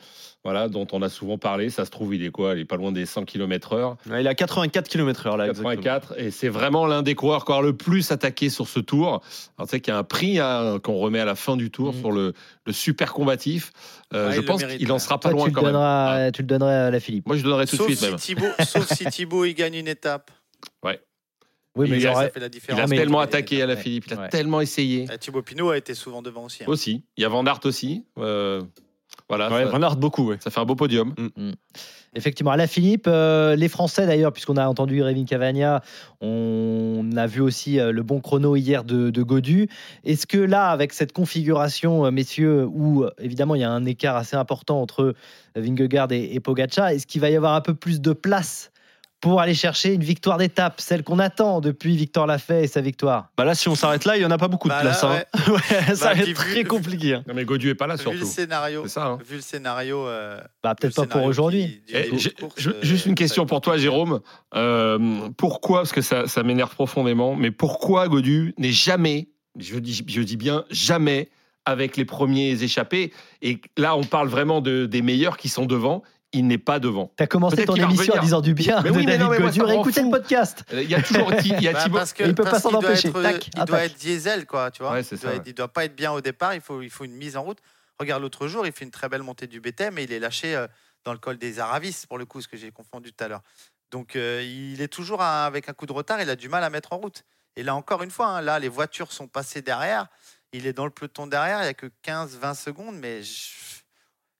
voilà, dont on a souvent parlé. Ça se trouve, il est quoi? Il est pas loin des 100 km/h. Ouais, il a 84 km/h là. 84 et c'est vraiment l'un des coureurs qui aura le plus attaqué sur ce tour. Alors, tu sais qu'il y a un prix hein, qu'on remet à la fin du tour sur le, le super combatif. Euh, Ouais, je il le pense qu'il en sera pas Toi, loin tu, le quand même. donneras, tu le donnerais à Alaphilippe. Moi, je donnerais tout Sauf de suite si, même. Thibaut, sauf si Thibaut il gagne une étape. Ouais. Oui, mais il, il a, fait la il différence. a Mais- tellement attaqué à la Philippe, il a Ouais. tellement essayé. Thibaut Pinot a été souvent devant aussi. hein. Aussi. Il y a Van Aert aussi. Euh, voilà. Ouais, ça, Van Aert beaucoup, ouais. ça fait un beau podium. Effectivement, à la Philippe, euh, les Français d'ailleurs, puisqu'on a entendu Rémi Cavagna, on a vu aussi euh, le bon chrono hier de, de Godu. Est-ce que là, avec cette configuration, euh, messieurs, où évidemment il y a un écart assez important entre Vingegaard et, et Pogacar, est-ce qu'il va y avoir un peu plus de place pour aller chercher une victoire d'étape, celle qu'on attend depuis Victor Lafay et sa victoire Bah là, si on s'arrête là, il y en a pas beaucoup de Bah place. là, hein. Ouais, ça Bah, va être vu- très compliqué. hein. Non, mais Godieu est pas là Vu le surtout. scénario, ça. hein. vu le scénario. euh, Bah, peut-être le pas pour scénario aujourd'hui. Eh, euh, juste une question pour toi. Jérôme. Euh, pourquoi, parce que ça, ça m'énerve profondément, mais pourquoi Godu n'est jamais, je dis, je dis bien jamais, avec les premiers échappés? Et là, on parle vraiment de, des meilleurs qui sont devant. Il n'est pas devant. T'as commencé ton émission en disant du bien Mais de oui, mais David non, mais moi, Godu. ça me rend Écoutez le podcast. Il y a toujours il y a Bah, parce que, Il peut pas s'en empêcher. être- Tac, il doit être diesel, quoi, tu vois. Ouais, il, doit ça, être- il doit pas être bien au départ. Il faut, il faut une mise en route. Regarde l'autre jour, il fait une très belle montée du BTM, mais il est lâché euh, dans le col des Aravis pour le coup, ce que j'ai confondu tout à l'heure. Donc euh, il est toujours à- avec un coup de retard. Il a du mal à mettre en route. Et là encore une fois, hein, là les voitures sont passées derrière. Il est dans le peloton derrière. Il y a que 15-20 secondes, mais je-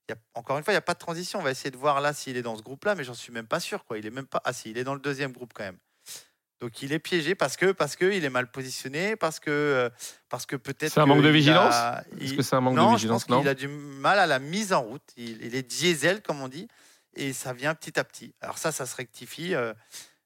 y a- encore une fois, il n'y a pas de transition. On va essayer de voir là s'il est dans ce groupe-là, mais j'en suis même pas sûr. Quoi. Il est même pas. Ah si, il est dans le deuxième groupe quand même. Donc il est piégé parce que parce que il est mal positionné, parce que euh, parce que peut-être. C'est un manque de vigilance Est-ce il- que c'est un manque de non, vigilance pense qu'il a du mal à la mise en route. Il, il est diesel comme on dit, et ça vient petit à petit. Alors ça, ça se rectifie euh,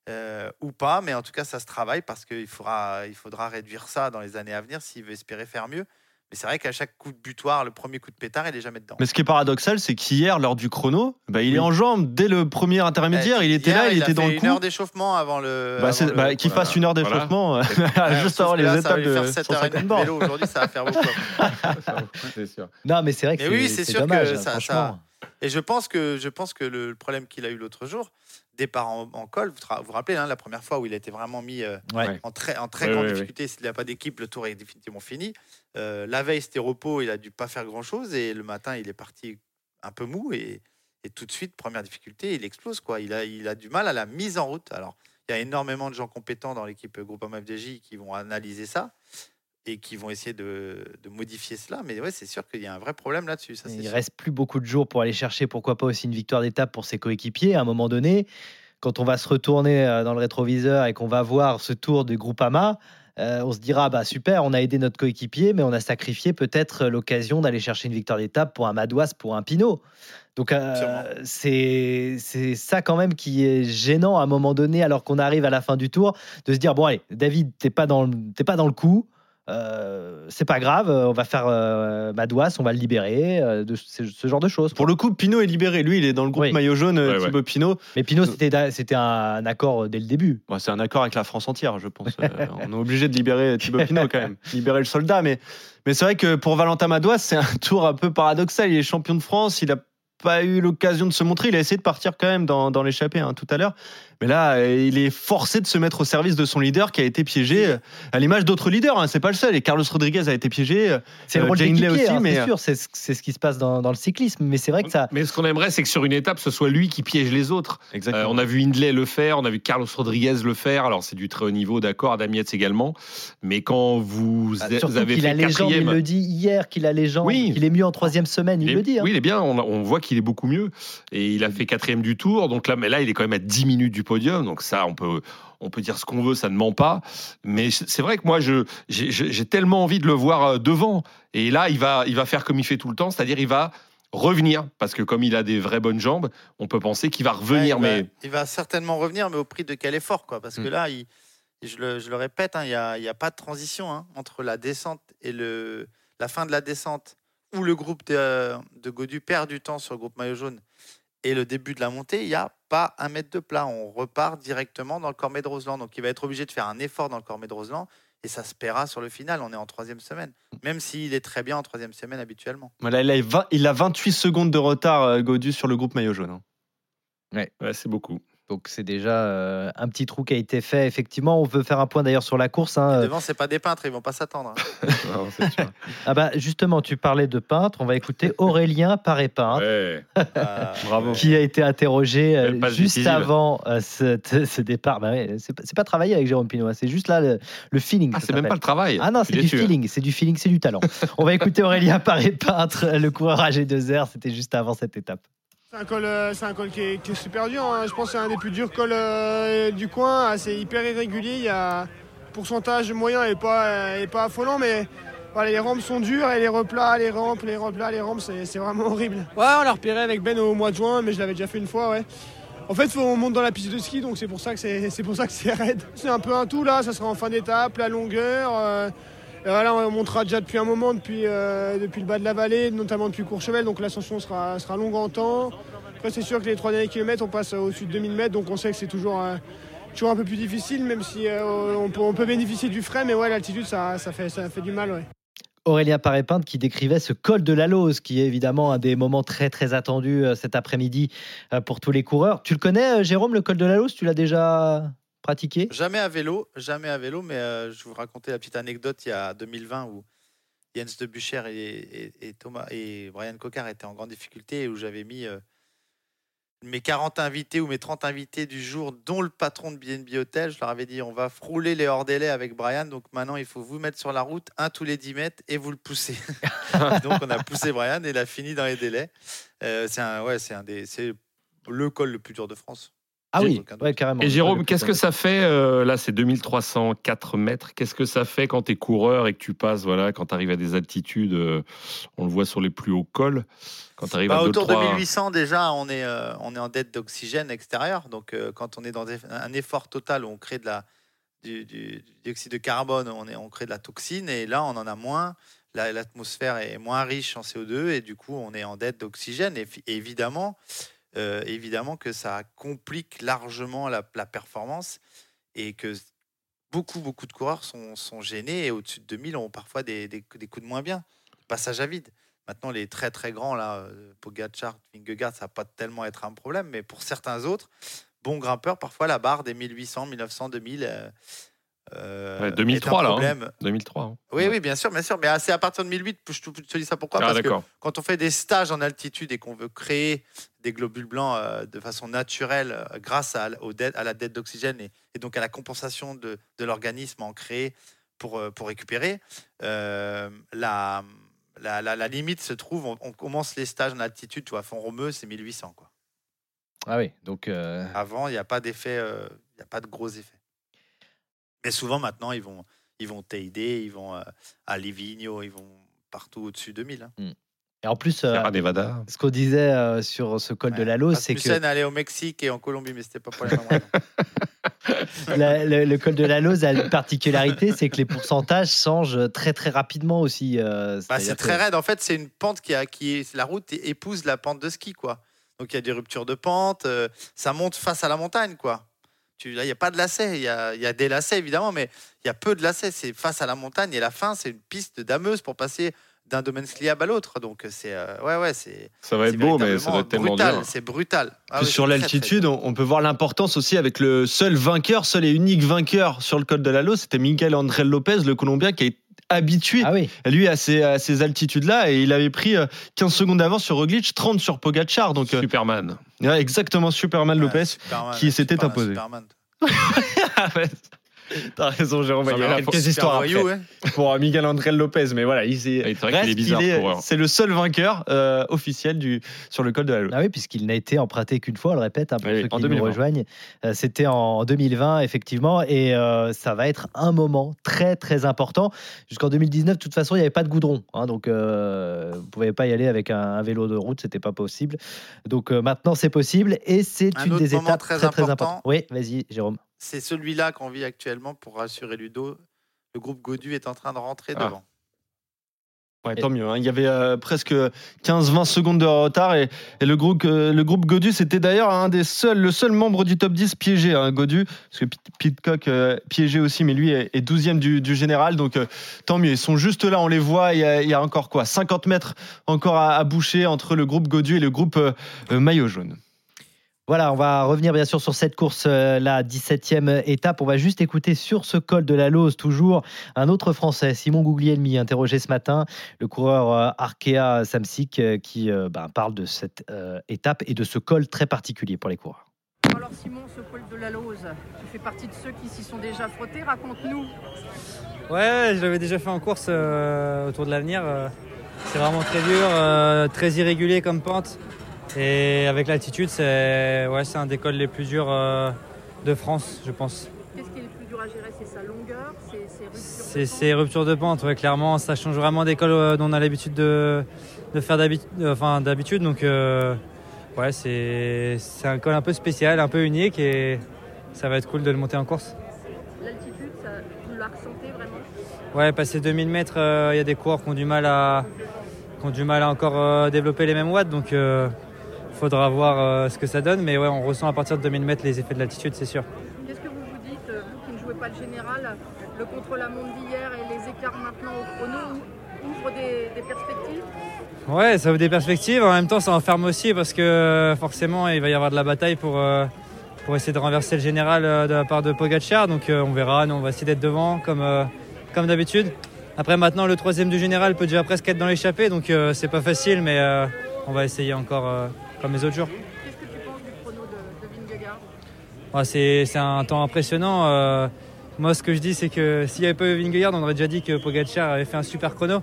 euh, ou pas, mais en tout cas ça se travaille parce qu'il faudra il faudra réduire ça dans les années à venir s'il veut espérer faire mieux. Mais c'est vrai qu'à chaque coup de butoir, le premier coup de pétard, il est jamais dedans. Mais ce qui est paradoxal, c'est qu'hier, lors du chrono, bah, il est en jambes dès le premier intermédiaire. Il était Hier, là, il, était dans fait le une coup. heure d'échauffement avant le. Bah, avant c'est- le- bah, qu'il fasse une heure d'échauffement euh, Ouais, juste avant les là, ça va étapes lui faire de 7 heures et 150 demie de bornes. vélo aujourd'hui, ça va faire beaucoup. C'est sûr. Non, mais c'est vrai que c'est oui, c'est sûr dommage, que ça, Et je pense que je pense que le problème qu'il a eu l'autre jour, départ en, en col, vous vous vous rappelez hein, la première fois où il a été vraiment mis euh, Ouais. en très en très Ouais, grande ouais. difficulté, s'il n'y a pas d'équipe, le tour est définitivement fini. Euh, la veille c'était repos, il a dû pas faire grand chose et le matin il est parti un peu mou et, et tout de suite première difficulté, il explose quoi. Il a il a du mal à la mise en route. Alors il y a énormément de gens compétents dans l'équipe Groupama FDJ qui vont analyser ça et qui vont essayer de, de modifier cela. Mais ouais, c'est sûr qu'il y a un vrai problème là-dessus. Ça, Il sûr. reste plus beaucoup de jours pour aller chercher, pourquoi pas aussi une victoire d'étape pour ses coéquipiers. À un moment donné, quand on va se retourner euh, dans le rétroviseur et qu'on va voir ce tour de Groupama, euh, on se dira bah super, on a aidé notre coéquipier, mais on a sacrifié peut-être l'occasion d'aller chercher une victoire d'étape pour un Madouas, pour un Pinot. Donc euh, c'est c'est ça quand même qui est gênant à un moment donné, alors qu'on arrive à la fin du tour, de se dire bon allez, David, t'es pas dans t'es pas dans le coup. Euh, c'est pas grave, on va faire euh, Madouas, on va le libérer, euh, de ce, ce genre de choses. Pour le coup, Pinot est libéré. Lui, il est dans le groupe Oui. maillot jaune, Ouais, ouais. Thibaut Pinot. Mais Pinot, c'était un accord dès le début. Bon, c'est un accord avec la France entière, je pense. Euh, on est obligé de libérer Thibaut Pinot quand même, libérer le soldat. Mais, mais c'est vrai que pour Valentin Madouas, c'est un tour un peu paradoxal. Il est champion de France, il a pas eu l'occasion de se montrer. Il a essayé de partir quand même dans, dans l'échappée hein, tout à l'heure. Mais là, euh, il est forcé de se mettre au service de son leader qui a été piégé, euh, à l'image d'autres leaders. Hein, c'est pas le seul. Et Carlos Rodriguez a été piégé. euh, C'est le rôle Jane Lay aussi, hein, mais c'est sûr, c'est ce- c'est ce qui se passe dans, dans le cyclisme. Mais c'est vrai que ça. Mais ce qu'on aimerait, c'est que sur une étape, ce soit lui qui piège les autres. Exactement. Euh, on a vu Hindley le faire, on a vu Carlos Rodriguez le faire. Alors, c'est du très haut niveau, d'accord, Adam Yates également. Mais quand vous, Ah, vous avez qu'il fait a les jambes, il le dit hier qu'il a les jambes, Oui. qu'il est mieux en troisième semaine, il, est- le dit. hein. Oui, il est bien. On, on voit qu'il est beaucoup mieux. Et il a fait quatrième du tour. Donc là, mais là, il est quand même à 10 minutes du podium. Donc ça, on peut, on peut dire ce qu'on veut, ça ne ment pas. Mais c'est vrai que moi, je, j'ai, tellement envie de le voir euh, devant. Et là, il va, il va faire comme il fait tout le temps, c'est-à-dire il va revenir. Parce que comme il a des vraies bonnes jambes, on peut penser qu'il va revenir. Ouais, il, mais va, il va certainement revenir, mais au prix de quel effort quoi Parce que Mm. là, il- je, le, je le répète, hein, il n'y a, a pas de transition hein, entre la descente et le, la fin de la descente, où le groupe de, de Godu perd du temps sur le groupe maillot jaune, et le début de la montée, il n'y a pas un mètre de plat. On repart directement dans le Cormet de Roseland. Donc il va être obligé de faire un effort dans le Cormet de Roseland, et ça se paiera sur le final. On est en troisième semaine, même s'il est très bien en troisième semaine habituellement. Voilà, il, a 20 il a 28 secondes de retard, euh, Godu, sur le groupe maillot jaune. hein. Ouais. c'est beaucoup. Donc c'est déjà euh, un petit trou qui a été fait. Effectivement, on veut faire un point d'ailleurs sur la course. hein. Devant, c'est pas des peintres, ils vont pas s'attendre. hein. Ah bah justement, tu parlais de peintre. On va écouter Aurélien Paré peintre. Bravo. Qui a été interrogé euh, juste décisive. avant euh, ce, ce départ. Bah ouais, c'est pas, pas travailler avec Jérôme Pinault, hein, c'est juste là le, le feeling. Ah, c'est même pas le travail. Ah non, c'est du feeling, c'est du feeling, c'est du talent. On va écouter Aurélien Paré peintre, le coureur AG2R. C'était juste avant cette étape. C'est un col, euh, c'est un col qui est, qui est super dur. hein. Je pense que c'est un des plus durs cols euh, du coin. C'est hyper irrégulier. Il y a pourcentage moyen et pas, est pas affolant, mais voilà, les rampes sont dures et les replats, les rampes, les replats, les rampes, c'est vraiment horrible. Ouais, on l'a repéré avec Ben au mois de juin, mais je l'avais déjà fait une fois, ouais. En fait, faut, on monte dans la piste de ski, donc c'est pour ça que c'est pour ça que c'est raide. C'est un peu un tout là. Ça sera en fin d'étape, la longueur. euh, et on montera déjà depuis un moment, depuis, euh, depuis le bas de la vallée, notamment depuis Courchevel, donc l'ascension sera, longue en temps. Après, c'est sûr que les trois derniers kilomètres, on passe au-dessus de 2000 mètres, donc on sait que c'est toujours, euh, toujours un peu plus difficile, même si euh, on, peut, bénéficier du frais, mais ouais, l'altitude, ça, ça, fait, ça fait du mal, ouais. Aurélien Paré-Peintre qui décrivait ce col de la Lose, qui est évidemment un des moments très très attendus cet après-midi pour tous les coureurs. Tu le connais, Jérôme, le col de la Lose? Tu l'as déjà pratiqué Jamais à vélo, jamais à vélo, mais euh, je vous raconter la petite anecdote il y a 2020 où Jens de Bucher et, et- et Thomas et Brian Cocard étaient en grande difficulté et où j'avais mis euh, mes 40 invités ou mes 30 invités du jour, dont le patron de BNB Hotel. Je leur avais dit on va frôler les hors délais avec Brian, donc maintenant il faut vous mettre sur la route, un tous les 10 mètres et vous le poussez. donc on a poussé Brian et il a fini dans les délais. Euh, c'est un, ouais, c'est un des, c'est le col le plus dur de France. Ah oui, ouais, carrément. Et Jérôme, qu'est-ce que ça fait euh, Là, c'est 2304 mètres? Qu'est-ce que ça fait quand tu es coureur et que tu passes, voilà, quand tu arrives à des altitudes, euh, on le voit sur les plus hauts cols, quand tu arrives Bah, à 2 autour de 3 1800 déjà, on est, euh, on est en dette d'oxygène extérieur. Donc euh, quand on est dans des- un effort total où on crée de la, du, du- du dioxyde de carbone, on, est, on crée de la toxine et là on en a moins. La- L'atmosphère est moins riche en CO2 et du coup on est en dette d'oxygène. Et, évidemment, euh, évidemment que ça complique largement la, performance et que beaucoup, beaucoup de coureurs sont, gênés et au-dessus de 2000 ont parfois des, coups de moins bien. Passage à vide. Maintenant, les très très grands, là, euh, Pogacar, Vingegaard, ça va pas tellement être un problème, mais pour certains autres, bons grimpeurs, parfois la barre des 1800, 1900, 2000. euh, euh, Ouais, est un 2003, là. hein. 2003. hein. Oui, oui, bien sûr, bien sûr. Mais c'est à partir de 1008, je te, je te dis ça pourquoi? Ah, Parce que quand on fait des stages en altitude et qu'on veut créer des globules blancs euh, de façon naturelle euh, grâce à, au à la dette d'oxygène et, et donc à la compensation de, de l'organisme en créé pour, euh, pour récupérer, euh, la, la, la- la limite se trouve, on, on commence les stages en altitude, tu vois, fond romeux, c'est 1800. Quoi. Ah oui, donc. euh, Avant, il n'y a pas d'effet, euh, il n'y a pas de gros effets. Mais souvent, maintenant, ils vont, ils vont TID, ils vont euh, à Livigno, ils vont partout au-dessus de 1000. hein. Et en plus, euh, Nevada. ce qu'on disait euh, sur ce col de la Lose, c'est que allait au Mexique et en Colombie, mais c'était pas pour les mêmes raisons. la- le, le col de la Lose a une particularité, c'est que les pourcentages changent très très rapidement aussi. euh, Bah, c'est que- très raide. En fait, c'est une pente qui a, qui est, la route épouse la pente de ski, quoi. Donc il y a des ruptures de pente, euh, ça monte face à la montagne, quoi. Tu, là, il n'y a pas de lacets. Il y a, y a des lacets évidemment, mais il y a peu de lacets. C'est face à la montagne et la fin, c'est une piste dameuse pour passer d'un domaine skiable à l'autre. Donc c'est euh, ouais ouais c'est Ça va être beau, mais ça être tellement brutal, dur. C'est brutal. Ah Puis oui, sur l'altitude, on, on peut voir l'importance aussi avec le seul vainqueur, seul et unique vainqueur sur le col de la Lose, c'était Miguel André Lopez, le Colombien, qui est habitué lui à ces, à ces altitudes-là et il avait pris euh, 15 secondes d'avance sur Roglic, 30 sur Pogacar. Donc, euh, Superman. ouais, exactement, Superman Lopez Superman, qui s'était Superman, imposé. T'as raison, Jérôme. Il y a va, quelques histoires voyou, après pour euh, Miguel André Lopez, mais voilà, il, est, c'est le seul vainqueur euh, officiel du, sur le col de la. Ah oui, puisqu'il n'a été emprunté qu'une fois, on le répète, hein, pour Oui, ceux qui 2020. nous rejoignent. Euh, C'était en 2020, effectivement, et euh, ça va être un moment très, très important. Jusqu'en 2019, de toute façon, il n'y avait pas de goudron, hein, donc euh, vous ne pouvez pas y aller avec un, un vélo de route, c'était pas possible. Donc euh, maintenant, c'est possible, et c'est Un une des étapes très très, très, important. importantes. Oui, vas-y, Jérôme. C'est celui-là qu'on vit actuellement pour rassurer Ludo. Le groupe Godu est en train de rentrer Ah. devant. Ouais, tant mieux. hein. Il y avait euh, presque 15-20 secondes de retard et, et le groupe, euh, le groupe Godu, c'était d'ailleurs un des seuls, le seul membre du top 10 piégé, hein, Godu, parce que Pit- Pitcock euh, piégé aussi, mais lui est, est 12e du, du général, donc euh, tant mieux. Ils sont juste là, on les voit. Il y a, il y a encore quoi 50 mètres encore à, à boucher entre le groupe Godu et le groupe euh, euh, maillot jaune. Voilà, on va revenir bien sûr sur cette course, euh, la 17e étape. On va juste écouter sur ce col de la Lose, toujours un autre Français, Simon Guglielmi, interrogé ce matin, le coureur euh, Arkea Samsic, euh, qui ben, parle de cette euh, étape et de ce col très particulier pour les coureurs. Alors Simon, ce col de la Lose, tu fais partie de ceux qui s'y sont déjà frottés, raconte-nous. Ouais, je l'avais déjà fait en course euh, autour de l'avenir. c'est vraiment très dur, euh, très irrégulier comme pente. Et avec l'altitude, c'est ouais, un des cols les plus durs euh, de France, je pense. Qu'est-ce qui est le plus dur à gérer? C'est sa longueur? C'est ses ruptures C'est ces ruptures de pente, ouais, clairement. Ça change vraiment des cols euh, dont on a l'habitude de, de faire euh, enfin, d'habitude. Donc, euh, ouais, c'est un col un peu spécial, un peu unique et ça va être cool de le monter en course. L'altitude, ça, vous la ressentez vraiment? Ouais, passer 2000 mètres, il y a des coureurs qui ont du mal à, qui ont du mal à encore développer les mêmes watts. Donc, faudra voir euh, ce que ça donne. Mais ouais, on ressent à partir de 2000 mètres les effets de l'altitude, c'est sûr. Qu'est-ce que vous vous dites, euh, vous qui ne jouez pas le général, le contre-la-montre d'hier et les écarts maintenant au chrono ou- ouvrent des, des perspectives? Ouais, ça ouvre des perspectives. En même temps, ça enferme aussi parce que euh, forcément, il va y avoir de la bataille pour, euh, pour essayer de renverser le général euh, de la part de Pogacar. Donc, euh, on verra. Nous, on va essayer d'être devant comme, comme d'habitude. Après, maintenant, le troisième du général peut déjà presque être dans l'échappée. Donc, c'est pas facile, mais on va essayer encore comme les autres jours. Qu'est-ce que tu penses du chrono de, de Vingegaard Ouais, c'est un temps impressionnant. Euh, moi, ce que je dis, c'est que s'il n'y avait pas eu Vingegaard, on aurait déjà dit que Pogacar avait fait un super chrono.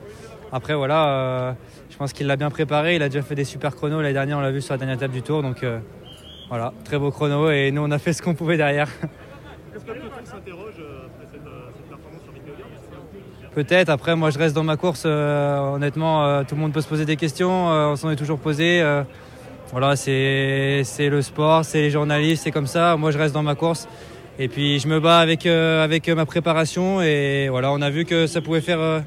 Après, voilà, euh, je pense qu'il l'a bien préparé. Il a déjà fait des super chronos. L'année dernière, on l'a vu sur la dernière étape du tour. Donc, euh, voilà, très beau chrono. Et nous, on a fait ce qu'on pouvait derrière. Est-ce que le peloton s'interroge après cette, cette performance sur Vingegaard Peut-être. Après, moi, je reste dans ma course. euh, honnêtement, euh, tout le monde peut se poser des questions. euh, on s'en est toujours posé. Euh, voilà, c'est le sport, c'est les journalistes, c'est comme ça. Moi, je reste dans ma course. Et puis, je me bats avec, euh, avec ma préparation. Et voilà, on a vu que ça pouvait faire euh,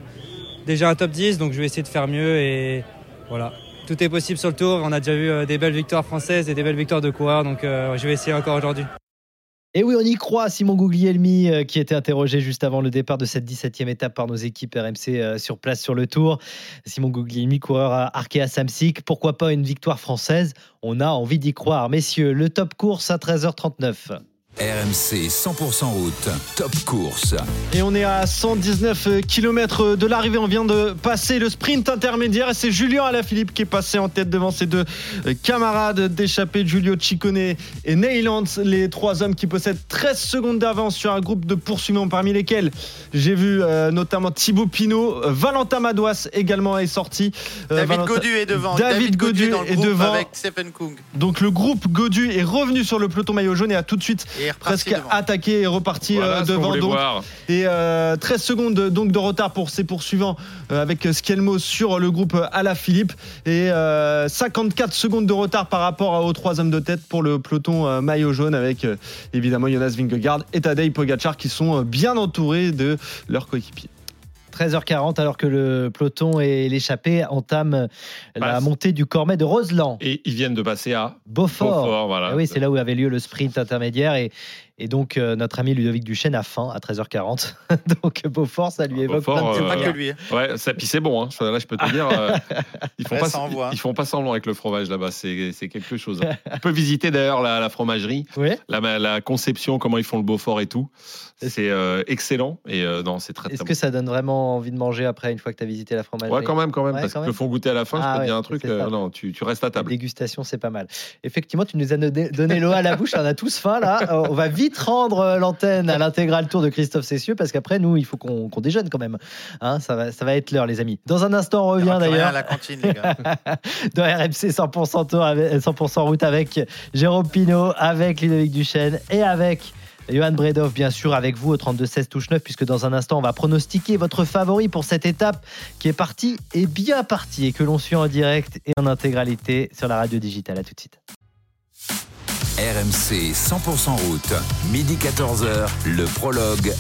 déjà un top 10. Donc, je vais essayer de faire mieux. Et voilà, tout est possible sur le tour. On a déjà vu euh, des belles victoires françaises et des belles victoires de coureurs. Donc, euh, je vais essayer encore aujourd'hui. Et oui, on y croit, Simon Guglielmi, euh, qui était interrogé juste avant le départ de cette 17e étape par nos équipes RMC euh, sur place sur le tour. Simon Guglielmi, coureur à Arkea Samsic. Pourquoi pas une victoire française? On a envie d'y croire. Messieurs, le top course à 13h39. RMC 100% route, top course. Et on est à 119 km de l'arrivée. On vient de passer le sprint intermédiaire. Et c'est Julien Alaphilippe qui est passé en tête devant ses deux camarades d'échappée, Giulio Ciccone et Neyland. Les trois hommes qui possèdent 13 secondes d'avance sur un groupe de poursuivants, parmi lesquels j'ai vu euh, notamment Thibaut Pinot. euh, Valentin Madouas également est sorti. Euh, David Valentin- Godu est devant. David, Godu, est devant. avec Stephen Kung. Donc le groupe Godu est revenu sur le peloton maillot jaune et a tout de suite Et est presque devant. attaqué et reparti Voilà euh, devant. Donc, voir. et euh, 13 secondes donc de retard pour ses poursuivants euh, avec Skelmo sur le groupe Alaphilippe et euh, 54 secondes de retard par rapport aux trois hommes de tête pour le peloton euh, maillot jaune avec euh, évidemment Jonas Vingegaard et Tadej Pogacar qui sont euh, bien entourés de leurs coéquipiers. 13h40 alors que le peloton et l'échappée entament la montée du Cormet de Roseland. Et ils viennent de passer à Beaufort. Beaufort, voilà. Ah oui, c'est là où avait lieu le sprint intermédiaire et, et donc euh, notre ami Ludovic Duchesne a faim à 13h40. donc Beaufort, ça lui évoque Beaufort, plein de euh, souvenirs. Ouais, ça puis c'est bon. Hein. Ça, Là, je peux te dire, euh, ils font Ouais, pas, hein. ils font pas semblant avec le fromage là-bas. C'est c'est quelque chose. hein. On peut visiter d'ailleurs la, la fromagerie, la, la conception, comment ils font le Beaufort et tout. C'est euh, excellent et euh, non, c'est très très Est-ce bon. que ça donne vraiment envie de manger après une fois que tu as visité la fromagerie? Ouais, quand même, quand même, Ouais, parce quand qu'ils te font goûter à la fin. Ah je peux te dire un truc. euh, non, tu, tu restes à table. Dégustation, c'est pas mal. Effectivement, tu nous as donné l'eau à la bouche, on a tous faim là. On va vite rendre euh, l'antenne à l'intégral tour de Christophe Cessieux parce qu'après, nous, il faut qu'on qu'on déjeune quand même. Hein, ça, va, ça va être l'heure, les amis. Dans un instant, on revient d'ailleurs. à la cantine, les gars. Dans RMC 100%, tour avec- 100% route avec Jérôme Pinault, avec Ludovic Duchesne et avec. Johan Bredov, bien sûr, avec vous au 32-16 touche 9, puisque dans un instant, on va pronostiquer votre favori pour cette étape qui est partie et bien partie et que l'on suit en direct et en intégralité sur la radio digitale. À tout de suite. RMC 100% route, midi 14h, le prologue.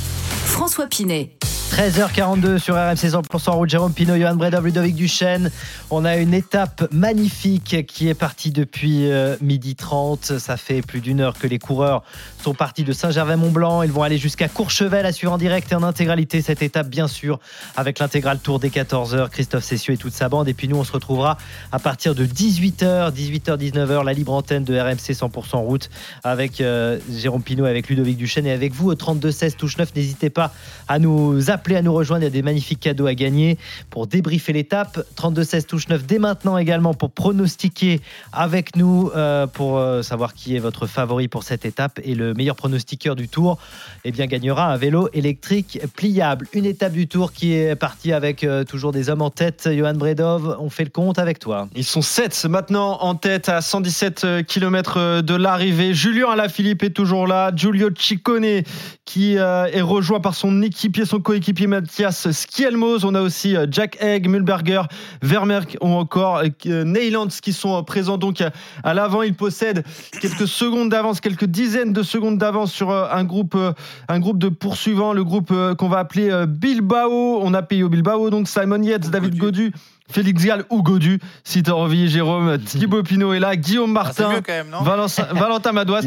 François Pinet. 13h42 sur RMC 100% route, Jérôme Pinot, Johan Bredov, Ludovic Duchesne. On a une étape magnifique qui est partie depuis euh, midi 30. Ça fait plus d'une heure que les coureurs sont partis de Saint-Gervais-Mont-Blanc. Ils vont aller jusqu'à Courchevel à suivre en direct et en intégralité cette étape, bien sûr, avec l'intégral tour des 14h. Christophe Cessieux et toute sa bande. Et puis nous, on se retrouvera à partir de 18h, 18h, 19h, la libre antenne de RMC 100% route avec euh, Jérôme Pinot, avec Ludovic Duchesne et avec vous au 32-16 touche 9. N'hésitez pas à nous appeler, à nous rejoindre. Il y a des magnifiques cadeaux à gagner pour débriefer l'étape. 32-16 touche 9 dès maintenant également pour pronostiquer avec nous euh, pour euh, savoir qui est votre favori pour cette étape. Et le meilleur pronostiqueur du tour eh bien, gagnera un vélo électrique pliable. Une étape du tour qui est partie avec euh, toujours des hommes en tête. Johan Bredov, on fait le compte avec toi. Ils sont 7 maintenant en tête à 117 km de l'arrivée. Julien Alaphilippe est toujours là. Giulio Ciccone qui est rejoint par son équipier, son coéquipier Mathias Skielmos. On a aussi euh, Jack Egg, Mulberger, Vermerck ou encore euh, Neylands qui sont euh, présents donc à, l'avant. Ils possèdent quelques secondes d'avance, quelques dizaines de secondes d'avance sur euh, un groupe, euh, un groupe de poursuivants, le groupe euh, qu'on va appeler euh, Bilbao. On a payé au Bilbao, donc Simon Yates, David Godu. Félix Gall ou Godu, si t'as envie, Jérôme, Thibaut Pinot est là, Guillaume Martin, quand même, non Valentin, Valentin Madouas.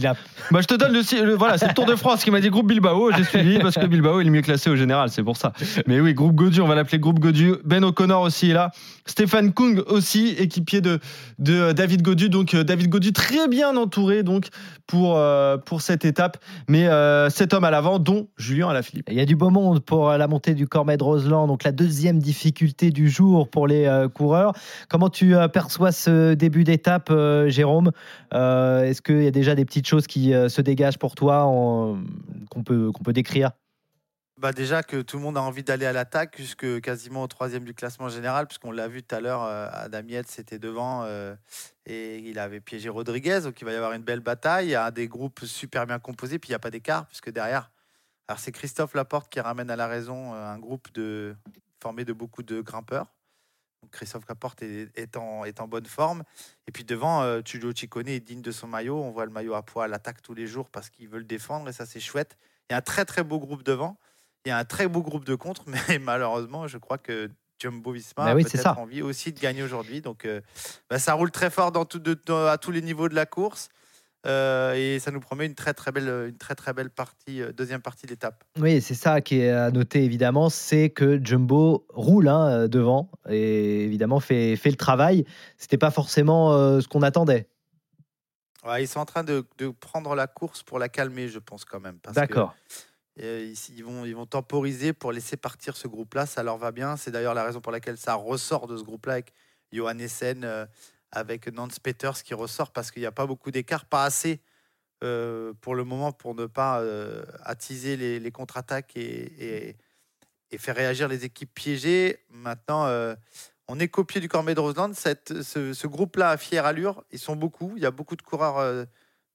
Bah, je te donne le, le- voilà, c'est le Tour de France qui m'a dit groupe Bilbao, j'ai suivi parce que Bilbao est le mieux classé au général, c'est pour ça. Mais oui, groupe Godu, on va l'appeler groupe Godu. Ben O'Connor aussi est là. Stéphane Kung aussi, équipier de, de David Godu. Donc euh, David Godu très bien entouré donc pour, euh, pour cette étape. Mais euh, cet homme à l'avant, dont Julien Alaphilippe. Il y a du beau monde pour euh, la montée du Cormet de Roseland, donc la deuxième difficulté du jour pour les euh, coureurs. Comment tu euh, perçois ce début d'étape, euh, Jérôme? Euh, Est-ce qu'il y a déjà des petites choses qui euh, se dégagent pour toi qu'on peut, qu'on peut décrire? Bah déjà que tout le monde a envie d'aller à l'attaque, puisque quasiment au troisième du classement général, puisqu'on l'a vu tout à l'heure, euh, Adam Yates c'était devant euh, et il avait piégé Rodriguez, donc il va y avoir une belle bataille. Il y a des groupes super bien composés, puis il n'y a pas d'écart, puisque derrière, alors c'est Christophe Laporte qui ramène à la raison euh, un groupe formé de beaucoup de grimpeurs. Christophe Laporte est, est en, est en bonne forme. Et puis devant, euh, Ciccone est digne de son maillot. On voit le maillot à poids à l'attaque tous les jours parce qu'il veut le défendre et ça c'est chouette. Il y a un très très beau groupe devant. Il y a un très beau groupe de contre, mais malheureusement, je crois que Jumbo Visma Bah a oui, peut-être envie aussi de gagner aujourd'hui. Donc euh, bah, ça roule très fort dans tout- de- dans- à tous les niveaux de la course. Euh, et ça nous promet une très très belle, une très très belle partie, euh, deuxième partie d'étape. Oui, c'est ça qui est à noter évidemment, c'est que Jumbo roule hein, devant et évidemment fait, fait le travail. C'était pas forcément euh, ce qu'on attendait. Ouais, ils sont en train de, de prendre la course pour la calmer, je pense quand même. D'accord. ils, ils vont, ils vont temporiser pour laisser partir ce groupe-là. Ça leur va bien. C'est d'ailleurs la raison pour laquelle ça ressort de ce groupe-là avec Johan Essen, avec Nance Peters qui ressort parce qu'il n'y a pas beaucoup d'écart, pas assez euh, pour le moment pour ne pas euh, attiser les, les contre-attaques et, et- et faire réagir les équipes piégées. Maintenant, euh, on est copié du Cormet de Roseland. Cette, ce, ce groupe-là a fière allure. Ils sont beaucoup. Il y a beaucoup de coureurs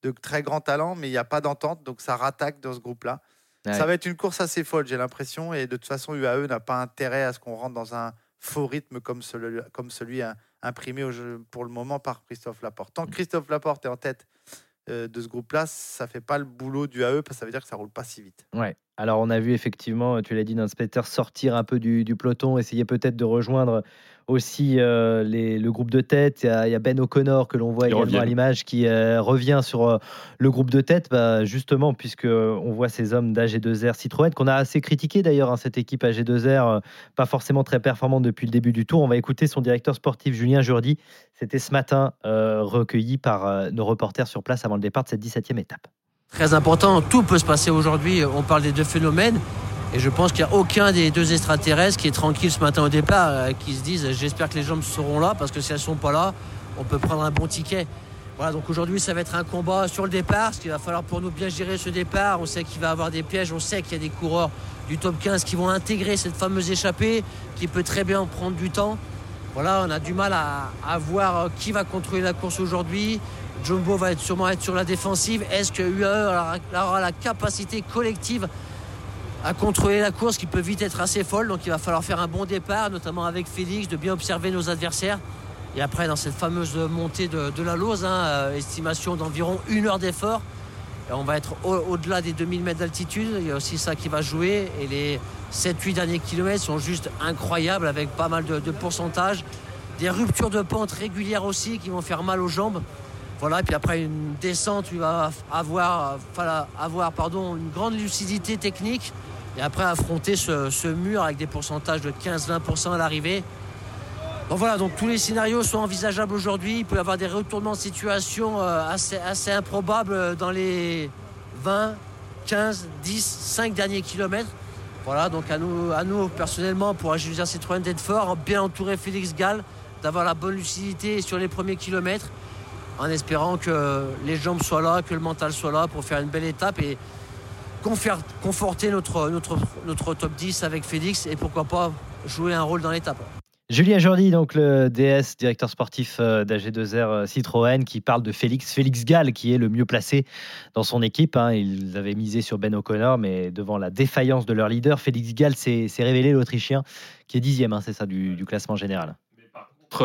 de très grand talent, mais il n'y a pas d'entente. Donc ça rattaque dans ce groupe-là. Ouais. Ça va être une course assez folle, j'ai l'impression. Et de toute façon, UAE n'a pas intérêt à ce qu'on rentre dans un faux rythme comme celui, comme celui hein, imprimé au jeu pour le moment par Christophe Laporte. Tant que Christophe Laporte est en tête euh, de ce groupe-là, ça fait pas le boulot du AE parce que ça veut dire que ça roule pas si vite. Ouais. Alors, on a vu effectivement, tu l'as dit, Peter sortir un peu du, du peloton, essayer peut-être de rejoindre aussi euh, les- le groupe de tête. Il y a, il y a Ben O'Connor que l'on voit Qui également revient. à l'image qui euh, revient sur euh, le groupe de tête, bah, justement, puisque on voit ces hommes d'AG2R Citroën, qu'on a assez critiqué d'ailleurs, hein, cette équipe AG2R, euh, pas forcément très performante depuis le début du tour. On va écouter son directeur sportif Julien Jourdi. C'était ce matin recueilli par nos reporters sur place avant le départ de cette 17e étape. Très important, tout peut se passer aujourd'hui. On parle des deux phénomènes. Et je pense qu'il n'y a aucun des deux extraterrestres qui est tranquille ce matin au départ, euh, qui se disent j'espère que les jambes seront là, parce que si elles ne sont pas là, on peut prendre un bon ticket. Voilà, donc aujourd'hui ça va être un combat sur le départ, parce qu'il va falloir pour nous bien gérer ce départ. On sait qu'il va y avoir des pièges, on sait qu'il y a des coureurs du top 15 qui vont intégrer cette fameuse échappée, qui peut très bien prendre du temps. Voilà, on a du mal à, à voir euh, qui va contrôler la course aujourd'hui. Jumbo va sûrement être sur la défensive. Est-ce que UAE aura, la capacité collective à contrôler la course qui peut vite être assez folle? Donc il va falloir faire un bon départ, notamment avec Félix, de bien observer nos adversaires. Et après, dans cette fameuse montée de, la Lose, hein, euh, estimation d'environ une heure d'effort, on va être au- au-delà des 2000 mètres d'altitude. Il y a aussi ça qui va jouer. Et les 7-8 derniers kilomètres sont juste incroyables avec pas mal de, de pourcentages. Des ruptures de pente régulières aussi qui vont faire mal aux jambes. Voilà, et puis après une descente, il va avoir, avoir pardon, une grande lucidité technique et après affronter ce, mur avec des pourcentages de 15-20% à l'arrivée. Donc voilà, donc tous les scénarios sont envisageables aujourd'hui. Il peut y avoir des retournements de situation euh, assez, improbables euh, dans les 20, 15, 10, 5 derniers kilomètres. Voilà, donc à nous, à nous personnellement, pour Agilien Citroën d'être fort, bien entourer Félix Gall, d'avoir la bonne lucidité sur les premiers kilomètres, en espérant que les jambes soient là, que le mental soit là pour faire une belle étape et conforter notre, top 10 avec Félix et pourquoi pas jouer un rôle dans l'étape. Julien Jordi, donc le DS, directeur sportif euh, d'AG2R euh, Citroën, qui parle de Félix, Félix Gall, qui est le mieux placé dans son équipe. hein. Ils avaient misé sur Ben O'Connor, mais devant la défaillance de leur leader, Félix Gall s'est révélé l'Autrichien, qui est dixième, hein, c'est ça, du classement général.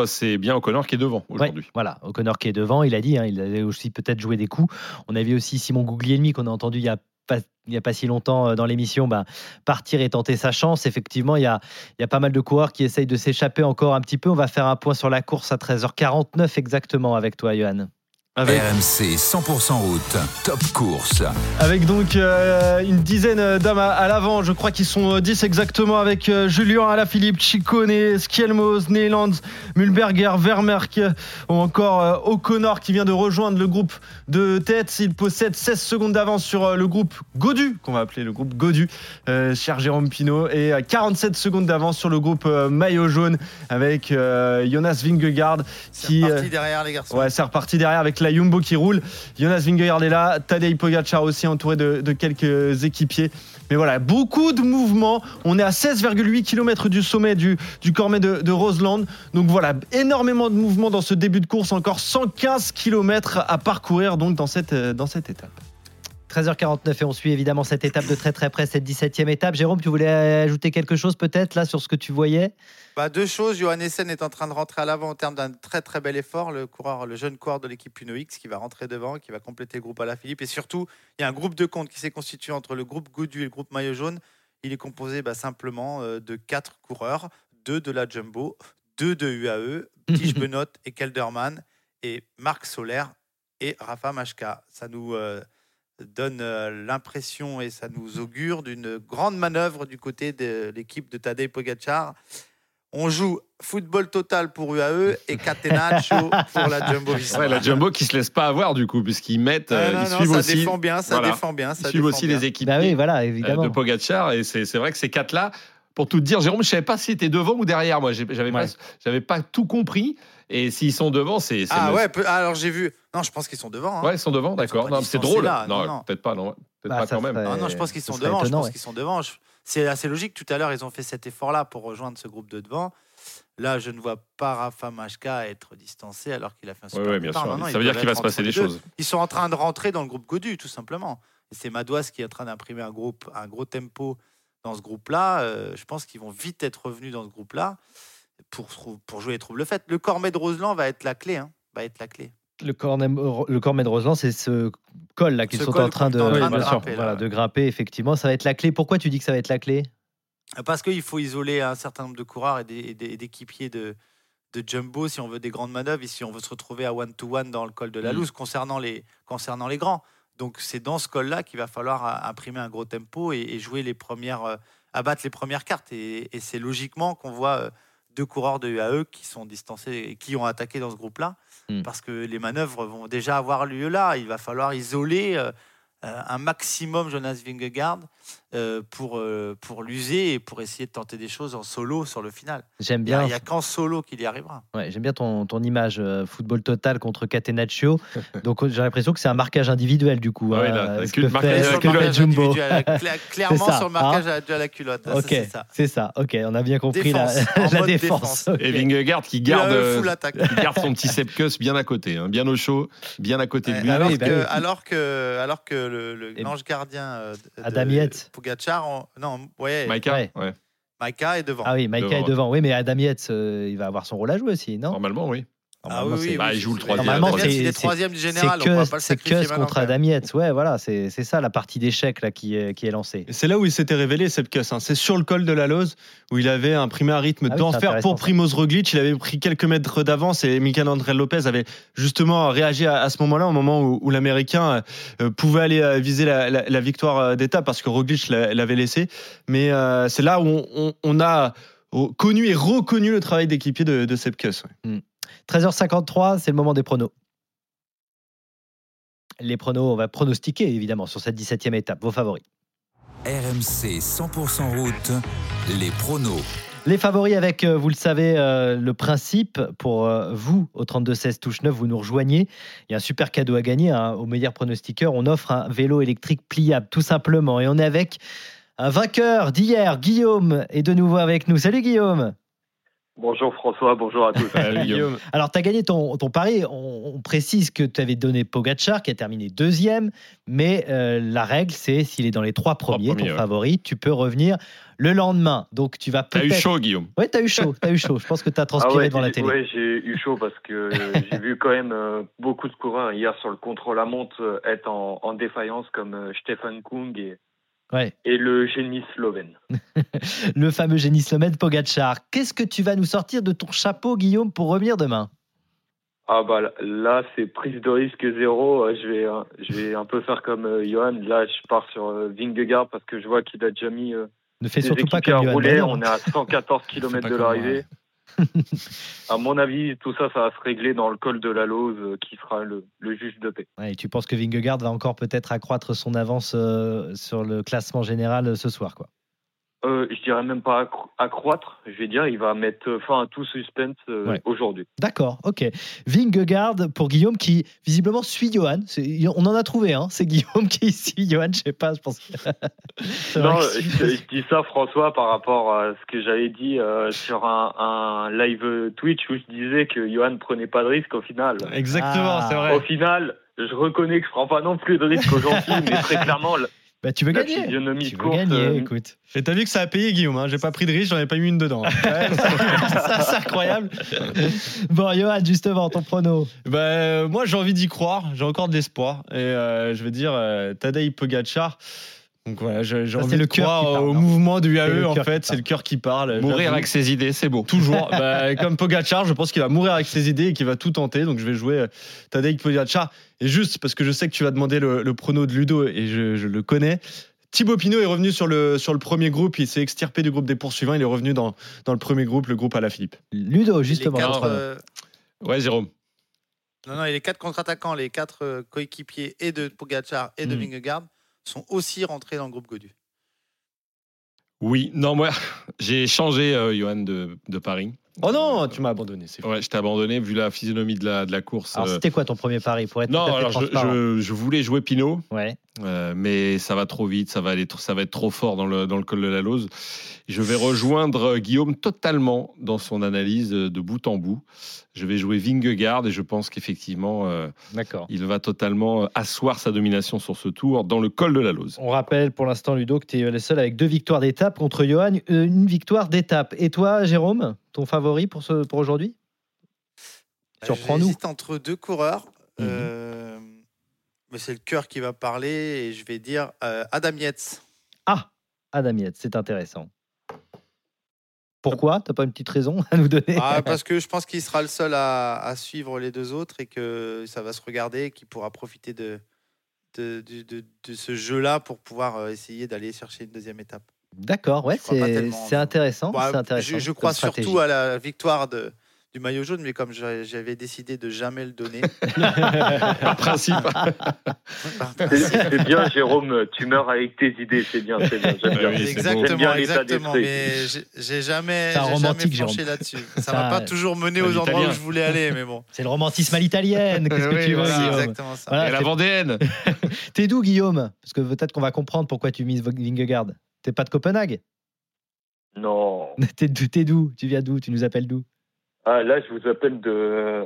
C'est bien O'Connor qui est devant aujourd'hui. Ouais, voilà, O'Connor qui est devant, il a dit, hein, il avait aussi peut-être joué des coups. On avait aussi Simon Guglielmi qu'on a entendu il y a pas, il n'y a pas si longtemps euh, dans l'émission, bah, partir et tenter sa chance. Effectivement, il y a, il y a pas mal de coureurs qui essayent de s'échapper encore un petit peu. On va faire un point sur la course à 13h49 exactement avec toi, Johan. RMC 100% route, top course. Avec donc euh, une dizaine d'hommes à, à l'avant, je crois qu'ils sont euh, 10 exactement, avec euh, Julien Alaphilippe, Ciccone, Skielmos, Neylands, Mulberger, Vermerck ou encore euh, O'Connor qui vient de rejoindre le groupe de tête. Il possède 16 secondes d'avance sur euh, le groupe Godu, qu'on va appeler le groupe Godu, euh, cher Jérôme Pinault, et euh, 47 secondes d'avance sur le groupe euh, Maillot Jaune avec euh, Jonas Vingegaard qui... Parti euh, derrière les garçons. Ouais, c'est reparti derrière avec la Jumbo qui roule. Jonas Vingegaard est là, Tadej Pogacar aussi entouré de, quelques équipiers. Mais voilà, beaucoup de mouvements. On est à 16,8 km du sommet du, du Cormet de, de Roseland. Donc voilà, énormément de mouvements dans ce début de course. Encore 115 km à parcourir donc dans cette, euh, dans cette étape. 13h49 et on suit évidemment cette étape de très très près, cette 17e étape. Jérôme, tu voulais ajouter quelque chose peut-être là sur ce que tu voyais? Bah, deux choses. Johan Essen est en train de rentrer à l'avant en termes d'un très très bel effort. Le coureur, le jeune coureur de l'équipe Uno X qui va rentrer devant, qui va compléter le groupe à la Philippe. Et surtout, il y a un groupe de compte qui s'est constitué entre le groupe Goudu et le groupe Maillot Jaune. Il est composé bah, simplement euh, de quatre coureurs, deux de la Jumbo, deux de UAE, Tige Benot et Kelderman, et Marc Solaire et Rafa Machka. Ça nous euh, donne euh, l'impression et ça nous augure d'une grande manœuvre du côté de l'équipe de Tadej Pogacar. On joue football total pour UAE et Catenaccio pour la Jumbo Visma. Ouais, la Jumbo qui se laisse pas avoir du coup, puisqu'ils mettent, Ah, euh, non, ils non, suivent ça aussi. défend bien, ça défend bien, ça Ils suivent défend aussi bien. les équipes Bah oui, voilà, évidemment. de Pogacar et c'est vrai que ces quatre là. Pour tout te dire, Jérôme, je savais pas s'ils étaient devant ou derrière. Moi, j'avais pas, j'avais pas tout compris. Et s'ils sont devant, c'est. Ah le- ouais, peu- alors j'ai vu. Non, je pense qu'ils sont devant. hein. Ouais, ils sont devant, d'accord. C'est drôle. là, non, peut-être pas, non. Peut-être Bah, pas quand même. serait- Non, non, je pense qu'ils sont devant. je pense ouais. qu'ils sont devant. C'est assez logique. Tout à l'heure, ils ont fait cet effort-là pour rejoindre ce groupe de devant. Là, je ne vois pas Rafa Machka être distancé alors qu'il a fait un super ouais, bien sûr. Ça veut dire qu'il va se passer des choses. Ils sont en train de rentrer dans le groupe Godu, tout simplement. Et c'est Madouas qui est en train d'imprimer un, groupe, un gros tempo dans ce groupe-là. Euh, je pense qu'ils vont vite être revenus dans ce groupe-là pour jouer les troubles faits. Le Cormet de Roseland va être la clé. hein, va être la clé. Le Cornet, le Cormet de Roseland, c'est ce col là qu'ils sont en train de, qu'on est en train de bien sûr, grimper, là, voilà, ouais. de grimper. Effectivement, ça va être la clé. Pourquoi tu dis que ça va être la clé? Parce qu'il faut isoler un certain nombre de coureurs et d'équipiers de, de jumbo si on veut des grandes manœuvres et si on veut se retrouver à one-to-one dans le col de la Mm. Louse concernant les, concernant les grands. Donc c'est dans ce col-là qu'il va falloir euh, imprimer un gros tempo et, et jouer les premières, euh, abattre les premières cartes. Et, et c'est logiquement qu'on voit euh, deux coureurs de UAE qui sont distancés et qui ont attaqué dans ce groupe-là Mm. parce que les manœuvres vont déjà avoir lieu là. Il va falloir isoler euh, euh, un maximum Jonas Vingegaard euh, pour, euh, pour l'user et pour essayer de tenter des choses en solo sur le final. J'aime bien. Il n'y a, qu'en solo qu'il y arrivera. Ouais, j'aime bien ton, ton image euh, football total contre Catenaccio. Donc j'ai l'impression que c'est un marquage individuel du coup. Ah oui, hein, là, ce que que le marquage fait- ce que. Jumbo. Clairement ça, sur le marquage hein à- la culotte. Ça, Ok, c'est ça. c'est ça. Ok, on a bien compris la, Défense, la défense. défense. Ok. Et Vingegaard qui garde, euh, qui garde son petit Sepkus bien à côté, hein, bien au chaud, bien à côté de lui. alors, oui, bah que, alors que alors que le, l'ange gardien Adam. Pogacar, on- non, ouais, Maïka, Ouais. ouais. Maïka est devant. Ah oui, Maïka Devant, est devant. Oui, mais Adam Yates, euh, il va avoir son rôle à jouer aussi, non? Normalement, oui. Ah oui, Normalement, oui, c'est- Bah, oui, il joue le troisième. Normalement, c'est- il est c'est- troisième du général. c'est que contre. Adam Yates. Ouais, voilà, c'est c'est ça la partie d'échec là qui est, qui est lancée. C'est là où il s'était révélé, Sepkus. hein. C'est sur le col de la Lose où il avait imprimé un rythme Ah d'enfer pour. Primoz Roglic. Il avait pris quelques mètres d'avance et Mikel André Lopez avait justement réagi à, à ce moment-là, au moment où, où l'Américain euh, pouvait aller euh, viser la, la- la victoire euh, d'étape parce que Roglic l'a- l'avait laissé. Mais euh, c'est là où on, on- on a euh, connu et reconnu le travail d'équipier de, de Sepkus. ouais. 13h53, c'est le moment des pronos. Les pronos, on va pronostiquer évidemment sur cette 17e étape. Vos favoris. RMC 100% route, les pronos. Les favoris avec, euh, vous le savez, euh, le principe pour euh, vous au 32-16 touche 9, vous nous rejoignez. Il y a un super cadeau à gagner hein, au meilleur pronostiqueur. On offre un vélo électrique pliable tout simplement. Et on est avec un vainqueur d'hier, Guillaume, est de nouveau avec nous. Salut Guillaume Bonjour François, bonjour à tous. Guillaume. Alors, tu as gagné ton, ton pari. On, on précise que tu avais donné Pogachar, qui a terminé deuxième. Mais euh, la règle, c'est s'il est dans les trois premiers, premiers, ton ouais. favori, tu peux revenir le lendemain. Donc, tu vas T'as peut-être. eu chaud, Guillaume. Ouais, t'as eu chaud. T'as eu chaud. Je pense que t'as transpiré Ah ouais, devant la télé. ouais, j'ai eu chaud parce que j'ai vu quand même euh, beaucoup de coureurs hier sur le contre-la-montre euh, être en, en défaillance comme euh, Stefan Kung et, Ouais. et le génie slovène. Le fameux génie slovène Pogachar. Qu'est-ce que tu vas nous sortir de ton chapeau, Guillaume, pour revenir demain? Ah bah là- c'est prise de risque zéro. Euh, Je vais euh, je vais un peu faire comme euh, Johan. Là je pars sur Vingegaard parce que je vois qu'il a déjà mis Ne fais surtout pas comme rouler. On est à 114 km de l'arrivée. à mon avis, tout ça, ça va se régler dans le col de la Lose, euh, qui sera le, le juge de paix. Ouais, et tu penses que Vingegaard va encore peut-être accroître son avance euh, sur le classement général euh, ce soir, quoi? Euh, je dirais même pas accro- accroître. Je vais dire, il va mettre fin à tout suspense euh, Ouais. aujourd'hui. D'accord, ok. Vingegaard pour Guillaume qui visiblement suit Johan. On en a trouvé, hein. c'est Guillaume qui suit Johan, je sais pas, je pense. que- Non, que je, je dis ça, François, par rapport à ce que j'avais dit euh, sur un, un live Twitch où je disais que Johan prenait pas de risque au final. Exactement, Ah. c'est vrai. Au final, je reconnais que je prends pas non plus de risque aujourd'hui, mais très clairement, la, Bah, tu veux la gagner Tu veux gagner, euh, écoute. Et t'as vu que ça a payé, Guillaume. Hein. J'ai pas pris de risque, j'en ai pas mis une dedans. Ouais, ça, c'est incroyable. Bon, Johan, justement, ton prono. Bah, euh, moi, j'ai envie d'y croire. J'ai encore de l'espoir. Et euh, je veux dire, euh, Tadej Pogacar. Donc voilà, j'ai envie c'est de le cœur croire parle, au mouvement du C'est le AE. En fait, c'est le cœur qui parle. Mourir avec ses idées, c'est beau. Toujours. Bah, comme Pogacar, je pense qu'il va mourir avec ses idées et qu'il va tout tenter. Donc je vais jouer euh, Tadej Pogacar. Et juste parce que je sais que tu vas demander le, le prono de Ludo et je, je le connais. Thibaut Pinot est revenu sur le, sur le premier groupe. Il s'est extirpé du groupe des poursuivants. Il est revenu dans, dans le premier groupe, le groupe à la Philippe. Ludo, justement. quatre, euh, Ouais, Jérôme. non, non, et les quatre contre-attaquants, les quatre euh, coéquipiers et de Pogacar et de Hmm. Vingegaard sont aussi rentrés dans le groupe Godu. Oui, non, moi, j'ai changé, euh, Johan, de, de Paris. Oh non, tu m'as abandonné. C'est fou. Ouais, je t'ai abandonné vu la physionomie de la, de la course. Alors, euh, c'était quoi ton premier pari pour être non, tout à fait alors je, je- je voulais jouer Pinot, Ouais. euh, mais ça va trop vite, ça va, aller, ça va être trop fort dans le, dans le col de la Lose. Je vais rejoindre euh, Guillaume totalement dans son analyse de bout en bout. Je vais jouer Vingegaard et je pense qu'effectivement, euh, D'accord. il va totalement asseoir sa domination sur ce tour dans le col de la Lose. On rappelle pour l'instant, Ludo, que tu es le seul avec deux victoires d'étape contre Johan, une victoire d'étape. Et toi, Jérôme, ton favori pour, ce, pour aujourd'hui? Euh, Surprends-nous. J'hésite entre deux coureurs. Mhm. Euh, Mais c'est le cœur qui va parler et je vais dire euh, Adam Yates. Ah, Adam Yates, c'est intéressant. Pourquoi? T'as pas une petite raison à nous donner? Ah, parce que je pense qu'il sera le seul à, à suivre les deux autres et que ça va se regarder et qu'il pourra profiter de, de, de- de- de ce jeu-là pour pouvoir euh, essayer d'aller chercher une deuxième étape. D'accord, ouais, c'est intéressant. Bah, intéressant je, je crois surtout à la victoire de, du maillot jaune, mais comme j'a- j'avais décidé de jamais le donner. Par principe. C'est bien, Jérôme, tu meurs avec tes idées, c'est bien, c'est bien. J'aime bien. Exactement, bien exactement. Mais j'ai- jamais, jamais Jérôme. là-dessus. Ça Ça- m'a pas toujours mené À aux endroits l'italien. où je voulais aller, mais bon. C'est le romantisme à l'italienne. Qu'est-ce que Oui, tu veux, voilà, Guillaume exactement ça. Voilà, Et la t'es- Vendéenne. T'es d'où, Guillaume? Parce que peut-être qu'on va comprendre pourquoi tu mises Vingegaard. T'es pas de Copenhague? Non. T'es d'où? Tu viens d'où? Tu nous appelles d'où? Ah, là, je vous appelle de.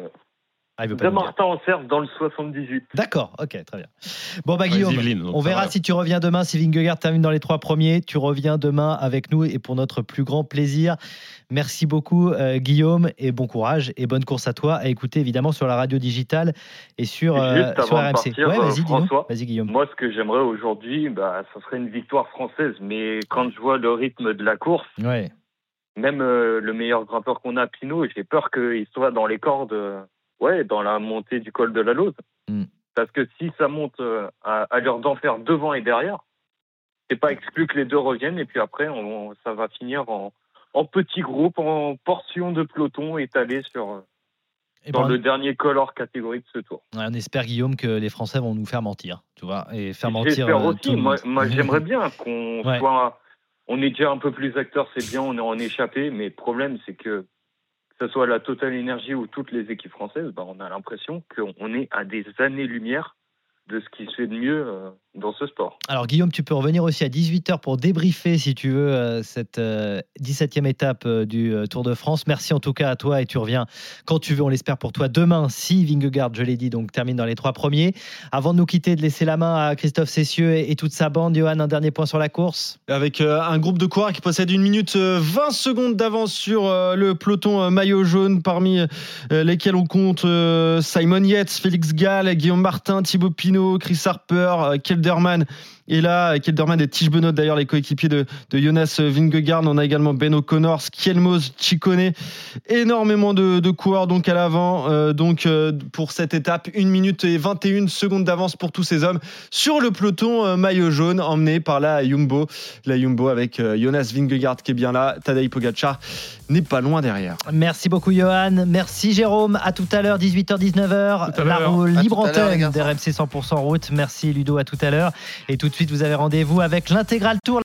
Ah, il veut pas nous dire. Martin en Cerf dans le 78. D'accord, ok, très bien. Bon, bah, Ouais, Guillaume, donc on ça verra va. si tu reviens demain. Si Vingegaard termine dans les trois premiers, tu reviens demain avec nous et pour notre plus grand plaisir. Merci beaucoup, euh, Guillaume, et bon courage et bonne course à toi. À écouter évidemment sur la radio digitale et sur, euh, Juste sur avant de RMC. partir, ouais, euh, vas-y, dis-nous. François, Vas-y, Guillaume. moi, ce que j'aimerais aujourd'hui, bah, ça serait une victoire française. Mais quand je vois le rythme de la course, Ouais. Même euh, le meilleur grimpeur qu'on a, Pinot, j'ai peur qu'il soit dans les cordes, euh, ouais, dans la montée du col de la Lose. Mm. Parce que si ça monte euh, à, à l'heure d'enfer devant et derrière, c'est pas exclu que les deux reviennent. Et puis après, on, ça va finir en, en petits groupes, en portions de peloton étalées sur, Eh sur ben, le dernier col hors catégorie de ce tour. Ouais, on espère, Guillaume, que les Français vont nous faire mentir, tu vois, et faire mentir. J'espère aussi. Moi, moi, j'aimerais bien qu'on Ouais. soit. On est déjà un peu plus acteurs, c'est bien, on est en échappé, mais le problème, c'est que que ce soit la Total Energy ou toutes les équipes françaises, bah, on a l'impression qu'on est à des années-lumière de ce qui se fait de mieux euh, dans ce sport. Alors Guillaume, tu peux revenir aussi à 18h pour débriefer si tu veux euh, cette euh, 17e étape euh, du euh, Tour de France. Merci en tout cas à toi et tu reviens quand tu veux, on l'espère pour toi demain si Vingegaard, je l'ai dit, donc termine dans les trois premiers. Avant de nous quitter, de laisser la main à Christophe Cessieux et, et toute sa bande, Johan, un dernier point sur la course? Avec euh, un groupe de coureurs qui possède une minute euh, 20 secondes d'avance sur euh, le peloton euh, maillot jaune, parmi euh, lesquels on compte euh, Simon Yates, Félix Gall, Guillaume Martin, Thibaut Pinot, Chris Harper, euh, Kelderman. Et là, Kelderman et Tige Benoît, d'ailleurs, les coéquipiers de, de Jonas Vingegaard. On a également Ben O'Connor, Skielmos, Chicone. Énormément de, de coureurs donc à l'avant. Euh, donc euh, pour cette étape, 1 minute et 21 secondes d'avance pour tous ces hommes sur le peloton euh, maillot jaune emmené par la Jumbo. La Jumbo avec euh, Jonas Vingegaard qui est bien là. Tadej Pogacar n'est pas loin derrière. Merci beaucoup Johan, merci Jérôme, à tout à l'heure 18h-19h, Tout à la roue libre antenne d'RMC 100% route, merci Ludo, à tout à l'heure et tout de suite vous avez rendez-vous avec l'intégral tour